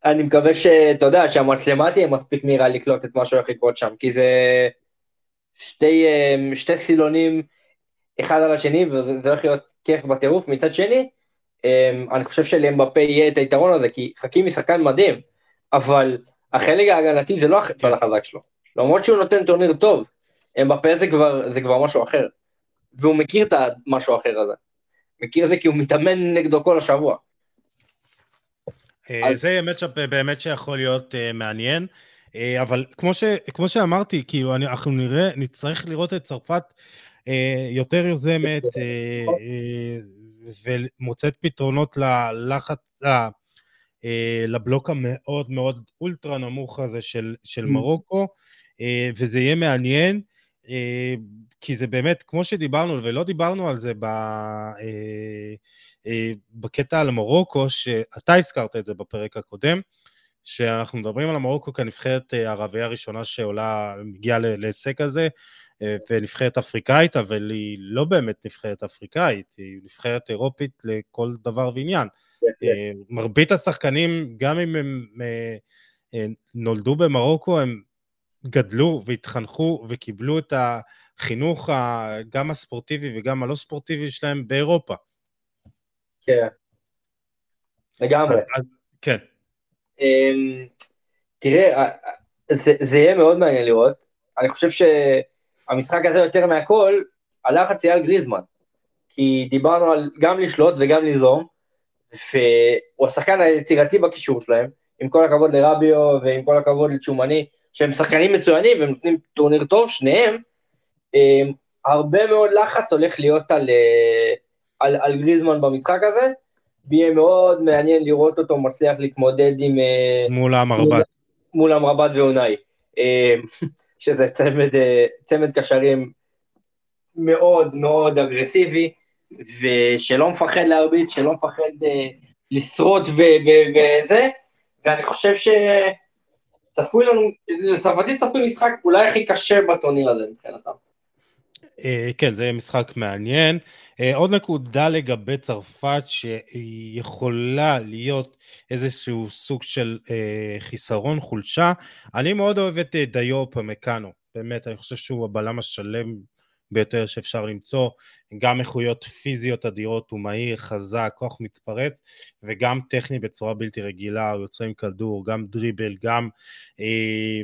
אני מקווה שאתה יודע, שהמצלמה תהיה מספיק מהירה לקלוט את מה שהולך לקרות שם, כי זה שתי, אמ, שתי סילונים אחד על השני, וזה הולך להיות כיף בטירוף. מצד שני, אמ, אני חושב שלאמבפה יהיה את היתרון הזה, כי חכימי שחקן מדהים, אבל החלק ההגנתי זה לא הצד החזק שלו. למרות שהוא נותן טורניר טוב, אמבפה זה כבר, זה כבר משהו אחר. והוא מכיר את המשהו האחר הזה. מכיר את זה כי הוא מתאמן נגדו כל השבוע. אה, אז... זה מצ'אפ באמת שיכול להיות uh, מעניין, uh, אבל כמו, ש, כמו שאמרתי, כאילו, אני, אנחנו נראה, נצטרך לראות את צרפת uh, יותר יוזמת uh, uh, ומוצאת פתרונות ללחץ, uh, uh, לבלוק המאוד מאוד אולטרה נמוך הזה של, של mm. מרוקו, וזה יהיה מעניין. Uh, כי זה באמת, כמו שדיברנו, ולא דיברנו על זה ב, אה, אה, בקטע על מרוקו, שאתה הזכרת את זה בפרק הקודם, שאנחנו מדברים על מרוקו כנבחרת אה, הערבייה הראשונה שעולה, מגיעה להישג כזה, אה, ונבחרת אפריקאית, אבל היא לא באמת נבחרת אפריקאית, היא נבחרת אירופית לכל דבר ועניין. אה, מרבית השחקנים, גם אם הם אה, נולדו במרוקו, הם גדלו והתחנכו וקיבלו את החינוך גם הספורטיבי וגם הלא ספורטיבי שלהם באירופה. כן, לגמרי. כן. אמ, תראה, זה, זה יהיה מאוד מעניין לראות. אני חושב שהמשחק הזה יותר מהכל, הלחץ יהיה על גריזמן. כי דיברנו על גם לשלוט וגם ליזום, והוא השחקן היצירתי בקישור שלהם, עם כל הכבוד לרביו ועם כל הכבוד לצ'ומני, שהם שחקנים מצוינים והם נותנים טורניר טוב, שניהם, um, הרבה מאוד לחץ הולך להיות על, uh, על, על גריזמן במשחק הזה, ויהיה מאוד מעניין לראות אותו מצליח להתמודד עם... מול המרבט. מול המרבט ואונאי. שזה צמד, צמד קשרים מאוד מאוד אגרסיבי, ושלא מפחד להרביץ, שלא מפחד לשרוד וזה, ואני חושב שצפוי לנו, לצרפתי צפוי משחק אולי הכי קשה בטורניר הזה מבחינתם. אה, כן, זה יהיה משחק מעניין. אה, עוד נקודה לגבי צרפת, שהיא יכולה להיות איזשהו סוג של אה, חיסרון, חולשה. אני מאוד אוהב את דיו פמקאנו, באמת, אני חושב שהוא הבלם השלם ביותר שאפשר למצוא, גם איכויות פיזיות אדירות, הוא מהיר, חזק, כוח מתפרץ, וגם טכני בצורה בלתי רגילה, הוא יוצא עם כדור, גם דריבל, גם, אה,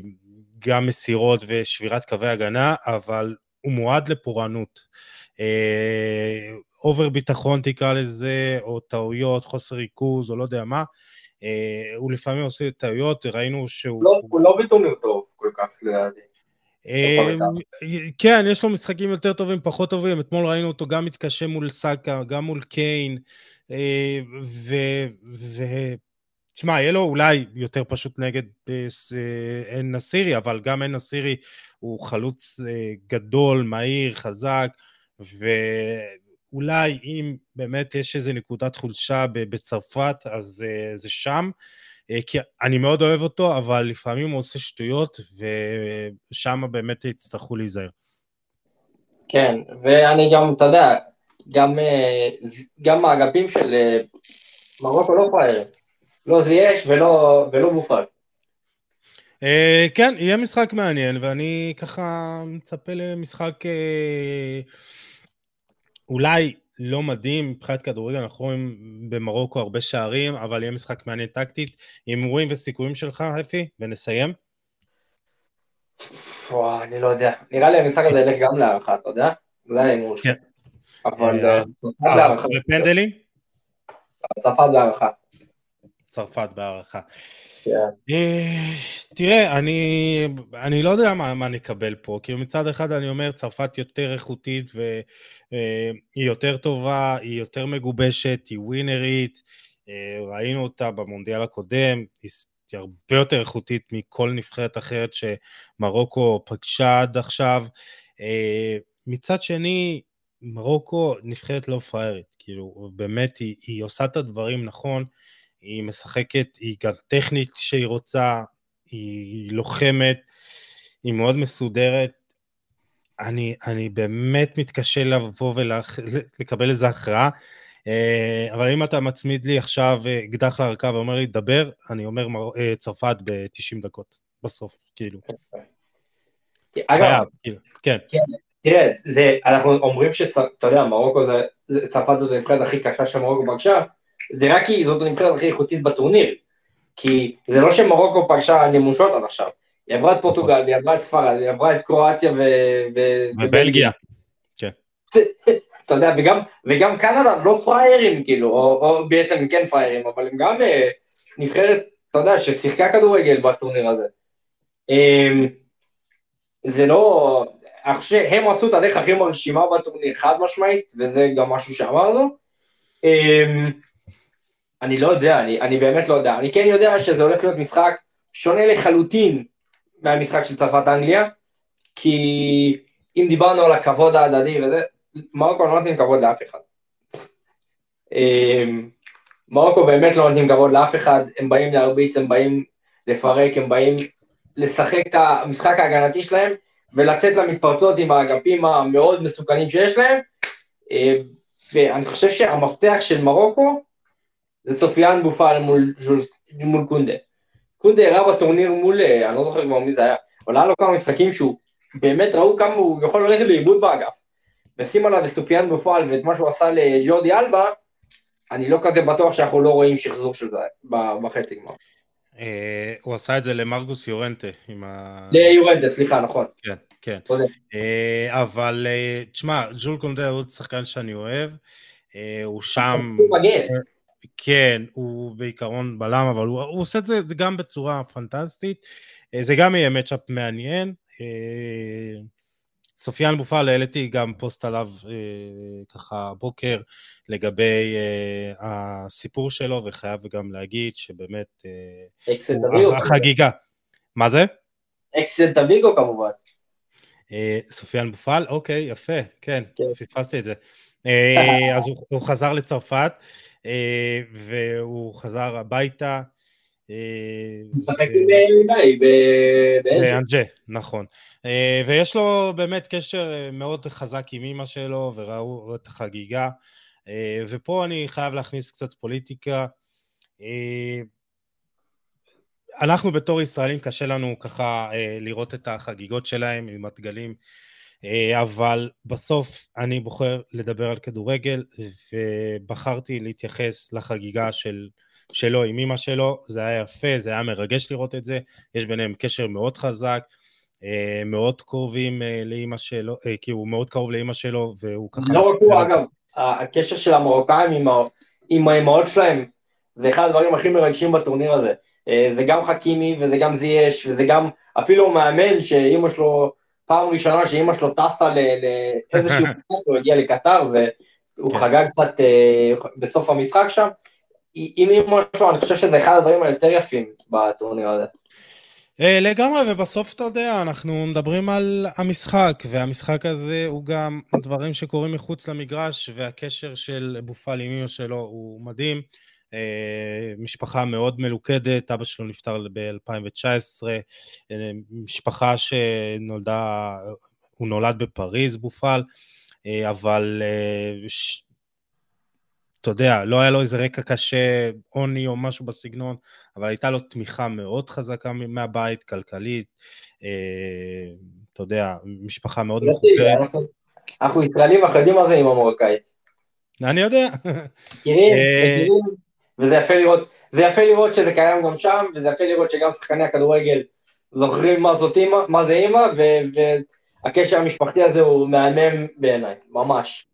גם מסירות ושבירת קווי הגנה, אבל הוא מועד לפורענות. אה, אובר ביטחון תקרא לזה, או טעויות, חוסר ריכוז, או לא יודע מה. אה, הוא לפעמים עושה טעויות, ראינו שהוא... לא, הוא לא בטורניר טוב כל כך, לדעתי. אה, כן, יש לו משחקים יותר טובים, פחות טובים, אתמול ראינו אותו גם מתקשה מול סאקה, גם מול קיין, אה, ו... תשמע, יהיה לו אולי יותר פשוט נגד עין נסירי, אבל גם עין נסירי הוא חלוץ גדול, מהיר, חזק, ואולי אם באמת יש איזו נקודת חולשה בצרפת, אז זה שם. אה, כי אני מאוד אוהב אותו, אבל לפעמים הוא עושה שטויות, ושם באמת יצטרכו להיזהר. כן, ואני גם, אתה יודע, גם, אה, גם האגפים של אה, מרוקו לא פראיירים. לא זייש ולא, ולא מופעל. כן, יהיה משחק מעניין, ואני ככה מצפה למשחק אולי לא מדהים מבחינת כדורגל, אנחנו רואים במרוקו הרבה שערים, אבל יהיה משחק מעניין טקטית. הימורים וסיכויים שלך, אפי, ונסיים. וואו, אני לא יודע. נראה לי המשחק הזה ילך גם להערכה, אתה יודע? זה ההימור שלי. כן. אבל אה, צרפת אה, בהערכה. בפנדלים? צרפת בהערכה. צרפת בהערכה. אה, תראה, אני, אני לא יודע מה, מה נקבל פה, כאילו מצד אחד אני אומר צרפת יותר איכותית והיא אה, יותר טובה, היא יותר מגובשת, היא ווינרית, אה, ראינו אותה במונדיאל הקודם, היא הרבה יותר איכותית מכל נבחרת אחרת שמרוקו פגשה עד עכשיו. מצד שני, מרוקו נבחרת לא פראיירית, כאילו באמת היא, היא עושה את הדברים נכון, היא משחקת, היא גם טכנית כשהיא רוצה, היא לוחמת, היא מאוד מסודרת. אני, אני באמת מתקשה לבוא ולקבל איזה הכרעה, אה, אבל אם אתה מצמיד לי עכשיו אה, אקדח לרקה ואומר לי, דבר, אני אומר אה, צרפת ב-90 דקות, בסוף, כאילו. אגב, כאילו, כן. כן. תראה, זה, אנחנו אומרים שאתה יודע, מרוקו זה, צרפת זאת הנבחרת הכי קשה שמרוקו פגשה, זה רק כי זאת הנבחרת הכי איכותית בטורניר. כי זה לא שמרוקו פגשה נמושות עד עכשיו. היא עברה את פורטוגל, היא עברה את ספרד, היא עברה את קרואטיה ו... ובלגיה. כן. אתה יודע, וגם, וגם קנדה לא פריירים, כאילו, או, או בעצם הם כן פריירים, אבל הם גם אה, נבחרת, אתה יודע, ששיחקה כדורגל בטורניר הזה. אה, זה לא... אני חושב שהם עשו את הדרך הכי מרשימה בטורניר, חד משמעית, וזה גם משהו שאמרנו. אה, אני לא יודע, אני, אני באמת לא יודע. אני כן יודע שזה הולך להיות משחק שונה לחלוטין מהמשחק של צרפת-אנגליה, כי אם דיברנו על הכבוד ההדדי וזה, מרוקו לא נותנים כבוד לאף אחד. אמ, מרוקו באמת לא נותנים כבוד לאף אחד, הם באים להרביץ, הם באים לפרק, הם באים לשחק את המשחק ההגנתי שלהם, ולצאת למתפרצות עם האגפים המאוד מסוכנים שיש להם, אמ, ואני חושב שהמפתח של מרוקו זה סופיאן בופל מול, מול קונדה. קונדה הראה בטורניר מול, אה, אני לא זוכר כבר מי זה היה, אבל היה לו כמה משחקים שהוא, באמת ראו כמה הוא יכול ללכת לאיבוד באגף. ושים עליו את סופיאן בפועל ואת מה שהוא עשה לג'ורדי אלבה, אני לא כזה בטוח שאנחנו לא רואים שחזור של זה בחצי גמר. אה, הוא עשה את זה למרגוס יורנטה עם ה... ליורנטה, סליחה, נכון. כן, כן. אה, אבל תשמע, ז'ול קונדה הוא שחקן שאני אוהב, הוא שם... הוא מגן. כן, הוא בעיקרון בלם, אבל הוא, הוא עושה את זה, זה גם בצורה פנטסטית. אה, זה גם יהיה מצ'אפ מעניין. אה, סופיאן בופל, העליתי גם פוסט עליו אה, ככה בוקר לגבי הסיפור שלו, וחייב גם להגיד שבאמת אקסנט החגיגה. מה זה? אקסנט אביגו כמובן. סופיאן בופל, אוקיי, יפה, כן, פספסתי את זה. אז הוא, חזר לצרפת, והוא חזר הביתה. הוא משחק עם באנג'ה, נכון. ויש לו באמת קשר מאוד חזק עם אימא שלו, וראו את החגיגה. ופה אני חייב להכניס קצת פוליטיקה. אנחנו בתור ישראלים קשה לנו ככה אה, לראות את החגיגות שלהם עם הדגלים, אה, אבל בסוף אני בוחר לדבר על כדורגל ובחרתי להתייחס לחגיגה של, שלו עם אמא שלו, זה היה יפה, זה היה מרגש לראות את זה, יש ביניהם קשר מאוד חזק, אה, מאוד קרובים אה, לאמא שלו, אה, כי הוא מאוד קרוב לאמא שלו והוא ככה... לא רק הוא אגב, הקשר של המרוקאים עם, עם האמהות שלהם זה אחד הדברים הכי מרגשים בטורניר הזה. אה, זה גם חכימי וזה גם זייש וזה גם אפילו מאמן שאימא שלו, פעם ראשונה שאימא שלו טסה לאיזשהו משחק, הוא הגיע לקטר והוא כן. חגג קצת אה, בסוף המשחק שם. עם אימא שלו אני חושב שזה אחד הדברים היותר יפים בטורניר הזה. אה, לגמרי, ובסוף אתה יודע, אנחנו מדברים על המשחק, והמשחק הזה הוא גם דברים שקורים מחוץ למגרש, והקשר של בופל עם אמא שלו הוא מדהים. אה, משפחה מאוד מלוכדת, אבא שלו נפטר ב-2019, אה, משפחה שנולדה, הוא נולד בפריז בופל, אה, אבל ש... אתה יודע, לא היה לו איזה רקע קשה, עוני או משהו בסגנון, אבל הייתה לו תמיכה מאוד חזקה מהבית, כלכלית, אתה יודע, משפחה מאוד מחוברת. אנחנו ישראלים, יודעים מה זה עם המורקאית. אני יודע. מכירים, מכירים. וזה יפה לראות, זה יפה לראות שזה קיים גם שם, וזה יפה לראות שגם שחקני הכדורגל זוכרים מה זאת אימא, מה זה אימא, והקשר המשפחתי הזה הוא מהמם בעיניי, ממש.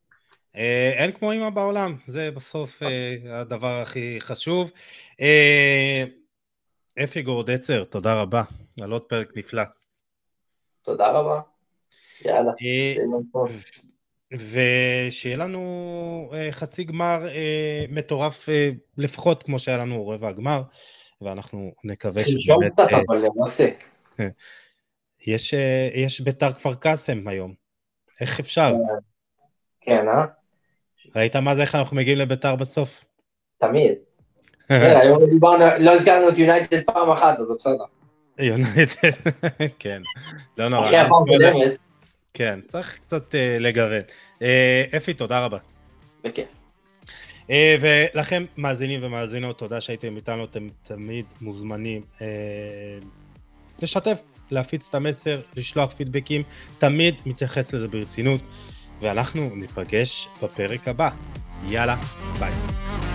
אה, אין כמו אימא בעולם, זה בסוף אה, הדבר הכי חשוב. אה, אפי גורדצר, תודה רבה על עוד פרק נפלא. תודה רבה. יאללה. ושיהיה לנו אה, חצי גמר אה, מטורף אה, לפחות כמו שהיה לנו רבע הגמר, ואנחנו נקווה שבאמת... שלשום קצת, אבל למעשה. יש, יש ביתר כפר קאסם היום, איך אפשר? כן, אה? ראית מה זה, איך אנחנו מגיעים לביתר בסוף? תמיד. היום דיברנו, לא הזכרנו את יונייטד פעם אחת, אז בסדר. יונייטד, כן, לא נורא. אחרי הפעם קודמת. כן, צריך קצת uh, לגוון. Uh, אפי, תודה רבה. בכיף. Uh, ולכם, מאזינים ומאזינות, תודה שהייתם איתנו, אתם תמיד מוזמנים uh, לשתף, להפיץ את המסר, לשלוח פידבקים, תמיד מתייחס לזה ברצינות, ואנחנו ניפגש בפרק הבא. יאללה, ביי.